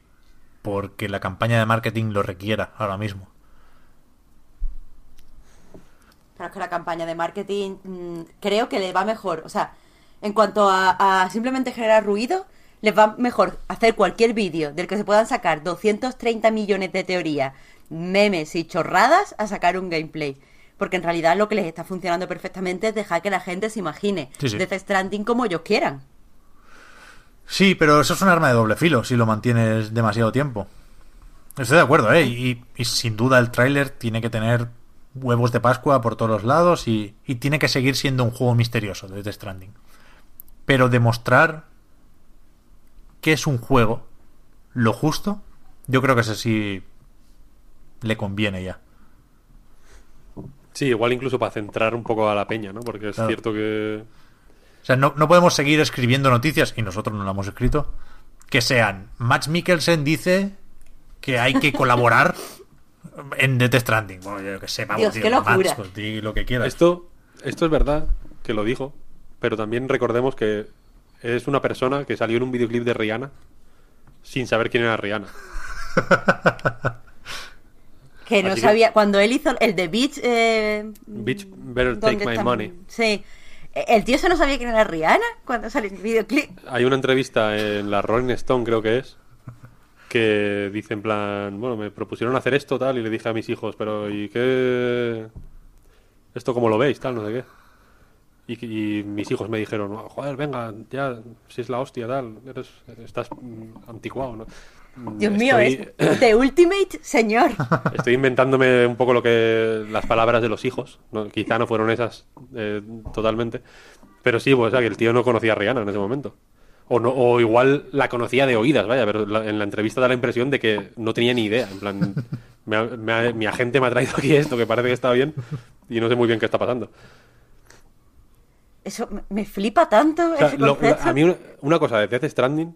porque la campaña de marketing lo requiera ahora mismo. Claro que la campaña de marketing mm, creo que le va mejor. O sea, en cuanto a, a simplemente generar ruido, les va mejor hacer cualquier vídeo del que se puedan sacar 230 millones de teorías, memes y chorradas a sacar un gameplay. Porque en realidad lo que les está funcionando perfectamente es dejar que la gente se imagine Sí, sí. Death Stranding como ellos quieran. Sí, pero eso es un arma de doble filo si lo mantienes demasiado tiempo. Estoy de acuerdo, ¿eh? Y, y sin duda el tráiler tiene que tener huevos de Pascua por todos los lados y, y tiene que seguir siendo un juego misterioso de Death Stranding. Pero demostrar que es un juego lo justo, yo creo que eso sí le conviene ya. Sí, igual incluso para centrar un poco a la peña, ¿no? Porque es Claro. cierto que... O sea, no, no podemos seguir escribiendo noticias, y nosotros no lo hemos escrito, que sean, Max Mikkelsen dice que hay que colaborar en Death Stranding. Bueno, yo que sé, vamos, Dios, tío, qué locura. Max, pues di lo que quieras. Esto, esto es verdad que lo dijo, pero también recordemos que es una persona que salió en un videoclip de Rihanna sin saber quién era Rihanna. Que no que- sabía. Cuando él hizo el de Beach. Eh, Bitch, better ¿dónde take my money. Sí. El tío se no sabía quién era Rihanna cuando salió el videoclip. Hay una entrevista en la Rolling Stone, creo que es, que dice en plan, bueno, me propusieron hacer esto, tal, y le dije a mis hijos, pero ¿y qué? ¿Esto cómo lo veis, tal, no sé qué? Y, y mis hijos me dijeron, joder, venga, ya, si es la hostia, tal, eres, estás mm, anticuado, ¿no? Mm, Dios mío, estoy- es The Ultimate Señor. Estoy inventándome un poco lo que las palabras de los hijos. ¿no? Quizá no fueron esas eh, totalmente. Pero sí, pues, o sea, que el tío no conocía a Rihanna en ese momento. O, no, o igual la conocía de oídas, vaya, pero la- en la entrevista da la impresión de que no tenía ni idea. En plan, me ha- me ha- mi agente me ha traído aquí esto que parece que está bien y no sé muy bien qué está pasando. Eso me- flipa tanto O sea, ese lo- concepto. a mí una, una cosa de Death Stranding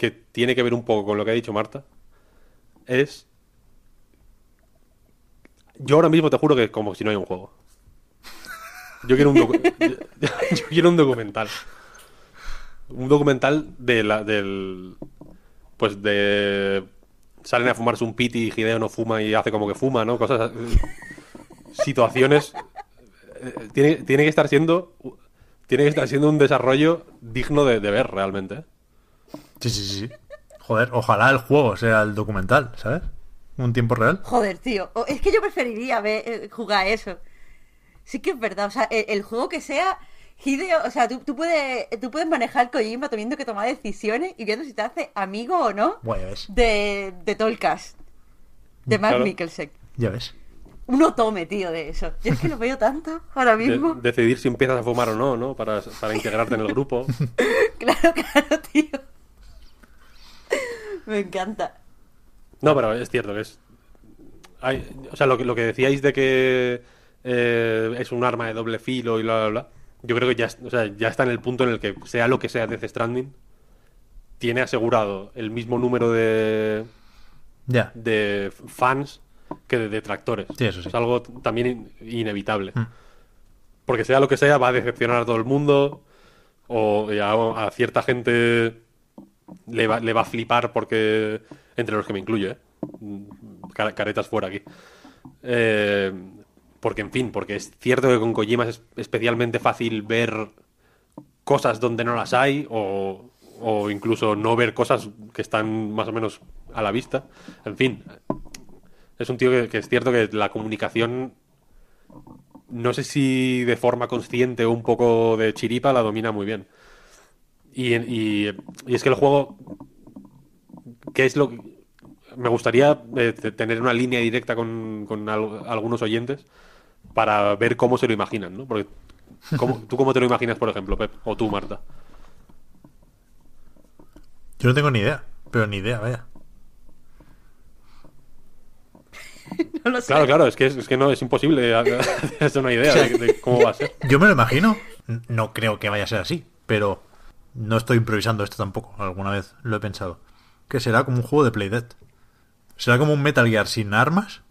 que tiene que ver un poco con lo que ha dicho Marta es yo ahora mismo te juro que es como si no hay un juego. Yo quiero un yo, quiero un documental. Un documental de la del pues de salen a fumarse un piti y Hideo no fuma y hace como que fuma, ¿no? Cosas situaciones eh, tiene, tiene que estar siendo tiene que estar siendo un desarrollo digno de, de ver realmente. ¿eh? Sí, sí, sí. Joder, ojalá el juego sea el documental, ¿sabes? Un tiempo real. Joder, tío. Es que yo preferiría ver, eh, jugar eso. Sí que es verdad. O sea, el, el juego que sea Hideo, o sea, tú, tú puedes, tú puedes manejar Kojima teniendo que tomar decisiones y viendo si te hace amigo o no Buah, ya ves. de, de cast. De Mark Claro. Mikkelsen. Ya ves. Un otome, tío, de eso. Yo es que lo veo tanto ahora De- mismo. decidir si empiezas a fumar o no, ¿no? Para, para integrarte en el grupo. Claro, claro, tío. Me encanta. No, pero es cierto que es. hay- o sea, lo que, lo que decíais de que eh, es un arma de doble filo y bla, bla, bla. Yo creo que ya, o sea, ya está en el punto en el que, sea lo que sea Death Stranding, tiene asegurado el mismo número de, Ya. de fans que de detractores. Sí, eso sí. Es algo también in- inevitable. Mm. Porque sea lo que sea, va a decepcionar a todo el mundo. O a, a cierta gente le va, le va a flipar porque. Entre los que me incluyo, ¿eh? Ca- Caretas fuera aquí. Eh, porque, en fin, porque es cierto que con Kojima es especialmente fácil ver cosas donde no las hay o, o incluso no ver cosas que están más o menos a la vista. En fin, es un tío que, que es cierto que la comunicación, no sé si de forma consciente o un poco de chiripa, la domina muy bien. Y, y- y es que el juego, ¿qué es lo que- Me gustaría eh, te- tener una línea directa con, con al- algunos oyentes para ver cómo se lo imaginan, ¿no? Porque ¿cómo- ¿tú cómo te lo imaginas, por ejemplo, Pep? O tú, Marta. Yo no tengo ni idea. Pero ni idea, vaya. No lo sé. Claro, claro, es que, es, es que no, es imposible hacerse una idea de, de cómo va a ser. Yo me lo imagino. No creo que vaya a ser así. Pero no estoy improvisando esto tampoco. Alguna vez lo he pensado. Que será como un juego de Playdead. Será como un Metal Gear sin armas.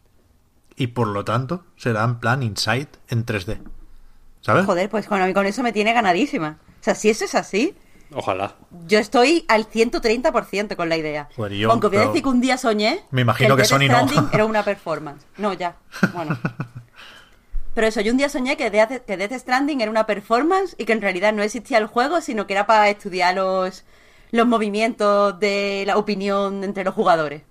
Y por lo tanto, será en plan Inside en 3D. ¿Sabes? Joder, pues con, con eso me tiene ganadísima. O sea, si eso es así, Ojalá. yo estoy al 130% con la idea. Joder, yo, Aunque voy a decir que un día soñé Me imagino el que Sony no. Stranding era una performance. No, ya. Bueno. Pero eso, yo un día soñé que Death, que Death Stranding era una performance y que en realidad no existía el juego, sino que era para estudiar los, los movimientos de la opinión entre los jugadores.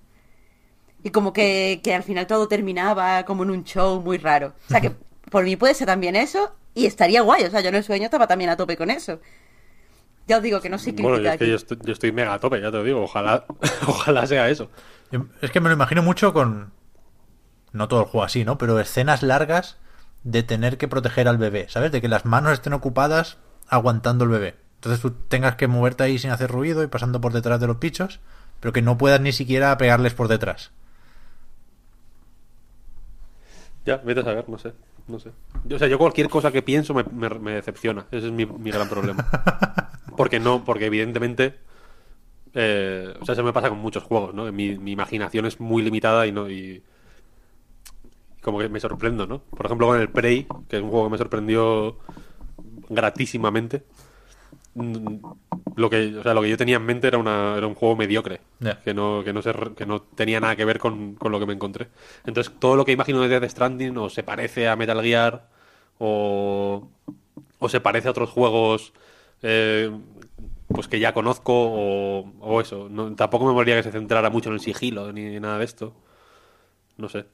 Y como que, que al final todo terminaba como en un show muy raro. O sea que por mí puede ser también eso y estaría guay. O sea, yo en el sueño estaba también a tope con eso. Ya os digo que no soy crítica Bueno, yo es que yo estoy, yo estoy mega a tope, ya te lo digo. Ojalá, ojalá sea eso. Yo- Es que me lo imagino mucho con. No todo el juego así, ¿no? Pero escenas largas de tener que proteger al bebé, ¿sabes? De que las manos estén ocupadas aguantando el bebé. Entonces tú tengas que moverte ahí sin hacer ruido y pasando por detrás de los pichos, pero que no puedas ni siquiera pegarles por detrás. Ya, vete a saber, no sé. No sé. Yo, o sea, yo cualquier cosa que pienso me, me- me decepciona. Ese es mi, mi gran problema. Porque no, porque evidentemente. eh, o sea, se me pasa con muchos juegos, ¿no? Mi, mi imaginación es muy limitada y no. Y como que me sorprendo, ¿no? Por ejemplo, con el Prey, que es un juego que me sorprendió gratísimamente. Lo que, o sea, lo que yo tenía en mente era, una, era un juego mediocre. Que, no, que, no se que no tenía nada que ver con, con lo que me encontré. Entonces, todo lo que imagino de Death Stranding o se parece a Metal Gear o, o se parece a otros juegos eh, pues que ya conozco o, o eso. No, tampoco me molaría que se centrara mucho en el sigilo ni nada de esto. No sé.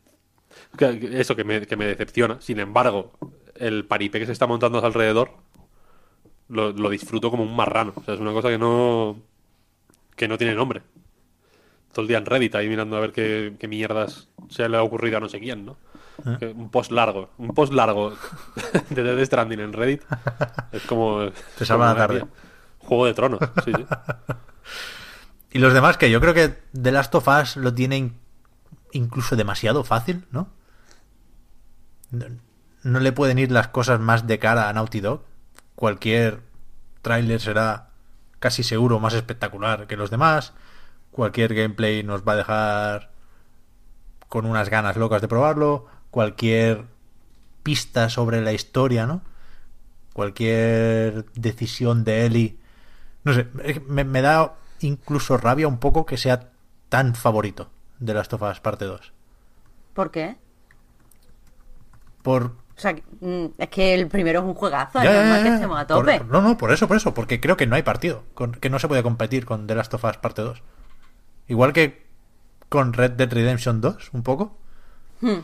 Eso que me, que me decepciona. Sin embargo, el paripé que se está montando a su alrededor lo, lo disfruto como un marrano. O sea, es una cosa que no que no tiene nombre. Todo el día en Reddit ahí mirando a ver qué, qué mierdas se le ha ocurrido a no sé quién, ¿no? Que Un post largo, un post largo de Death Stranding en Reddit es como Te salva la tarde. Juego de tronos, sí, sí. Y los demás, que yo creo que The Last of Us lo tienen incluso demasiado fácil, ¿no? No, le pueden ir las cosas más de cara a Naughty Dog. Cualquier tráiler será casi seguro más espectacular que los demás. Cualquier gameplay nos va a dejar con unas ganas locas de probarlo. Cualquier pista sobre la historia, ¿no? Cualquier decisión de Ellie. No sé, me da incluso rabia un poco que sea tan favorito de Last of Us parte 2. ¿Por qué? Por... O sea, mm, es que el primero es un juegazo, Ya, es ya, normal ya, que ya. estemos a Por- tope. no, no, por eso, por eso, porque creo que no hay partido, con- que no se puede competir con The Last of Us parte 2. Igual que con Red Dead Redemption 2, un poco. Hmm.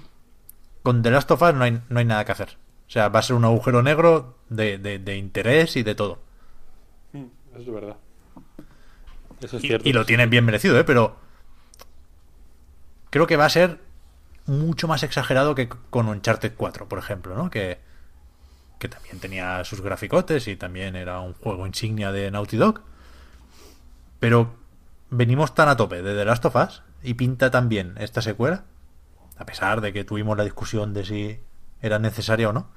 Con The Last of Us no hay, no hay nada que hacer. O sea, va a ser un agujero negro de, de- de interés y de todo. Eso es verdad. Eso es Y, cierto. y lo tienen bien merecido, ¿eh? Pero creo que va a ser mucho más exagerado que con Uncharted 4, por ejemplo, ¿no? Que, que también tenía sus graficotes y también era un juego insignia de Naughty Dog. Pero venimos tan a tope de The Last of Us y pinta tan bien esta secuela, a pesar de que tuvimos la discusión de si era necesaria o no,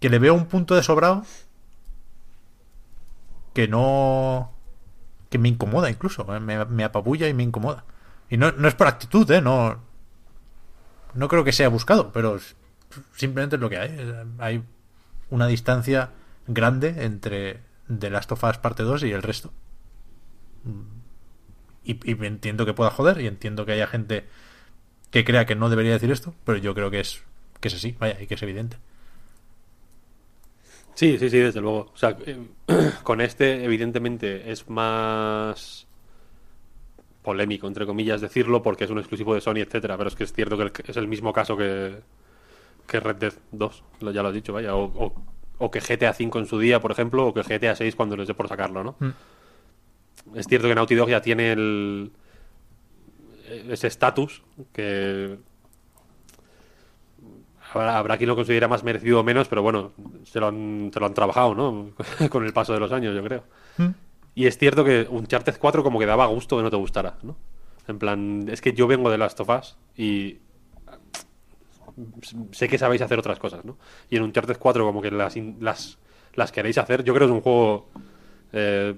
que le veo un punto de sobrado que no que me incomoda incluso me, me apabulla y me incomoda y no, no es por actitud eh no no creo que sea buscado pero simplemente es lo que hay. Hay una distancia grande entre The Last of Us parte 2 y el resto. Y, y entiendo que pueda joder y entiendo que haya gente que crea que no debería decir esto pero yo creo que es que es así vaya y que es evidente. Sí, sí, sí, desde luego. O sea, eh, con este, evidentemente, es más polémico, entre comillas, decirlo, porque es un exclusivo de Sony, etcétera. Pero es que es cierto que es el mismo caso que, que Red Dead 2, lo- ya lo has dicho, vaya. O, o- o que GTA 5 en su día, por ejemplo, o que GTA 6 cuando les dé por sacarlo, ¿no? Es cierto que Naughty Dog ya tiene el ese estatus que habrá, habrá quien lo considera más merecido o menos, pero bueno, se lo han, se lo han trabajado, ¿no? Con el paso de los años, yo creo. Y es cierto que Uncharted 4 como que daba gusto que no te gustara, ¿no? En plan, es que yo vengo de Last of Us y sé que sabéis hacer otras cosas, ¿no? Y en Uncharted 4 como que las, las, las queréis hacer. Yo creo que es un juego eh,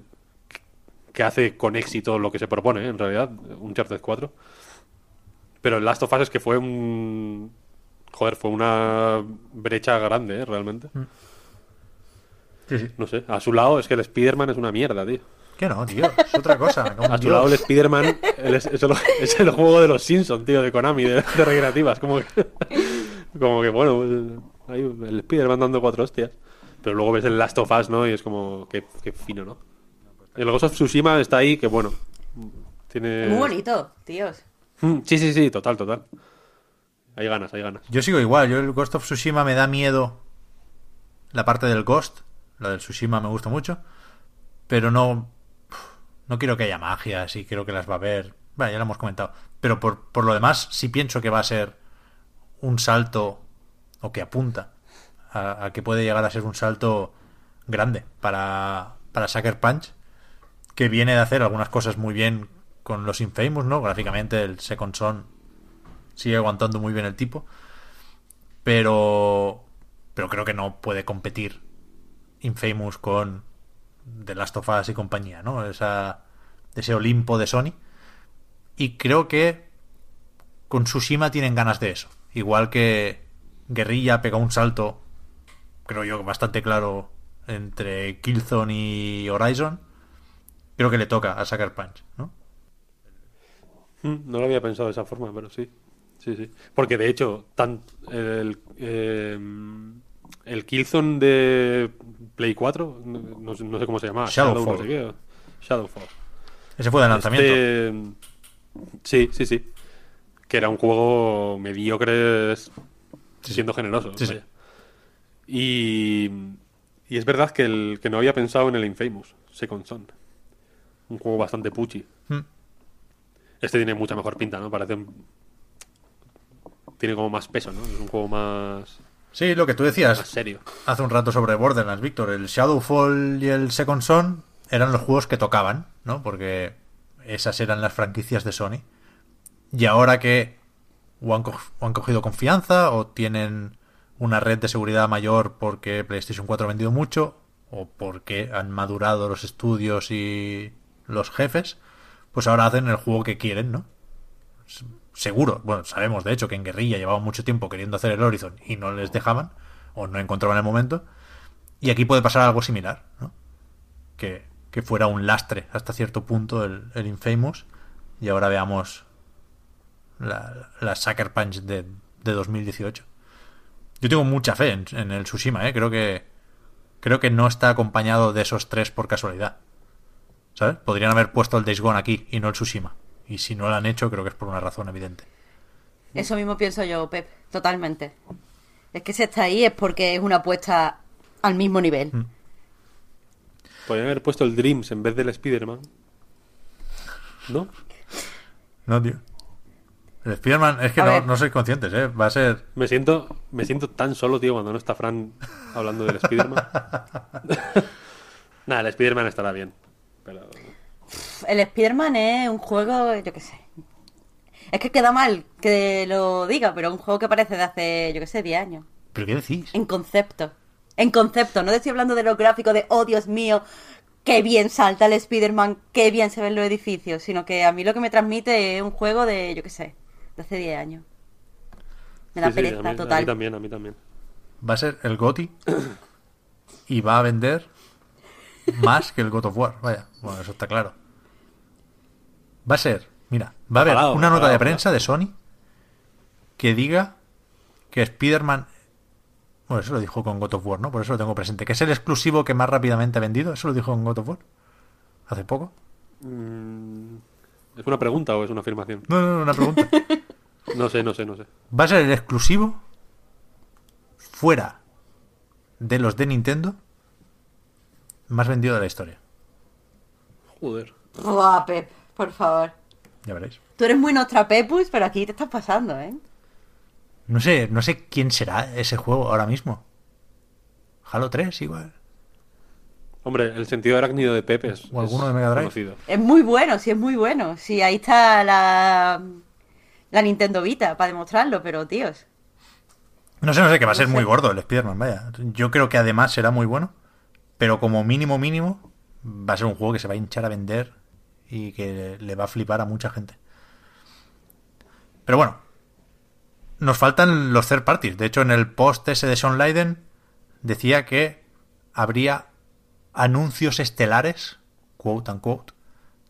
que hace con éxito lo que se propone, ¿eh? en realidad, Uncharted 4. Pero el Last of Us es que fue un... Joder, fue una brecha grande, ¿eh? Realmente. No sé, a su lado es que el Spider-Man es una mierda, tío. que no tío es otra cosa A su Dios. lado el Spider-Man es, es el, es el juego de los Simpsons, tío, de Konami, de, de recreativas. Como que como que bueno, pues, ahí el Spider-Man dando cuatro hostias. Pero luego ves el Last of Us, ¿no? Y es como, qué, qué fino, ¿no? El Ghost of Tsushima está ahí, que bueno. Tiene. Muy bonito, tíos. Mm, Sí, sí, sí, total, total. Hay ganas, hay ganas. Yo sigo igual, yo el Ghost of Tsushima me da miedo la parte del Ghost, la del Tsushima me gusta mucho, pero no no quiero que haya magia, sí creo que las va a haber, bueno, ya lo hemos comentado, pero por, por lo demás sí pienso que va a ser un salto o que apunta a, a que puede llegar a ser un salto grande para, para Sucker Punch, que viene de hacer algunas cosas muy bien con los Infamous, ¿no? Gráficamente el Second Son sigue aguantando muy bien el tipo, pero pero creo que no puede competir Infamous con The Last of Us y compañía, ¿no? Esa, ese Olimpo de Sony. Y creo que con Tsushima tienen ganas de eso. Igual que Guerrilla pega un salto, creo yo, bastante claro entre Killzone y Horizon. Creo que le toca a Sucker Punch, ¿no? Mm, No lo había pensado de esa forma, pero sí. Sí, sí. Porque de hecho, tan, el, eh, el Killzone de Play 4, no, no sé- no sé cómo se llama. Shadowfall. no sé. Shadowfall. Ese fue de lanzamiento. Este, Sí, sí, sí. Que era un juego mediocre siendo generoso. Sí, sí. Y, y es verdad que, el, que no había pensado en el Infamous, Second Son. Un juego bastante puchi. Mm. Este tiene mucha mejor pinta, ¿no? Parece... un- Tiene como más peso, ¿no? Es un juego más, Sí, lo que tú decías serio. hace un rato sobre Borderlands, Víctor. El Shadowfall y el Second Son eran los juegos que tocaban, ¿no? Porque esas eran las franquicias de Sony. Y ahora que o han, co- o han cogido confianza o tienen una red de seguridad mayor porque PlayStation 4 ha vendido mucho o porque han madurado los estudios y los jefes, pues ahora hacen el juego que quieren, ¿no? Seguro, bueno, sabemos de hecho que en Guerrilla llevaban mucho tiempo queriendo hacer el Horizon y no les dejaban o no encontraban el momento. Y aquí puede pasar algo similar, ¿no? Que, que fuera un lastre hasta cierto punto el, el Infamous y ahora veamos la, la Sucker Punch de, de 2018. Yo tengo mucha fe en, en el Tsushima, ¿eh? Creo que, creo que no está acompañado de esos tres por casualidad. ¿Sabes? Podrían haber puesto el Days Gone aquí y no el Tsushima. Y si no lo han hecho, creo que es por una razón evidente. Eso mismo pienso yo, Pep, totalmente. Es que si está ahí es porque es una apuesta al mismo nivel. Mm. Podrían haber puesto el Dreams en vez del Spider-Man. ¿No? No, tío. El Spider-Man, es que no, no sois conscientes, ¿eh? Va a ser. Me siento, me siento tan solo, tío, cuando no está Fran hablando del Spider-Man. Nada, el Spider-Man estará bien. Pero. El Spider-Man es un juego, yo qué sé. Es que queda mal que lo diga, pero es un juego que parece de hace, yo qué sé, 10 años. ¿Pero qué decís? En concepto. En concepto, no te estoy hablando de los gráficos de, oh Dios mío, qué bien salta el Spider-Man, qué bien se ven los edificios, sino que a mí lo que me transmite es un juego de, yo qué sé, de hace 10 años. Me da Sí, sí, pereza a mí, a total. mí también, a mí también. Va a ser el GOTI y va a vender más que el God of War. Vaya, bueno, eso está claro. Va a ser, mira, va a haber Ojalá, una nota ojalá, de prensa de Sony que diga que Spider-Man. Bueno, eso lo dijo con God of War, ¿no? Por eso lo tengo presente. Que es el exclusivo que más rápidamente ha vendido. Eso lo dijo con God of War. Hace poco. Mm, ¿Es una pregunta o es una afirmación? No, no, no, una pregunta. No sé, no sé, no sé. va a ser el exclusivo fuera de los de Nintendo más vendido de la historia. Joder. Buah, Pep, por favor. Ya veréis. Tú eres muy Nostra Pepus, pero aquí te estás pasando, ¿eh? No sé, no sé quién será ese juego ahora mismo. Halo 3 igual. Hombre, el sentido arácnido de Pepe es, O alguno es de Mega Drive. conocido. Es muy bueno, sí, es muy bueno. Sí, ahí está la, la Nintendo Vita para demostrarlo, pero tíos. No sé, no sé, que va a No ser sé. muy gordo el Spider-Man, vaya. Yo creo que además será muy bueno. Pero como mínimo, mínimo, va a ser un juego que se va a hinchar a vender y que le va a flipar a mucha gente. Pero bueno, nos faltan los third parties. De hecho, en el post ese de Sean Leiden decía que habría anuncios estelares, quote unquote,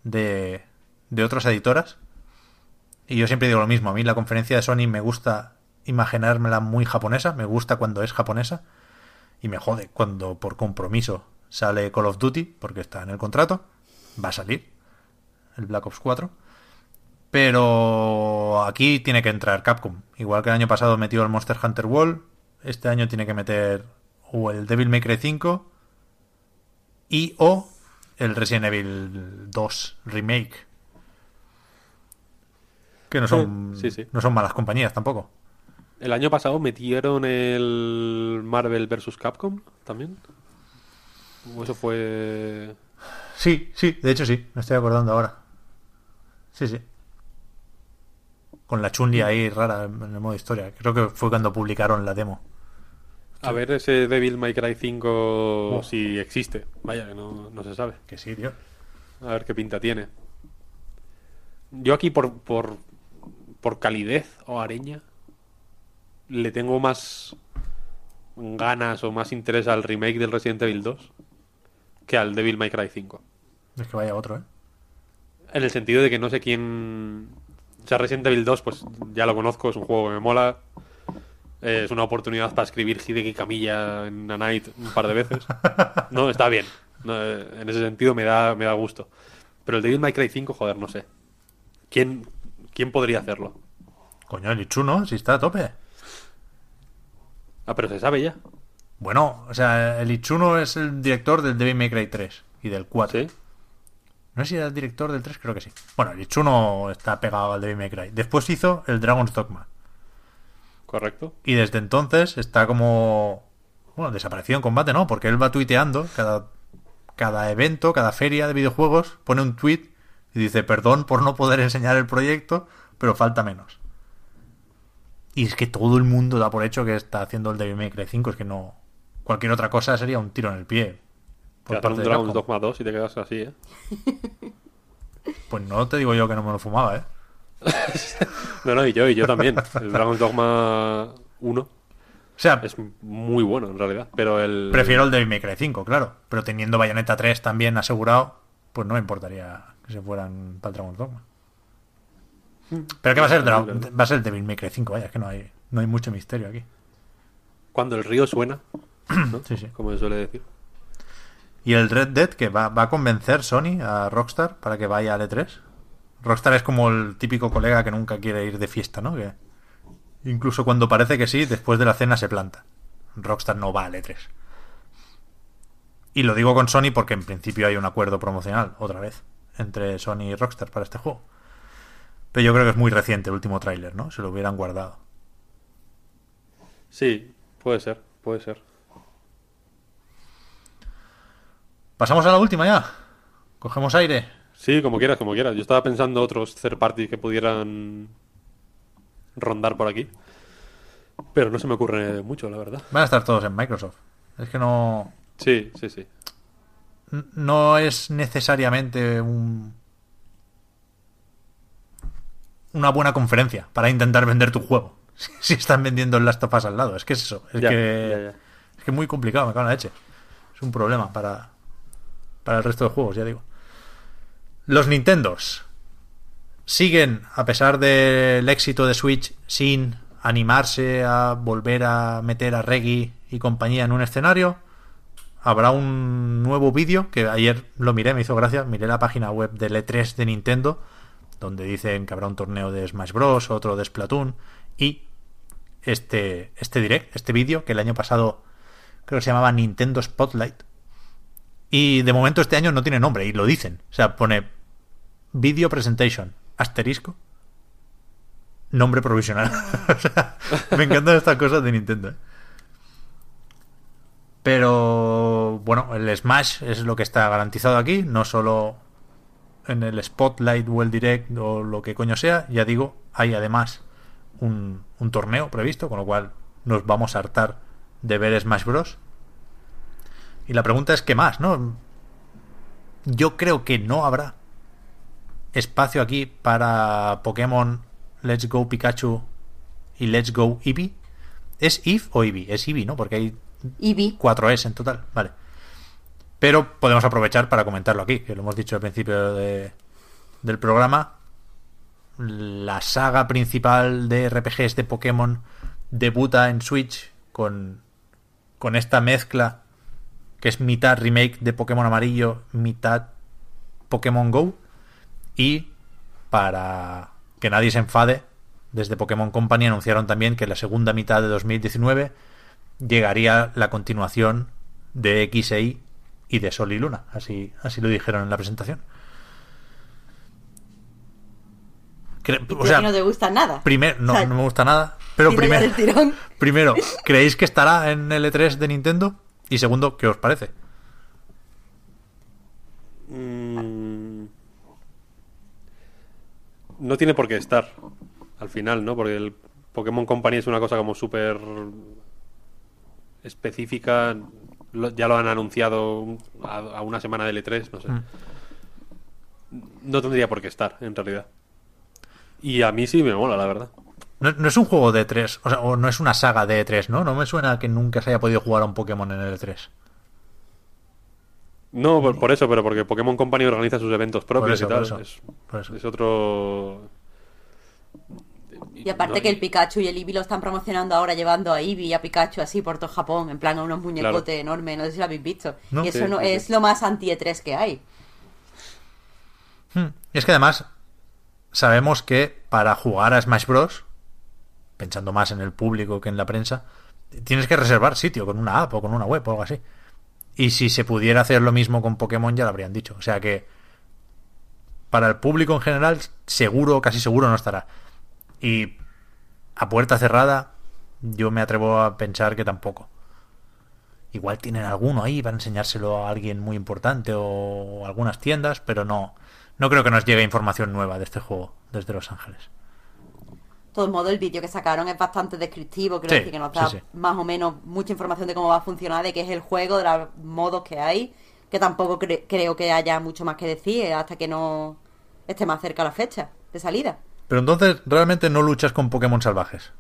de, de otras editoras. Y yo siempre digo lo mismo. A mí la conferencia de Sony me gusta imaginármela muy japonesa, me gusta cuando es japonesa y me jode cuando por compromiso sale Call of Duty, porque está en el contrato, va a salir el Black Ops 4. Pero aquí tiene que entrar Capcom. Igual que el año pasado metió el Monster Hunter World, este año tiene que meter o el Devil May Cry 5 y o el Resident Evil 2 Remake. Que no son, Sí, sí. no son malas compañías tampoco. El año pasado metieron el Marvel vs. Capcom también. O eso fue. Sí, sí, de hecho sí, me estoy acordando ahora. Sí, sí. Con la Chun-Li ahí rara en el modo historia. Creo que fue cuando publicaron la demo. A ver ese Devil May Cry 5 Oh. si existe. Vaya, que no, no se sabe. Que sí, tío. A ver qué pinta tiene. Yo aquí por, por, por calidez o areña le tengo más ganas o más interés al remake del Resident Evil 2 que al Devil May Cry 5. Es que vaya otro, ¿eh? En el sentido de que no sé quién... O sea, Resident Evil 2 pues ya lo conozco, es un juego que me mola. Eh, es una oportunidad para escribir Hideki Camilla en A Night un par de veces. No, está bien. No, eh, en ese sentido me da, me da gusto. Pero el Devil May Cry 5, joder, no sé. ¿Quién, quién podría hacerlo? Coño, el Ichu, ¿no? Si está a tope. Ah, pero se sabe ya. Bueno, o sea, el Ichuno es el director del Devil May Cry 3 y del 4. ¿Sí? No sé si era el director del 3, creo que sí. Bueno, el Ichuno está pegado al Devil May Cry. Después hizo el Dragon's Dogma. ¿Correcto? Y desde entonces está como... Bueno, desaparecido en combate, ¿no? Porque él va tuiteando cada, cada evento, cada feria de videojuegos, pone un tweet y dice, perdón por no poder enseñar el proyecto, pero falta menos. Y es que todo el mundo da por hecho que está haciendo el Devil May Cry 5, es que no... Cualquier otra cosa sería un tiro en el pie. Te Por parte un de Dragon's. Dogma 2 y te quedas así, ¿eh? Pues no te digo yo que no me lo fumaba, ¿eh? No, no, y yo, y yo también. El Dragon's Dogma 1 O sea, es muy bueno, en realidad. Pero el... prefiero el Devil May Cry 5, claro. Pero teniendo Bayonetta 3 también asegurado, pues no me importaría que se fueran para el Dragon's Dogma. Pero que va a ser va a ser el Devil May Cry 5, vaya, es que no hay, no hay mucho misterio aquí. Cuando el río suena, ¿no? Sí, sí. Como se suele decir. Y el Red Dead, que va, va a convencer Sony a Rockstar para que vaya al E3. Rockstar es como el típico colega que nunca quiere ir de fiesta, ¿no? Que incluso cuando parece que sí, después de la cena se planta. Rockstar no va al E3. Y lo digo con Sony porque en principio hay un acuerdo promocional, otra vez, entre Sony y Rockstar para este juego. Pero yo creo que es muy reciente el último tráiler, ¿no? Se lo hubieran guardado. Sí, puede ser, puede ser. Pasamos a la última ya. Cogemos aire. Sí, como quieras, como quieras. Yo estaba pensando otros third party que pudieran rondar por aquí. Pero no se me ocurre mucho, la verdad. Van a estar todos en Microsoft. Es que no... Sí, sí, sí. no es necesariamente un una buena conferencia para intentar vender tu juego. Si, si están vendiendo el Last of Us al lado, es que es eso, es Ya, que ya, ya. es que es muy complicado, me cago en la leche. Es un problema para para el resto de juegos, ya digo. Los Nintendos siguen a pesar del éxito de Switch sin animarse a volver a meter a Reggie y compañía en un escenario habrá un nuevo vídeo que ayer lo miré, me hizo gracia. Miré la página web del E3 de Nintendo, donde dicen que habrá un torneo de Smash Bros, otro de Splatoon y este, este direct, este vídeo que el año pasado creo que se llamaba Nintendo Spotlight. Y de momento este año no tiene nombre y lo dicen. O sea, pone Video Presentation, asterisco, nombre provisional. o sea, me encantan estas cosas de Nintendo. ¿eh? Pero bueno, el Smash es lo que está garantizado aquí, no solo en el Spotlight o Direct o lo que coño sea. Ya digo, hay además un, un torneo previsto, con lo cual nos vamos a hartar de ver Smash Bros. Y la pregunta es: ¿qué más? ¿No? Yo creo que no habrá espacio aquí para Pokémon Let's Go Pikachu y Let's Go Eevee. ¿Es Eve o Eevee? Es Eevee, ¿no? Porque hay Eevee. 4 S en total, vale. Pero podemos aprovechar para comentarlo aquí, que lo hemos dicho al principio de- del programa. La saga principal de RPGs de Pokémon debuta en Switch con, con esta mezcla que es mitad remake de Pokémon Amarillo, mitad Pokémon Go. Y para que nadie se enfade, desde Pokémon Company anunciaron también que en la segunda mitad de 2019 llegaría la continuación de X e Y y de Sol y Luna. Así, así lo dijeron en la presentación. Cre- o sea, no te gusta nada. Primer, no, O sea, no me gusta nada. Pero primero, primero, ¿creéis que estará en el E3 de Nintendo? Y segundo, ¿qué os parece? Mm, No tiene por qué estar al final, ¿no? Porque el Pokémon Company es una cosa como súper específica. Lo- ya lo han anunciado un- a, a una semana del E3, no sé. Mm. No tendría por qué estar, en realidad. Y a mí sí me mola, la verdad. No, no es un juego de E3, o sea, o no es una saga de E3, ¿no? No me suena que nunca se haya podido jugar a un Pokémon en el E3. No, por, por eso, pero porque Pokémon Company organiza sus eventos propios eso, y tal. por eso, es, por eso. es otro. Y aparte No, que el Pikachu y el Eevee lo están promocionando ahora llevando a Eevee y a Pikachu así por todo Japón, en plan a unos muñecotes Claro. enormes, no sé si lo habéis visto. No. y eso Sí, no sí. es lo más anti-E3 que hay. Hmm. Y es que además sabemos que para jugar a Smash Bros, pensando más en el público que en la prensa, tienes que reservar sitio con una app o con una web o algo así. Y si se pudiera hacer lo mismo con Pokémon ya lo habrían dicho. O sea que para el público en general seguro, casi seguro no estará. Y a puerta cerrada yo me atrevo a pensar que tampoco. Igual tienen alguno ahí para enseñárselo a alguien muy importante o algunas tiendas, pero no, no creo que nos llegue información nueva de este juego desde Los Ángeles. De todos modos, el vídeo que sacaron es bastante descriptivo, quiero Sí, decir que nos da sí, sí. más o menos mucha información de cómo va a funcionar, de qué es el juego, de los modos que hay, que tampoco cre- creo que haya mucho más que decir hasta que no esté más cerca la fecha de salida. Pero entonces realmente no luchas con Pokémon salvajes.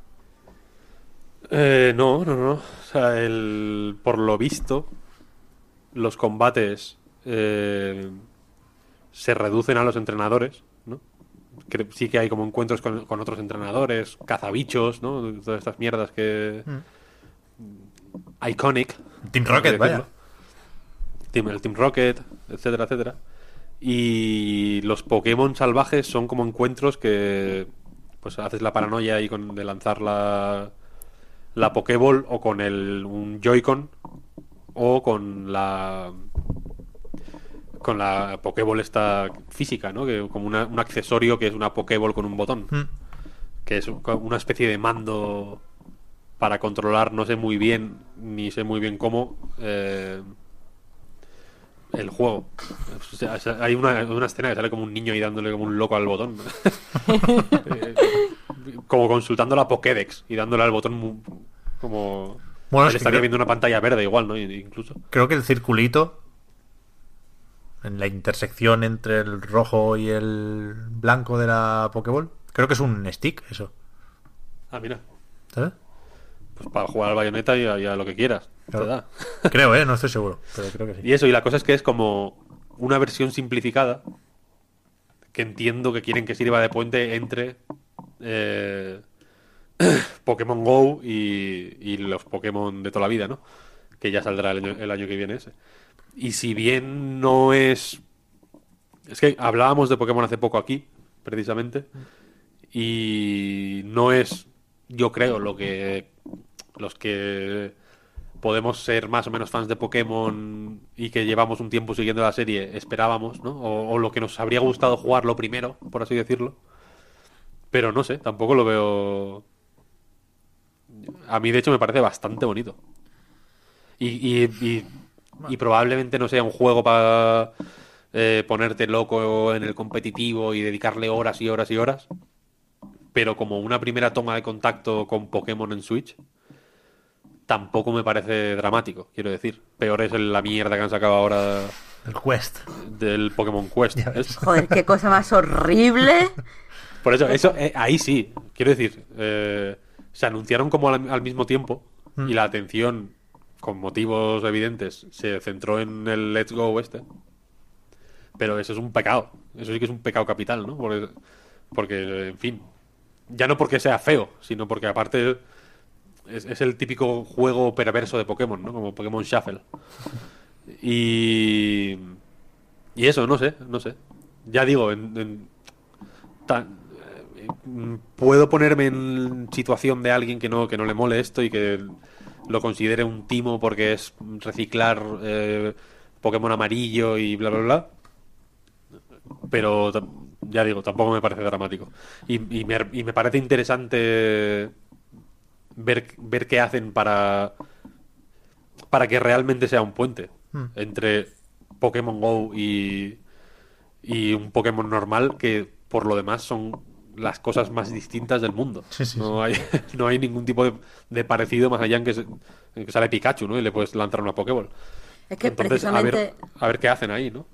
Eh, no, no, no. O sea, el, por lo visto, los combates eh, se reducen a los entrenadores. Que sí que hay como encuentros con, con otros entrenadores, cazabichos, ¿no? Todas estas mierdas que... Iconic. Team Rocket, vaya. Team, el Team Rocket, etcétera, etcétera. Y los Pokémon salvajes son como encuentros que pues haces la paranoia ahí con de lanzar la, la Pokéball o con el un Joy-Con o con la con la Pokéball esta física, ¿no? Que como una- un accesorio que es una Pokéball con un botón, Mm. que es una especie de mando para controlar, no sé muy bien, ni sé muy bien cómo, eh, el juego. O sea, hay una, una escena que sale como un niño y dándole como un loco al botón. Eh, como consultando la Pokédex y dándole al botón como... Bueno, es estaría viendo una pantalla verde igual, ¿no? Incluso. Creo que el circulito en la intersección entre el rojo y el blanco de la Pokéball, creo que es un stick, eso. Ah, mira. ¿Sabes? Pues para jugar al bayoneta y a, y a lo que quieras. te da. Creo, ¿eh? No estoy seguro, pero creo que sí. Y eso, y la cosa es que es como una versión simplificada que entiendo que quieren que sirva de puente entre eh, Pokémon Go y, y los Pokémon de toda la vida, ¿no? Que ya saldrá el año, el año que viene ese. Y si bien no es... Es que hablábamos de Pokémon hace poco aquí, precisamente, y no es, yo creo, lo que los que podemos ser más o menos fans de Pokémon y que llevamos un tiempo siguiendo la serie esperábamos, ¿no? O, lo que nos habría gustado jugar lo primero, por así decirlo. Pero no sé, tampoco lo veo... A mí, de hecho, me parece bastante bonito. Y, y, y- y probablemente no sea un juego para eh, ponerte loco en el competitivo y dedicarle horas y horas y horas. Pero como una primera toma de contacto con Pokémon en Switch, tampoco me parece dramático, quiero decir. Peor es la mierda que han sacado ahora El Quest. del Pokémon Quest. Joder, qué cosa más horrible. Por eso, eso eh, ahí sí, quiero decir, eh, se anunciaron como al, al mismo tiempo y la atención, con motivos evidentes, se centró en el Let's Go este. Pero eso es un pecado, eso sí que es un pecado capital, ¿no? Porque, porque en fin, ya no porque sea feo, sino porque aparte es, el típico juego perverso de Pokémon, ¿no? Como Pokémon Shuffle. Y. Y eso, no sé, no sé. Ya digo, en, en- eh, puedo ponerme en situación de alguien que no, que no le mole esto y que lo considere un timo porque es reciclar eh, Pokémon amarillo y bla, bla, bla. Pero ya digo, tampoco me parece dramático. Y, y me, y me parece interesante ver, ver qué hacen para, para que realmente sea un puente entre Pokémon Go y, y un Pokémon normal que por lo demás son las cosas más distintas del mundo. Sí, sí, no, Hay, no hay ningún tipo de, de parecido más allá en que, se- en que sale Pikachu, ¿no? Y le puedes lanzar una Pokéball. Es que Entonces, a precisamente... ver, a ver qué hacen ahí, ¿no?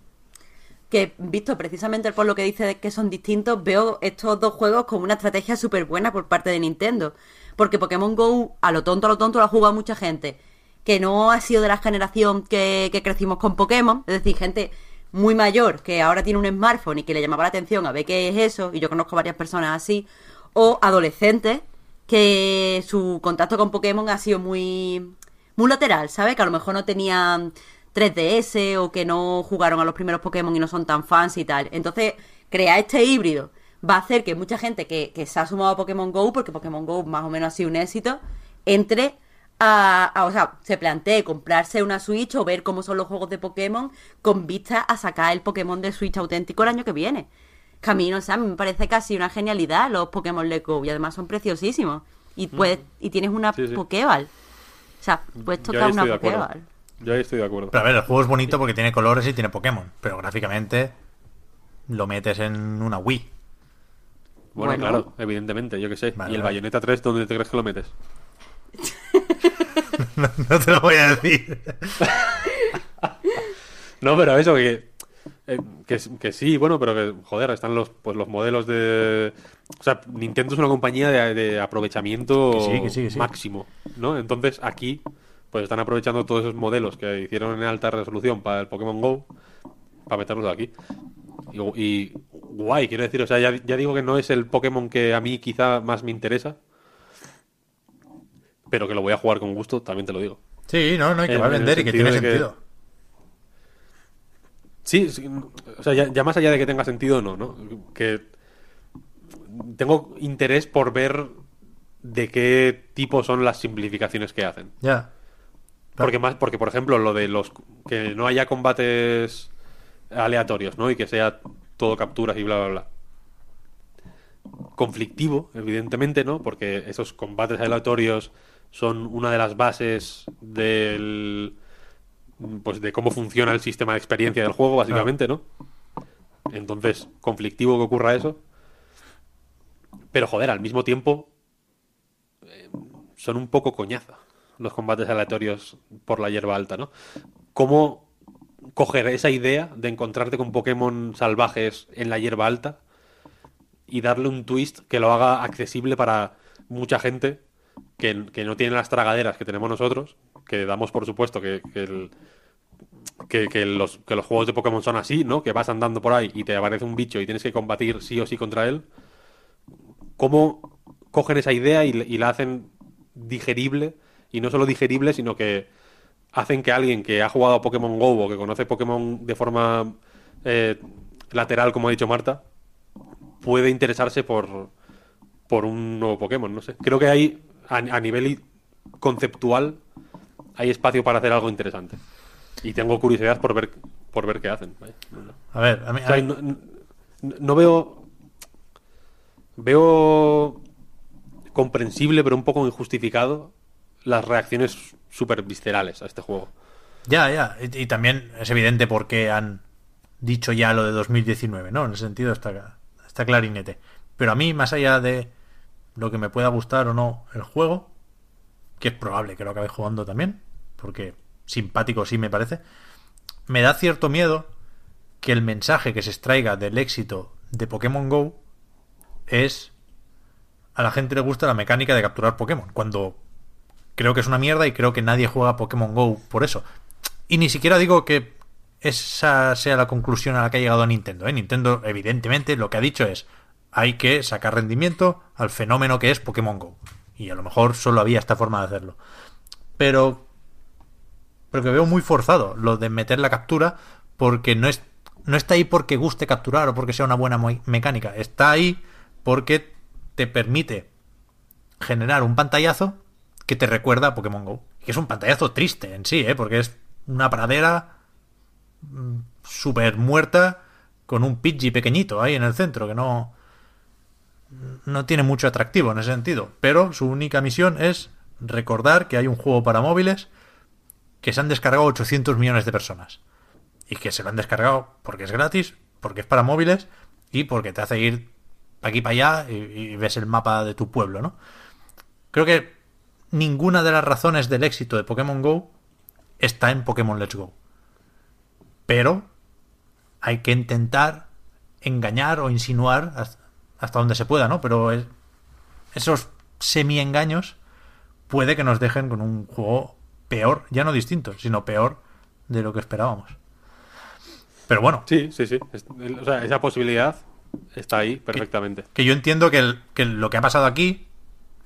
que visto precisamente por lo que dice que son distintos, veo estos dos juegos como una estrategia súper buena por parte de Nintendo. Porque Pokémon Go, a lo tonto, a lo tonto, lo ha jugado mucha gente que no ha sido de la generación que, que crecimos con Pokémon. Es decir, gente muy mayor que ahora tiene un smartphone y que le llamaba la atención a ver qué es eso. Y yo conozco varias personas así. O adolescentes que su contacto con Pokémon ha sido muy, muy lateral, ¿sabes? Que a lo mejor no tenían 3DS o que no jugaron a los primeros Pokémon y no son tan fans y tal. Entonces, crear este híbrido va a hacer que mucha gente que, que se ha sumado a Pokémon Go, porque Pokémon Go más o menos ha sido un éxito, entre a, a- o sea, se plantee comprarse una Switch o ver cómo son los juegos de Pokémon con vista a sacar el Pokémon de Switch auténtico el año que viene. Camino, o sea, a mí me parece casi una genialidad los Pokémon Let's Go y además son preciosísimos. Y, puedes, y tienes una Sí, sí. Pokéball. O sea, puedes tocar una estoy de acuerdo. Pokéball. Yo ahí estoy de acuerdo. Pero a ver, el juego es bonito porque tiene colores y tiene Pokémon. Pero gráficamente lo metes en una Wii. Bueno, Bueno. claro, evidentemente, yo qué sé. Vale, ¿Y el vale. Bayonetta 3 dónde te crees que lo metes? No, no te lo voy a decir. No, pero eso, que, eh, que, que sí, bueno, pero que, joder, están los, pues, los modelos de... O sea, Nintendo es una compañía de, de aprovechamiento Que sí, sí. máximo, ¿no? Entonces, aquí, pues están aprovechando todos esos modelos que hicieron en alta resolución para el Pokémon GO, para meterlos aquí. Y, y guay, quiero decir, o sea, ya, ya digo que no es el Pokémon que a mí quizá más me interesa, pero que lo voy a jugar con gusto, también te lo digo. Sí, no, no, y que En- va a vender y que tiene que- sentido. Sí, sí, o sea, ya, ya más allá de que tenga sentido, no, ¿no? Que tengo interés por ver de qué tipo son las simplificaciones que hacen. Ya. Porque más, porque por ejemplo, lo de los que no haya combates aleatorios, ¿no? Y que sea todo capturas y bla bla bla. Conflictivo, evidentemente, ¿no? Porque esos combates aleatorios son una de las bases del pues de cómo funciona el sistema de experiencia del juego, básicamente, ¿no? Entonces, conflictivo que ocurra eso. Pero joder, al mismo tiempo eh, son un poco coñaza los combates aleatorios por la hierba alta, ¿no? ¿Cómo coger esa idea de encontrarte con Pokémon salvajes en la hierba alta y darle un twist que lo haga accesible para mucha gente que, no tiene las tragaderas que tenemos nosotros, que damos por supuesto que, que los, que los juegos de Pokémon son así, ¿no? Que vas andando por ahí y te aparece un bicho y tienes que combatir sí o sí contra él. ¿Cómo cogen esa idea y, y la hacen digerible? Y no solo digerible, sino que hacen que alguien que ha jugado a Pokémon Go o que conoce Pokémon de forma eh, lateral, como ha dicho Marta, puede interesarse por, por un nuevo Pokémon, no sé. Creo que hay, a, a nivel conceptual, hay espacio para hacer algo interesante. Y tengo curiosidad por ver por ver qué hacen. vaya. A ver, a mí, O sea, a mí- no, no- no veo. Veo comprensible, pero un poco injustificado, las reacciones súper viscerales a este juego. Ya, ya. Y, y también es evidente por qué han dicho ya lo de 2019, ¿no? En ese sentido está, está clarinete. Pero a mí, más allá de lo que me pueda gustar o no el juego, que es probable que lo acabe jugando también, porque simpático sí me parece, me da cierto miedo que el mensaje que se extraiga del éxito de Pokémon Go es a la gente le gusta la mecánica de capturar Pokémon, cuando creo que es una mierda y creo que nadie juega Pokémon Go por eso. Y ni siquiera digo que esa sea la conclusión a la que ha llegado Nintendo. ¿eh? Nintendo, evidentemente, lo que ha dicho es hay que sacar rendimiento al fenómeno que es Pokémon Go. Y a lo mejor solo había esta forma de hacerlo. Pero. Pero que veo muy forzado lo de meter la captura porque no, es, no está ahí porque guste capturar o porque sea una buena mecánica. Está ahí porque te permite generar un pantallazo que te recuerda a Pokémon Go. Que es un pantallazo triste en sí, ¿eh? porque es una pradera mm, súper muerta con un Pidgey pequeñito ahí en el centro que no no tiene mucho atractivo en ese sentido, pero su única misión es recordar que hay un juego para móviles que se han descargado 800 millones de personas y que se lo han descargado porque es gratis, porque es para móviles y porque te hace ir aquí para allá y, y ves el mapa de tu pueblo, ¿no? Creo que ninguna de las razones del éxito de Pokémon Go está en Pokémon Let's Go. Pero hay que intentar engañar o insinuar hasta, donde se pueda, ¿no? Pero es- esos semi-engaños puede que nos dejen con un juego peor, ya no distinto, sino peor de lo que esperábamos. Pero bueno, Sí, sí, sí. Es- o sea, esa posibilidad está ahí perfectamente. que yo entiendo que, el- que lo que ha pasado aquí,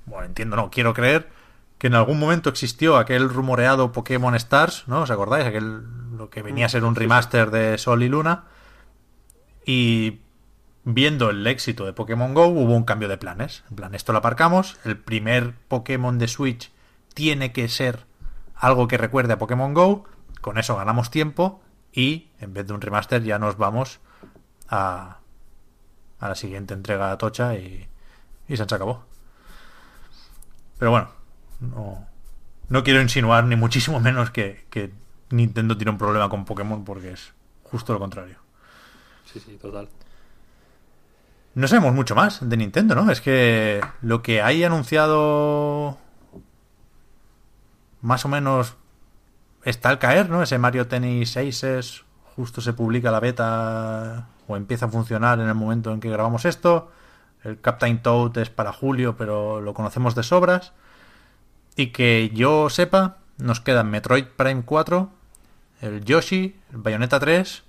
bueno, entiendo, no, quiero creer que en algún momento existió aquel rumoreado Pokémon Stars, ¿no? ¿Os acordáis? Aquel, lo que venía a ser un remaster de Sol y Luna. Y viendo el éxito de Pokémon Go, hubo un cambio de planes. En plan, esto lo aparcamos, el primer Pokémon de Switch tiene que ser algo que recuerde a Pokémon Go, con eso ganamos tiempo y en vez de un remaster ya nos vamos a, a la siguiente entrega tocha y, y se acabó. Pero bueno, no, no quiero insinuar ni muchísimo menos que, que Nintendo tiene un problema con Pokémon porque es justo lo contrario. Sí, sí, total. No sabemos mucho más de Nintendo, ¿no? Es que lo que hay anunciado más o menos está al caer, ¿no? Ese Mario Tennis Aces justo se publica la beta o empieza a funcionar en el momento en que grabamos esto. El Captain Toad es para julio, pero lo conocemos de sobras. Y que yo sepa, nos quedan Metroid Prime 4, el Yoshi, el Bayonetta 3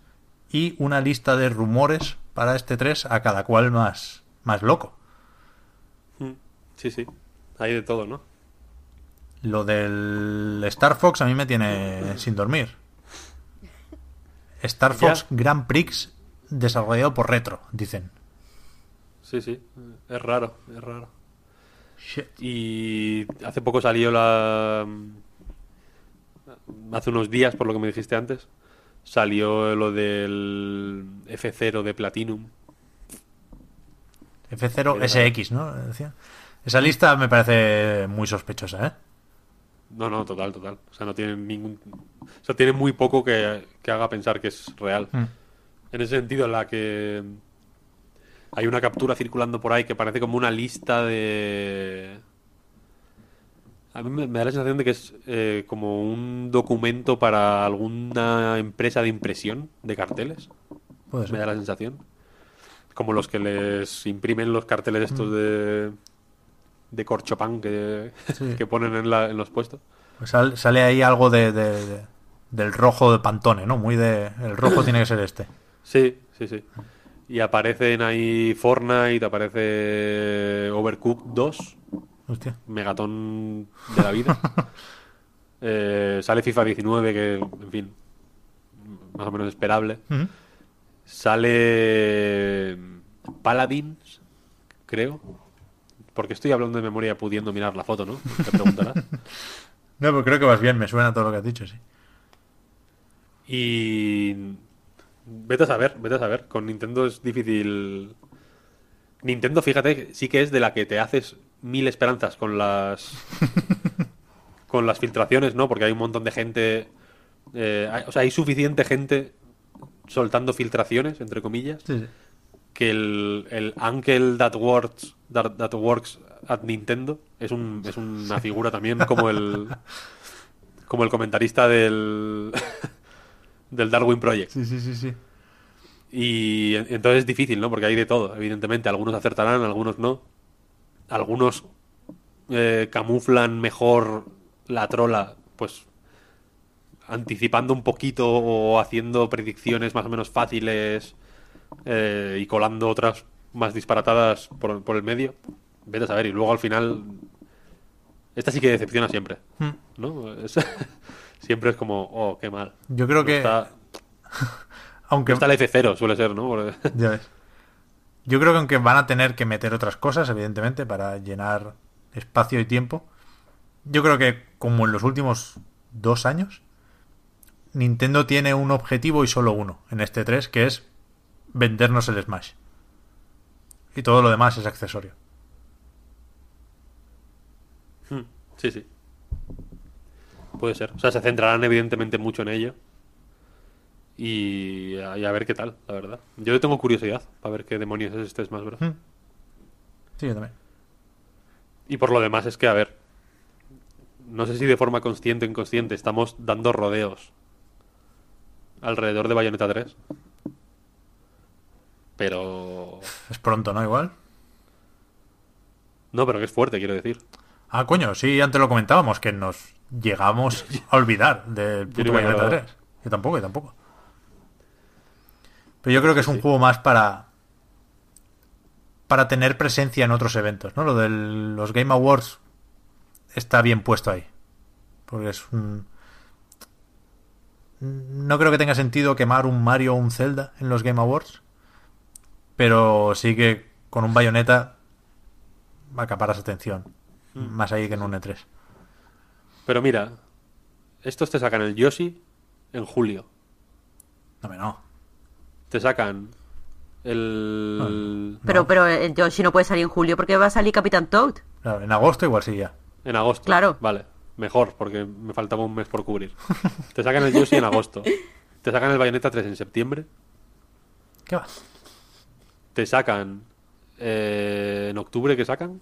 y una lista de rumores para este 3 a cada cual más, más loco. Mm, Sí, sí. Hay de todo, ¿no? Lo del Star Fox a mí me tiene sin dormir. Star Fox Ya. Grand Prix desarrollado por Retro, dicen. Sí, sí. Es raro, es raro. Shit. Y hace poco salió la... Hace unos días, por lo que me dijiste antes, salió lo del F0 de Platinum. F0SX, ¿no? Decía. Esa lista me parece muy sospechosa, ¿eh? No, no, total, total. O sea, no tiene ningún... O sea, tiene muy poco que, que haga pensar que es real. Mm. En ese sentido, en la que hay una captura circulando por ahí que parece como una lista de... A mí me, me da la sensación de que es eh, como un documento para alguna empresa de impresión de carteles. Me da la sensación. Como los que les imprimen los carteles estos de, de corchopán que, Sí. que ponen en, la- en los puestos. Pues sal- sale ahí algo de, de- de- del rojo de Pantone, ¿no? Muy de... El rojo tiene que ser este. Sí, sí, sí. Y aparecen ahí Fortnite, aparece Overcooked 2, Hostia. Megatón de la vida. Eh, sale FIFA 19, que, en fin, más o menos esperable. Sale Paladins, creo. Porque estoy hablando de memoria pudiendo mirar la foto, ¿no? Te preguntarás. No, pero creo que vas bien, me suena todo lo que has dicho, sí. Y vete a saber, vete a saber. Con Nintendo es difícil. Nintendo, fíjate, sí que es de la que te haces mil esperanzas con las con las filtraciones, ¿no? Porque hay un montón de gente. eh, hay- o sea, hay suficiente gente soltando filtraciones, entre comillas, Sí, sí. que el, el Uncle that works, that, that works at Nintendo es, un, es una figura también como el como el comentarista del del Darwin Project. Sí, sí, sí, sí. Y en- entonces es difícil, ¿no? Porque hay de todo, evidentemente. Algunos acertarán, algunos no. Algunos eh, camuflan mejor la trola, pues anticipando un poquito o haciendo predicciones más o menos fáciles eh, y colando otras más disparatadas por, por el medio. Vete a saber. Y luego al final Esta sí que decepciona siempre. Hmm. ¿No? Es- siempre es como, oh, qué mal. Yo creo No que, Está, aunque no está el F0, suele ser, ¿no? Ya ves. Yo creo que aunque van a tener que meter otras cosas, evidentemente, para llenar espacio y tiempo, yo creo que como en los últimos dos años, Nintendo tiene un objetivo y solo uno en este 3, que es vendernos el Smash. Y todo lo demás es accesorio. Hmm, Sí, sí. Puede ser. O sea, se centrarán evidentemente mucho en ello. Y a, y a ver qué tal, la verdad. Yo tengo curiosidad para ver qué demonios es este Smash Bros. Hmm. Sí, yo también. Y por lo demás es que, a ver, no sé si de forma consciente o inconsciente estamos dando rodeos alrededor de Bayonetta 3. Pero... Es pronto, ¿no? Igual. No, pero que es fuerte, quiero decir. Ah, coño, sí, antes lo comentábamos, que nos llegamos a olvidar del puto Bayonetta acordaba. 3. Yo tampoco, yo tampoco. Pero yo creo que es un juego más para para tener presencia en otros eventos, ¿no? Lo de los Game Awards está bien puesto ahí. Porque es un... No creo que tenga sentido quemar un Mario o un Zelda en los Game Awards. Pero sí que con un Bayonetta acaparas atención. Más ahí que en un E3. Pero mira, estos te sacan el Yoshi en julio. No, me no. Te sacan el... Pero, pero el Yoshi no puede salir en julio porque va a salir Capitán Toad. Claro, en agosto igual sí ya. En agosto. Claro. Vale, mejor, porque me faltaba un mes por cubrir. Te sacan el Yoshi en agosto. Te sacan el Bayonetta 3 en septiembre. ¿Qué va? Te sacan... eh, en octubre, ¿qué sacan?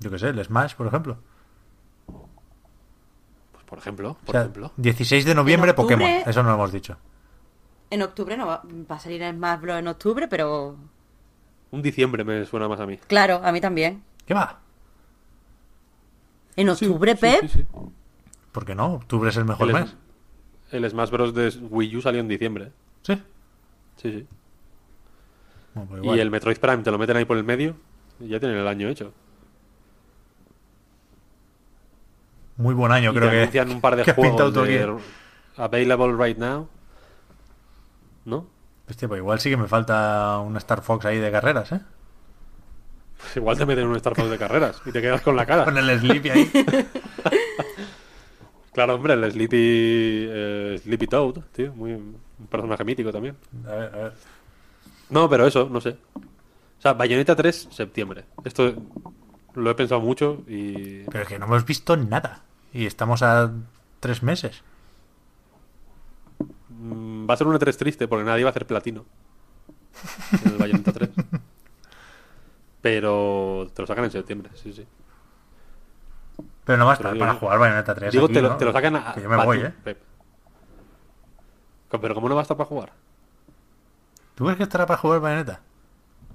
Yo qué sé, el Smash, por ejemplo. Pues por ejemplo, O por sea, ejemplo. 16 de noviembre Pokémon. Eso no lo hemos dicho. En octubre no va, va a salir el Smash Bros. en octubre, pero Un diciembre me suena más a mí. claro, a mí también. ¿Qué va? En octubre, Sí, Pep. sí, sí. ¿Por qué no? Octubre es el mejor El, mes. el Smash Bros. de Wii U salió en diciembre. Sí. Sí, sí. Bueno, pues igual. Y el Metroid Prime te lo meten ahí por el medio y ya tienen el año hecho. Muy buen año, y creo te que. anuncian un par de juegos de available right now. ¿No? Hostia, pues igual sí que me falta un Star Fox ahí de carreras, ¿eh? Pues igual te meten un Star Fox de carreras y te quedas con la cara. Con el Sleepy ahí. Claro, hombre, el Sleepy, eh, Sleepy Toad, tío, muy, un personaje mítico también. A ver, a ver. No, pero eso, no sé. O sea, Bayonetta 3, septiembre. Esto lo he pensado mucho y... Pero es que no hemos visto nada. Y estamos a tres meses. Mm, va a ser un E3 triste porque nadie va a hacer platino. En el Bayonetta 3. Pero te lo sacan en septiembre, sí, sí. Pero no va a estar para jugar Bayonetta 3. Digo, aquí, te, lo, ¿no? te lo sacan a... Que yo me voy, ¿eh? Pep. Pero ¿cómo no va a estar para jugar? ¿Tú crees que estará para jugar Bayonetta?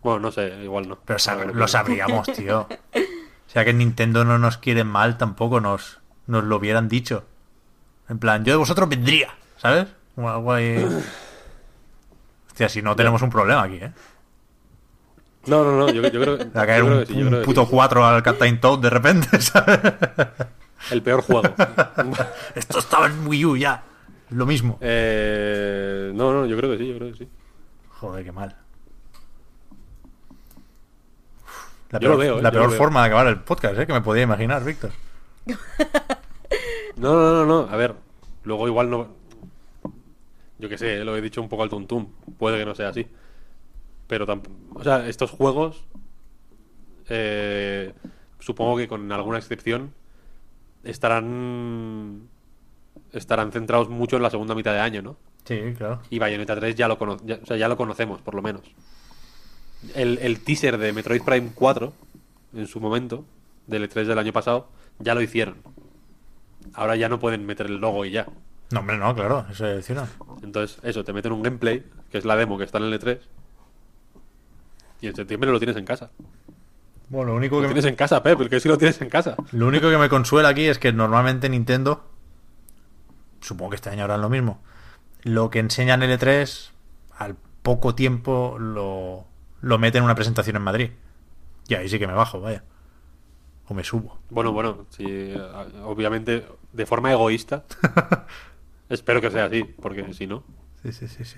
Bueno, no sé, igual no. Pero sab- lo sabríamos, tío. O sea que Nintendo no nos quiere mal tampoco, nos, nos lo hubieran dicho. En plan, yo de vosotros vendría, ¿sabes? Ahí- Hostia, si no tenemos un problema aquí, ¿eh? No, no, no, yo, yo creo que... Va a caer un, sí, puto sí. 4 al Captain Toad de repente, ¿sabes? El peor juego. Esto estaba en Wii U ya. Lo mismo. eh, no, no, yo creo que sí, yo creo que sí. Joder, qué mal. La Yo peor, lo veo, ¿eh? la peor veo. forma de acabar el podcast, ¿eh? Que me podía imaginar, Víctor. No, no, no, no. A ver, luego igual no. Yo qué sé, lo he dicho un poco al tuntum. Puede que no sea así. Pero tampoco. O sea, estos juegos. eh, supongo que con alguna excepción. Estarán. Estarán centrados mucho en la segunda mitad de año, ¿no? Sí, claro. Y Bayonetta 3 ya lo, cono- ya- o sea, ya lo conocemos, por lo menos. El, el teaser de Metroid Prime 4, en su momento, del E3 del año pasado, ya lo hicieron. Ahora ya no pueden meter el logo y ya. No, hombre, no, claro. Eso es decir, Entonces, eso, te meten un gameplay, que es la demo que está en el E3. Y en septiembre lo tienes en casa. Bueno, lo único Lo que tienes en casa, Pep, el que sí lo tienes en casa. Lo único que me consuela aquí es que normalmente Nintendo, supongo que este año harán lo mismo, lo que enseña en L3, al poco tiempo lo, lo mete en una presentación en Madrid. Y ahí sí que me bajo, vaya. o me subo. Bueno, bueno, sí, obviamente de forma egoísta. espero que sea así, porque si no. Sí, sí, sí, sí.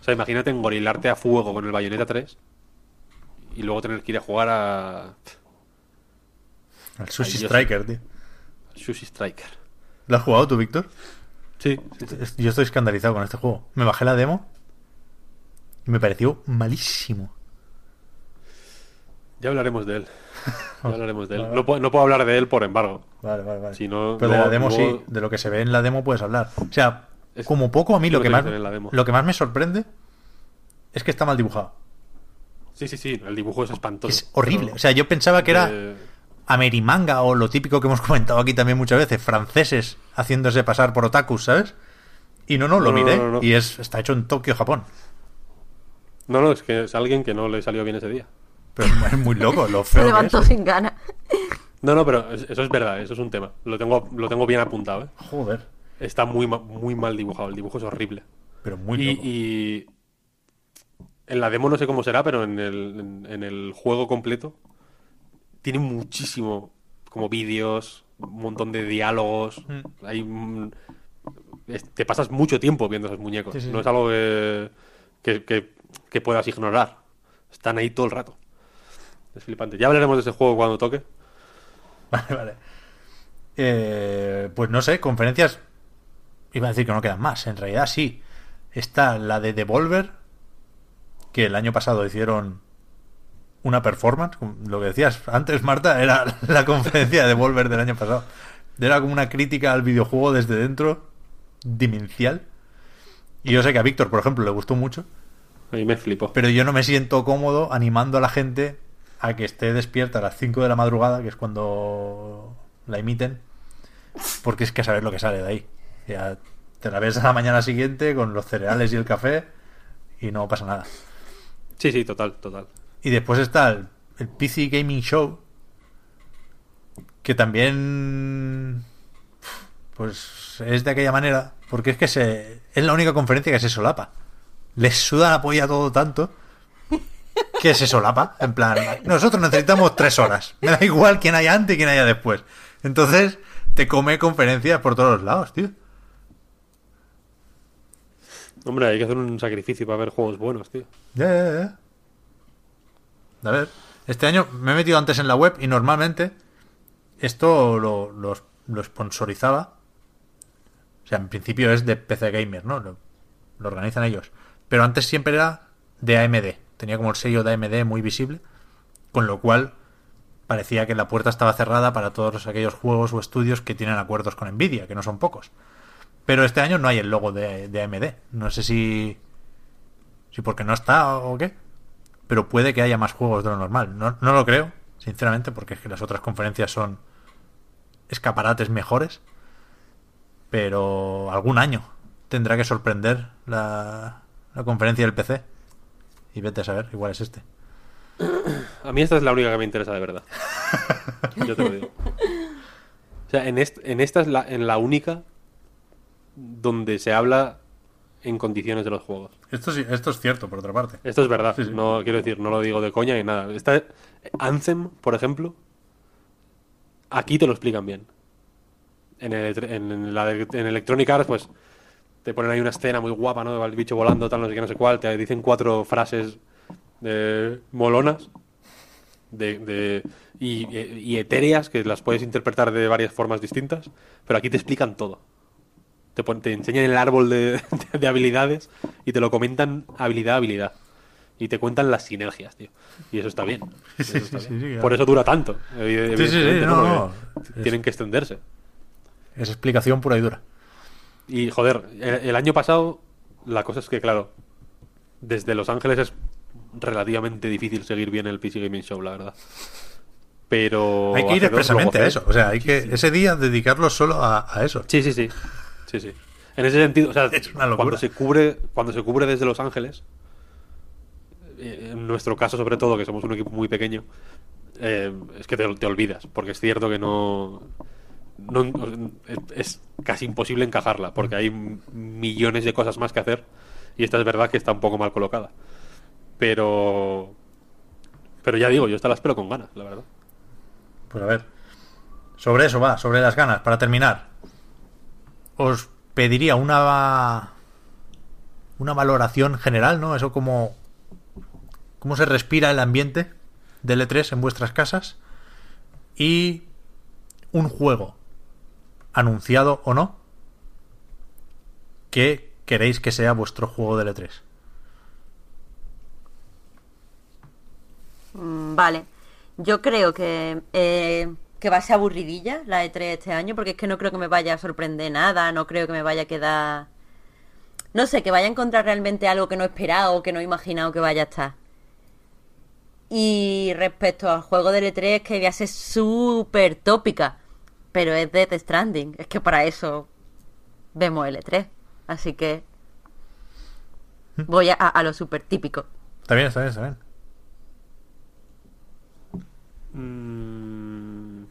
O sea, imagínate engorilarte a fuego con el Bayonetta 3 y luego tener que ir a jugar a El Sushi Ay, Striker, tío. Sushi Striker. ¿Lo has jugado tú, Víctor? Sí, sí, sí. Es- Yo estoy escandalizado con este juego. Me bajé la demo y me pareció malísimo. Ya hablaremos de él. Ya hablaremos de él. No puedo, no puedo hablar de él por embargo. Vale, vale, vale. Si no, Pero de la demo luego- sí, de lo que se ve en la demo puedes hablar. O sea, Es- como poco a mí lo lo que más lo que más me sorprende es que está mal dibujado. Sí, sí, sí. El dibujo es espantoso. Es horrible. Pero O sea, yo pensaba que era de- Amerimanga o lo típico que hemos comentado aquí también muchas veces, franceses haciéndose pasar por otakus, ¿sabes? Y no, no, lo No, miré no. y es está hecho en Tokio, Japón. No, no, es que es alguien que no le salió bien ese día. Pero es muy loco, lo Se feo que levantó es. sin ganas. No, no, pero es- eso es verdad, eso es un tema. Lo tengo, lo tengo bien apuntado, ¿eh? Joder, Está muy, muy mal dibujado, el dibujo es horrible. pero muy Y, loco. y en la demo no sé cómo será, pero en el, en, en el juego completo tiene muchísimo, como vídeos, un montón de diálogos. Mm. Hay, es- te pasas mucho tiempo viendo esos muñecos. Sí, sí, no sí. es algo que, que, que- que puedas ignorar. Están ahí todo el rato. Es flipante. Ya hablaremos de ese juego cuando toque. Vale, vale. Eh, pues no sé, conferencias. Iba a decir que no quedan más. En realidad sí. Está la de Devolver, que el año pasado hicieron una performance. Lo que decías antes, Marta, era la conferencia de Devolver del año pasado. Era como una crítica al videojuego desde dentro, demencial. Y yo sé que a Víctor, por ejemplo, le gustó mucho. A mí me flipó. Pero yo no me siento cómodo animando a la gente a que esté despierta a las 5 de la madrugada, que es cuando la emiten, porque es que a saber lo que sale de ahí. Ya te la ves a la mañana siguiente con los cereales y el café y no pasa nada. Sí, sí, total, total. Y después está el, el PC Gaming Show, que también pues es de aquella manera, porque es que se, es la única conferencia que se solapa. Les suda la polla todo tanto que se solapa. En plan, nosotros necesitamos tres horas. Me da igual quién haya antes y quién haya después. Entonces, te come conferencias por todos los lados, tío. Hombre, hay que hacer un sacrificio para ver juegos buenos, tío. Ya, ya, ya. A ver, este año me he metido antes en la web y normalmente esto lo, lo, lo sponsorizaba. O sea, en principio es de PC Gamer, ¿no? Lo, lo organizan ellos. Pero antes siempre era de AMD. Tenía como el sello de AMD muy visible. Con lo cual parecía que la puerta estaba cerrada para todos aquellos juegos o estudios que tienen acuerdos con Nvidia, que no son pocos. Pero este año no hay el logo de, de AMD. No sé si. Si porque no está o qué. Pero puede que haya más juegos de lo normal. No, no lo creo, sinceramente, porque es que las otras conferencias son escaparates mejores. Pero algún año tendrá que sorprender la, la conferencia del PC. Y vete a saber, igual es este. A mí esta es la única que me interesa de verdad. Yo te lo digo. O sea, en, est- en esta es la, en la única donde se habla en condiciones de los juegos. Esto, sí, esto es cierto, por otra parte. Esto es verdad. Sí, sí. No quiero decir, no lo digo de coña ni nada. Esta, Anthem, por ejemplo, aquí te lo explican bien. En, el, en, la en Electronic Arts, pues te ponen ahí una escena muy guapa, ¿no? El bicho volando, tal, no sé qué, no sé cuál. Te dicen cuatro frases molonas de, de- y, y etéreas que las puedes interpretar de varias formas distintas, pero aquí te explican todo. Te, pon- te enseñan el árbol de, de habilidades y te lo comentan habilidad a habilidad. Y te cuentan las sinergias, tío. Y eso está bien. Eso Sí, está sí, bien. sí, claro. Por eso dura tanto. evi- Sí, sí, sí, evidentemente, no, ¿no? Tienen que extenderse. Es explicación pura y dura. Y joder, el, el año pasado, la cosa es que, claro, desde Los Ángeles es relativamente difícil seguir bien el PC Gaming Show, la verdad. Pero. hay que ir expresamente a eso. O sea, hay que ese día dedicarlo solo a, a eso. Sí, sí, sí. Sí, sí. En ese sentido, o sea, Es una cuando se cubre, cuando se cubre desde Los Ángeles, eh, en nuestro caso sobre todo, que somos un equipo muy pequeño, eh, es que te, te olvidas, porque es cierto que no, es, casi imposible encajarla, porque hay millones de cosas más que hacer y esta es verdad que está un poco mal colocada. Pero, pero ya digo, yo esta la espero con ganas, la verdad. Pues a ver. Sobre eso va, sobre las ganas. Para terminar, os pediría una una valoración general, ¿no? Eso como cómo se respira el ambiente del E3 en vuestras casas y un juego anunciado o no que queréis que sea vuestro juego del E3. Mm, Vale. Yo creo que, eh, que va a ser aburridilla la E3 este año, porque es que no creo que me vaya a sorprender nada, no creo que me vaya a quedar... No sé, que vaya a encontrar realmente algo que no he esperado o que no he imaginado que vaya a estar. Y respecto al juego del E3, es que voy a ser súper tópica, pero es Death Stranding. Es que para eso vemos el E3. Así que voy a, a lo súper típico. Está bien, está bien, está bien. Mm.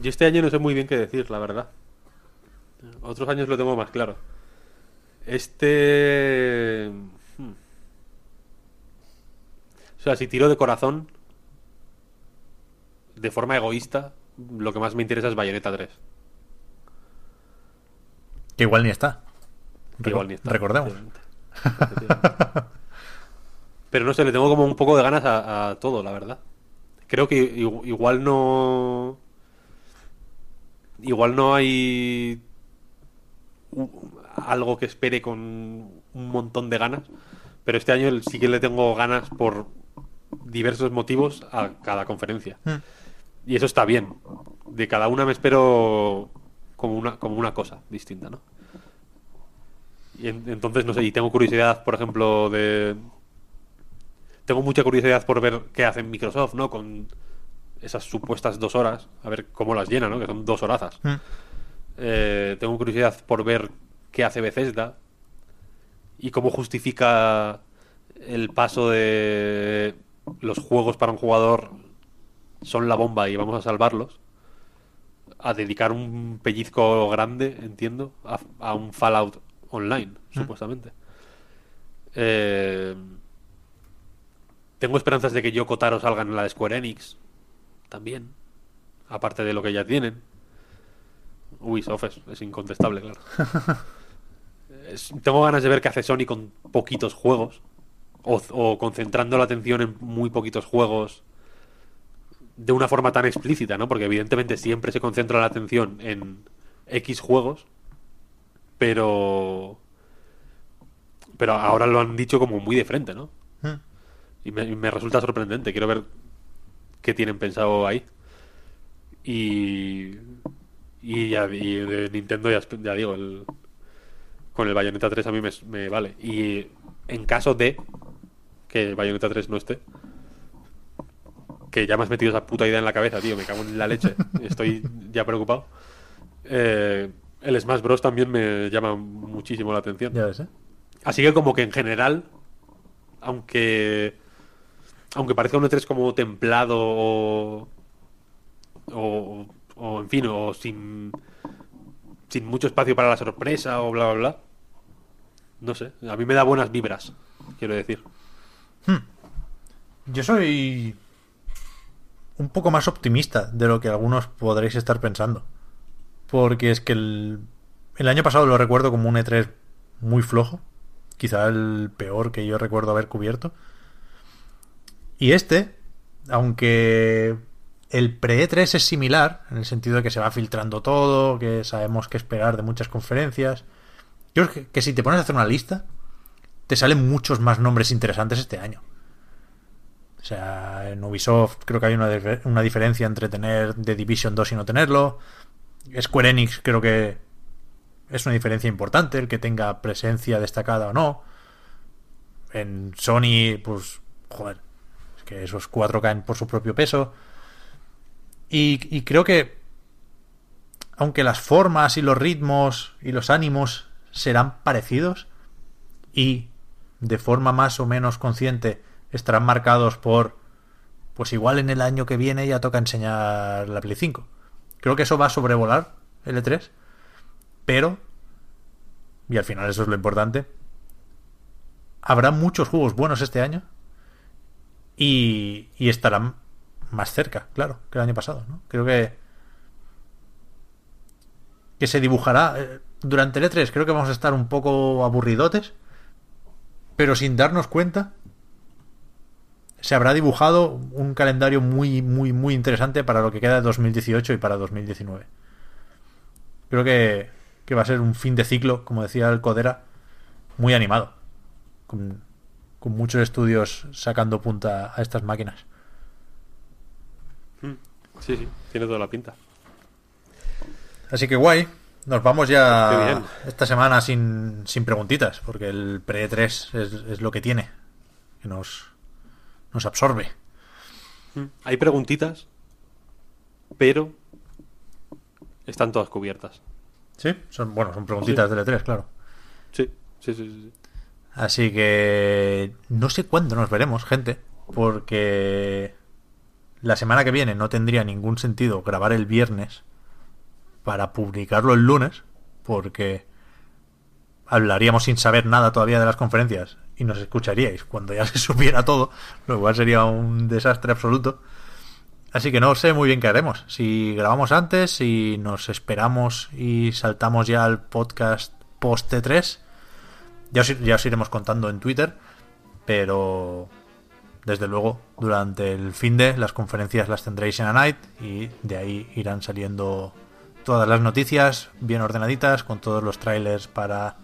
Yo este año no sé muy bien qué decir, la verdad. Otros años lo tengo más claro. Este... hmm. O sea, si tiro de corazón, de forma egoísta, lo que más me interesa es Bayonetta 3. Que igual ni está. Que igual ni está, Recordemos. Pero no sé, le tengo como un poco de ganas a, a todo, la verdad. Creo que igual no. Igual no hay. algo que espere con un montón de ganas. Pero este año sí que le tengo ganas por diversos motivos a cada conferencia. Hmm. Y eso está bien. De cada una me espero como una, como una cosa distinta, ¿no? Y en- entonces, no sé, y tengo curiosidad, por ejemplo, de... Tengo mucha curiosidad por ver qué hace Microsoft, ¿no? Con esas supuestas dos horas, a ver cómo las llena, ¿no? Que son dos horazas. Mm. Eh, tengo curiosidad por ver qué hace Bethesda y cómo justifica el paso de los juegos para un jugador son la bomba y vamos a salvarlos a dedicar un pellizco grande, entiendo, a, a un Fallout online, supuestamente. Eh, tengo esperanzas de que Yoko Taro salga en la de Square Enix también, aparte de lo que ya tienen. Ubisoft es, es incontestable, claro. Es- tengo ganas de ver qué hace Sony con poquitos juegos. O, o concentrando la atención en muy poquitos juegos de una forma tan explícita, ¿no? Porque evidentemente siempre se concentra la atención en X juegos, pero pero ahora lo han dicho como muy de frente, ¿no? Mm. Y me, resulta sorprendente. Quiero ver qué tienen pensado ahí. Y y ya y de Nintendo ya, ya digo, el, con el Bayonetta 3 a mí me, me vale. Y en caso de que Bayonetta 3 no esté, que ya me has metido esa puta idea en la cabeza, tío, me cago en la leche, estoy ya preocupado. Eh, el Smash Bros también me llama muchísimo la atención. Ya ves, ¿eh? Así que como que en general, aunque aunque parezca un E3 como templado o, o, o, en fin, o sin sin mucho espacio para la sorpresa o bla bla bla, no sé, a mí me da buenas vibras, quiero decir. Yo soy un poco más optimista de lo que algunos podréis estar pensando. Porque es que el, el año pasado lo recuerdo como un E3 muy flojo. Quizá el peor que yo recuerdo haber cubierto. Y este, aunque el pre-E3 es similar, en el sentido de que se va filtrando todo, que sabemos qué esperar de muchas conferencias. Yo creo que, que si te pones a hacer una lista, te salen muchos más nombres interesantes este año. O sea, en Ubisoft creo que hay una, una diferencia entre tener The Division 2 y no tenerlo. Square Enix creo que es una diferencia importante el que tenga presencia destacada o no. En Sony, pues, joder, es que esos cuatro caen por su propio peso. Y, y creo que, aunque las formas y los ritmos y los ánimos serán parecidos y de forma más o menos consciente estarán marcados por pues igual en el año que viene ya toca enseñar la Play 5. Creo que eso va a sobrevolar el E3, pero y al final eso es lo importante. Habrá muchos juegos buenos este año Y, y estarán más cerca, claro, que el año pasado, ¿no? Creo que que se dibujará eh, durante el E3. Creo que vamos a estar un poco aburridotes, pero sin darnos cuenta se habrá dibujado un calendario muy, muy, muy interesante para lo que queda de 2018 y para 2019. Creo que, que va a ser un fin de ciclo, como decía el Codera, muy animado. Con, con muchos estudios sacando punta a estas máquinas. Sí, sí, tiene toda la pinta. Así que guay. Nos vamos ya esta semana sin, sin preguntitas, porque el pre-3 es, es lo que tiene, que nos, nos absorbe. Hay preguntitas, pero están todas cubiertas. ¿Sí? Son, bueno, son preguntitas del E3, claro. Sí, sí, sí, sí. sí. Así que no sé cuándo nos veremos, gente, porque la semana que viene no tendría ningún sentido grabar el viernes para publicarlo el lunes, porque hablaríamos sin saber nada todavía de las conferencias y nos escucharíais cuando ya se supiera todo, lo cual sería un desastre absoluto. Así que no sé muy bien qué haremos. Si grabamos antes, si nos esperamos y saltamos ya al podcast post T3, ya os, ya os iremos contando en Twitter, pero desde luego durante el fin de las conferencias las tendréis en a night y de ahí irán saliendo todas las noticias bien ordenaditas con todos los trailers para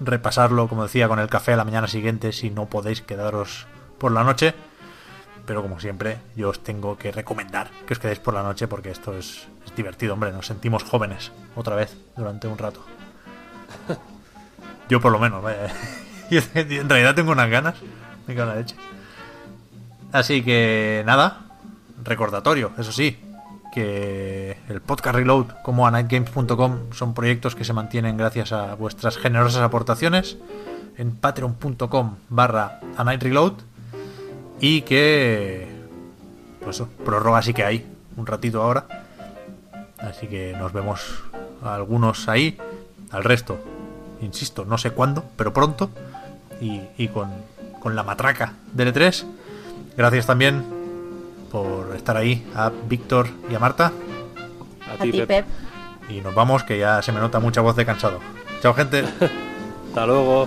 repasarlo, como decía, con el café a la mañana siguiente si no podéis quedaros por la noche. Pero como siempre, yo os tengo que recomendar que os quedéis por la noche porque esto es, divertido, hombre. Nos sentimos jóvenes otra vez durante un rato. Yo por lo menos, vaya. En realidad tengo unas ganas. Me la leche. Así que nada, recordatorio, eso sí, que el podcast Reload como a nightgames.com son proyectos que se mantienen gracias a vuestras generosas aportaciones en patreon.com barra a night reload y que pues prórroga sí que hay un ratito ahora. Así que nos vemos algunos ahí al resto insisto no sé cuándo pero pronto y, con, con la matraca del E3 gracias también por estar ahí a Víctor y a Marta A A ti, Pep. Pep. y nos vamos que ya se me nota mucha voz de cansado chao gente Hasta luego.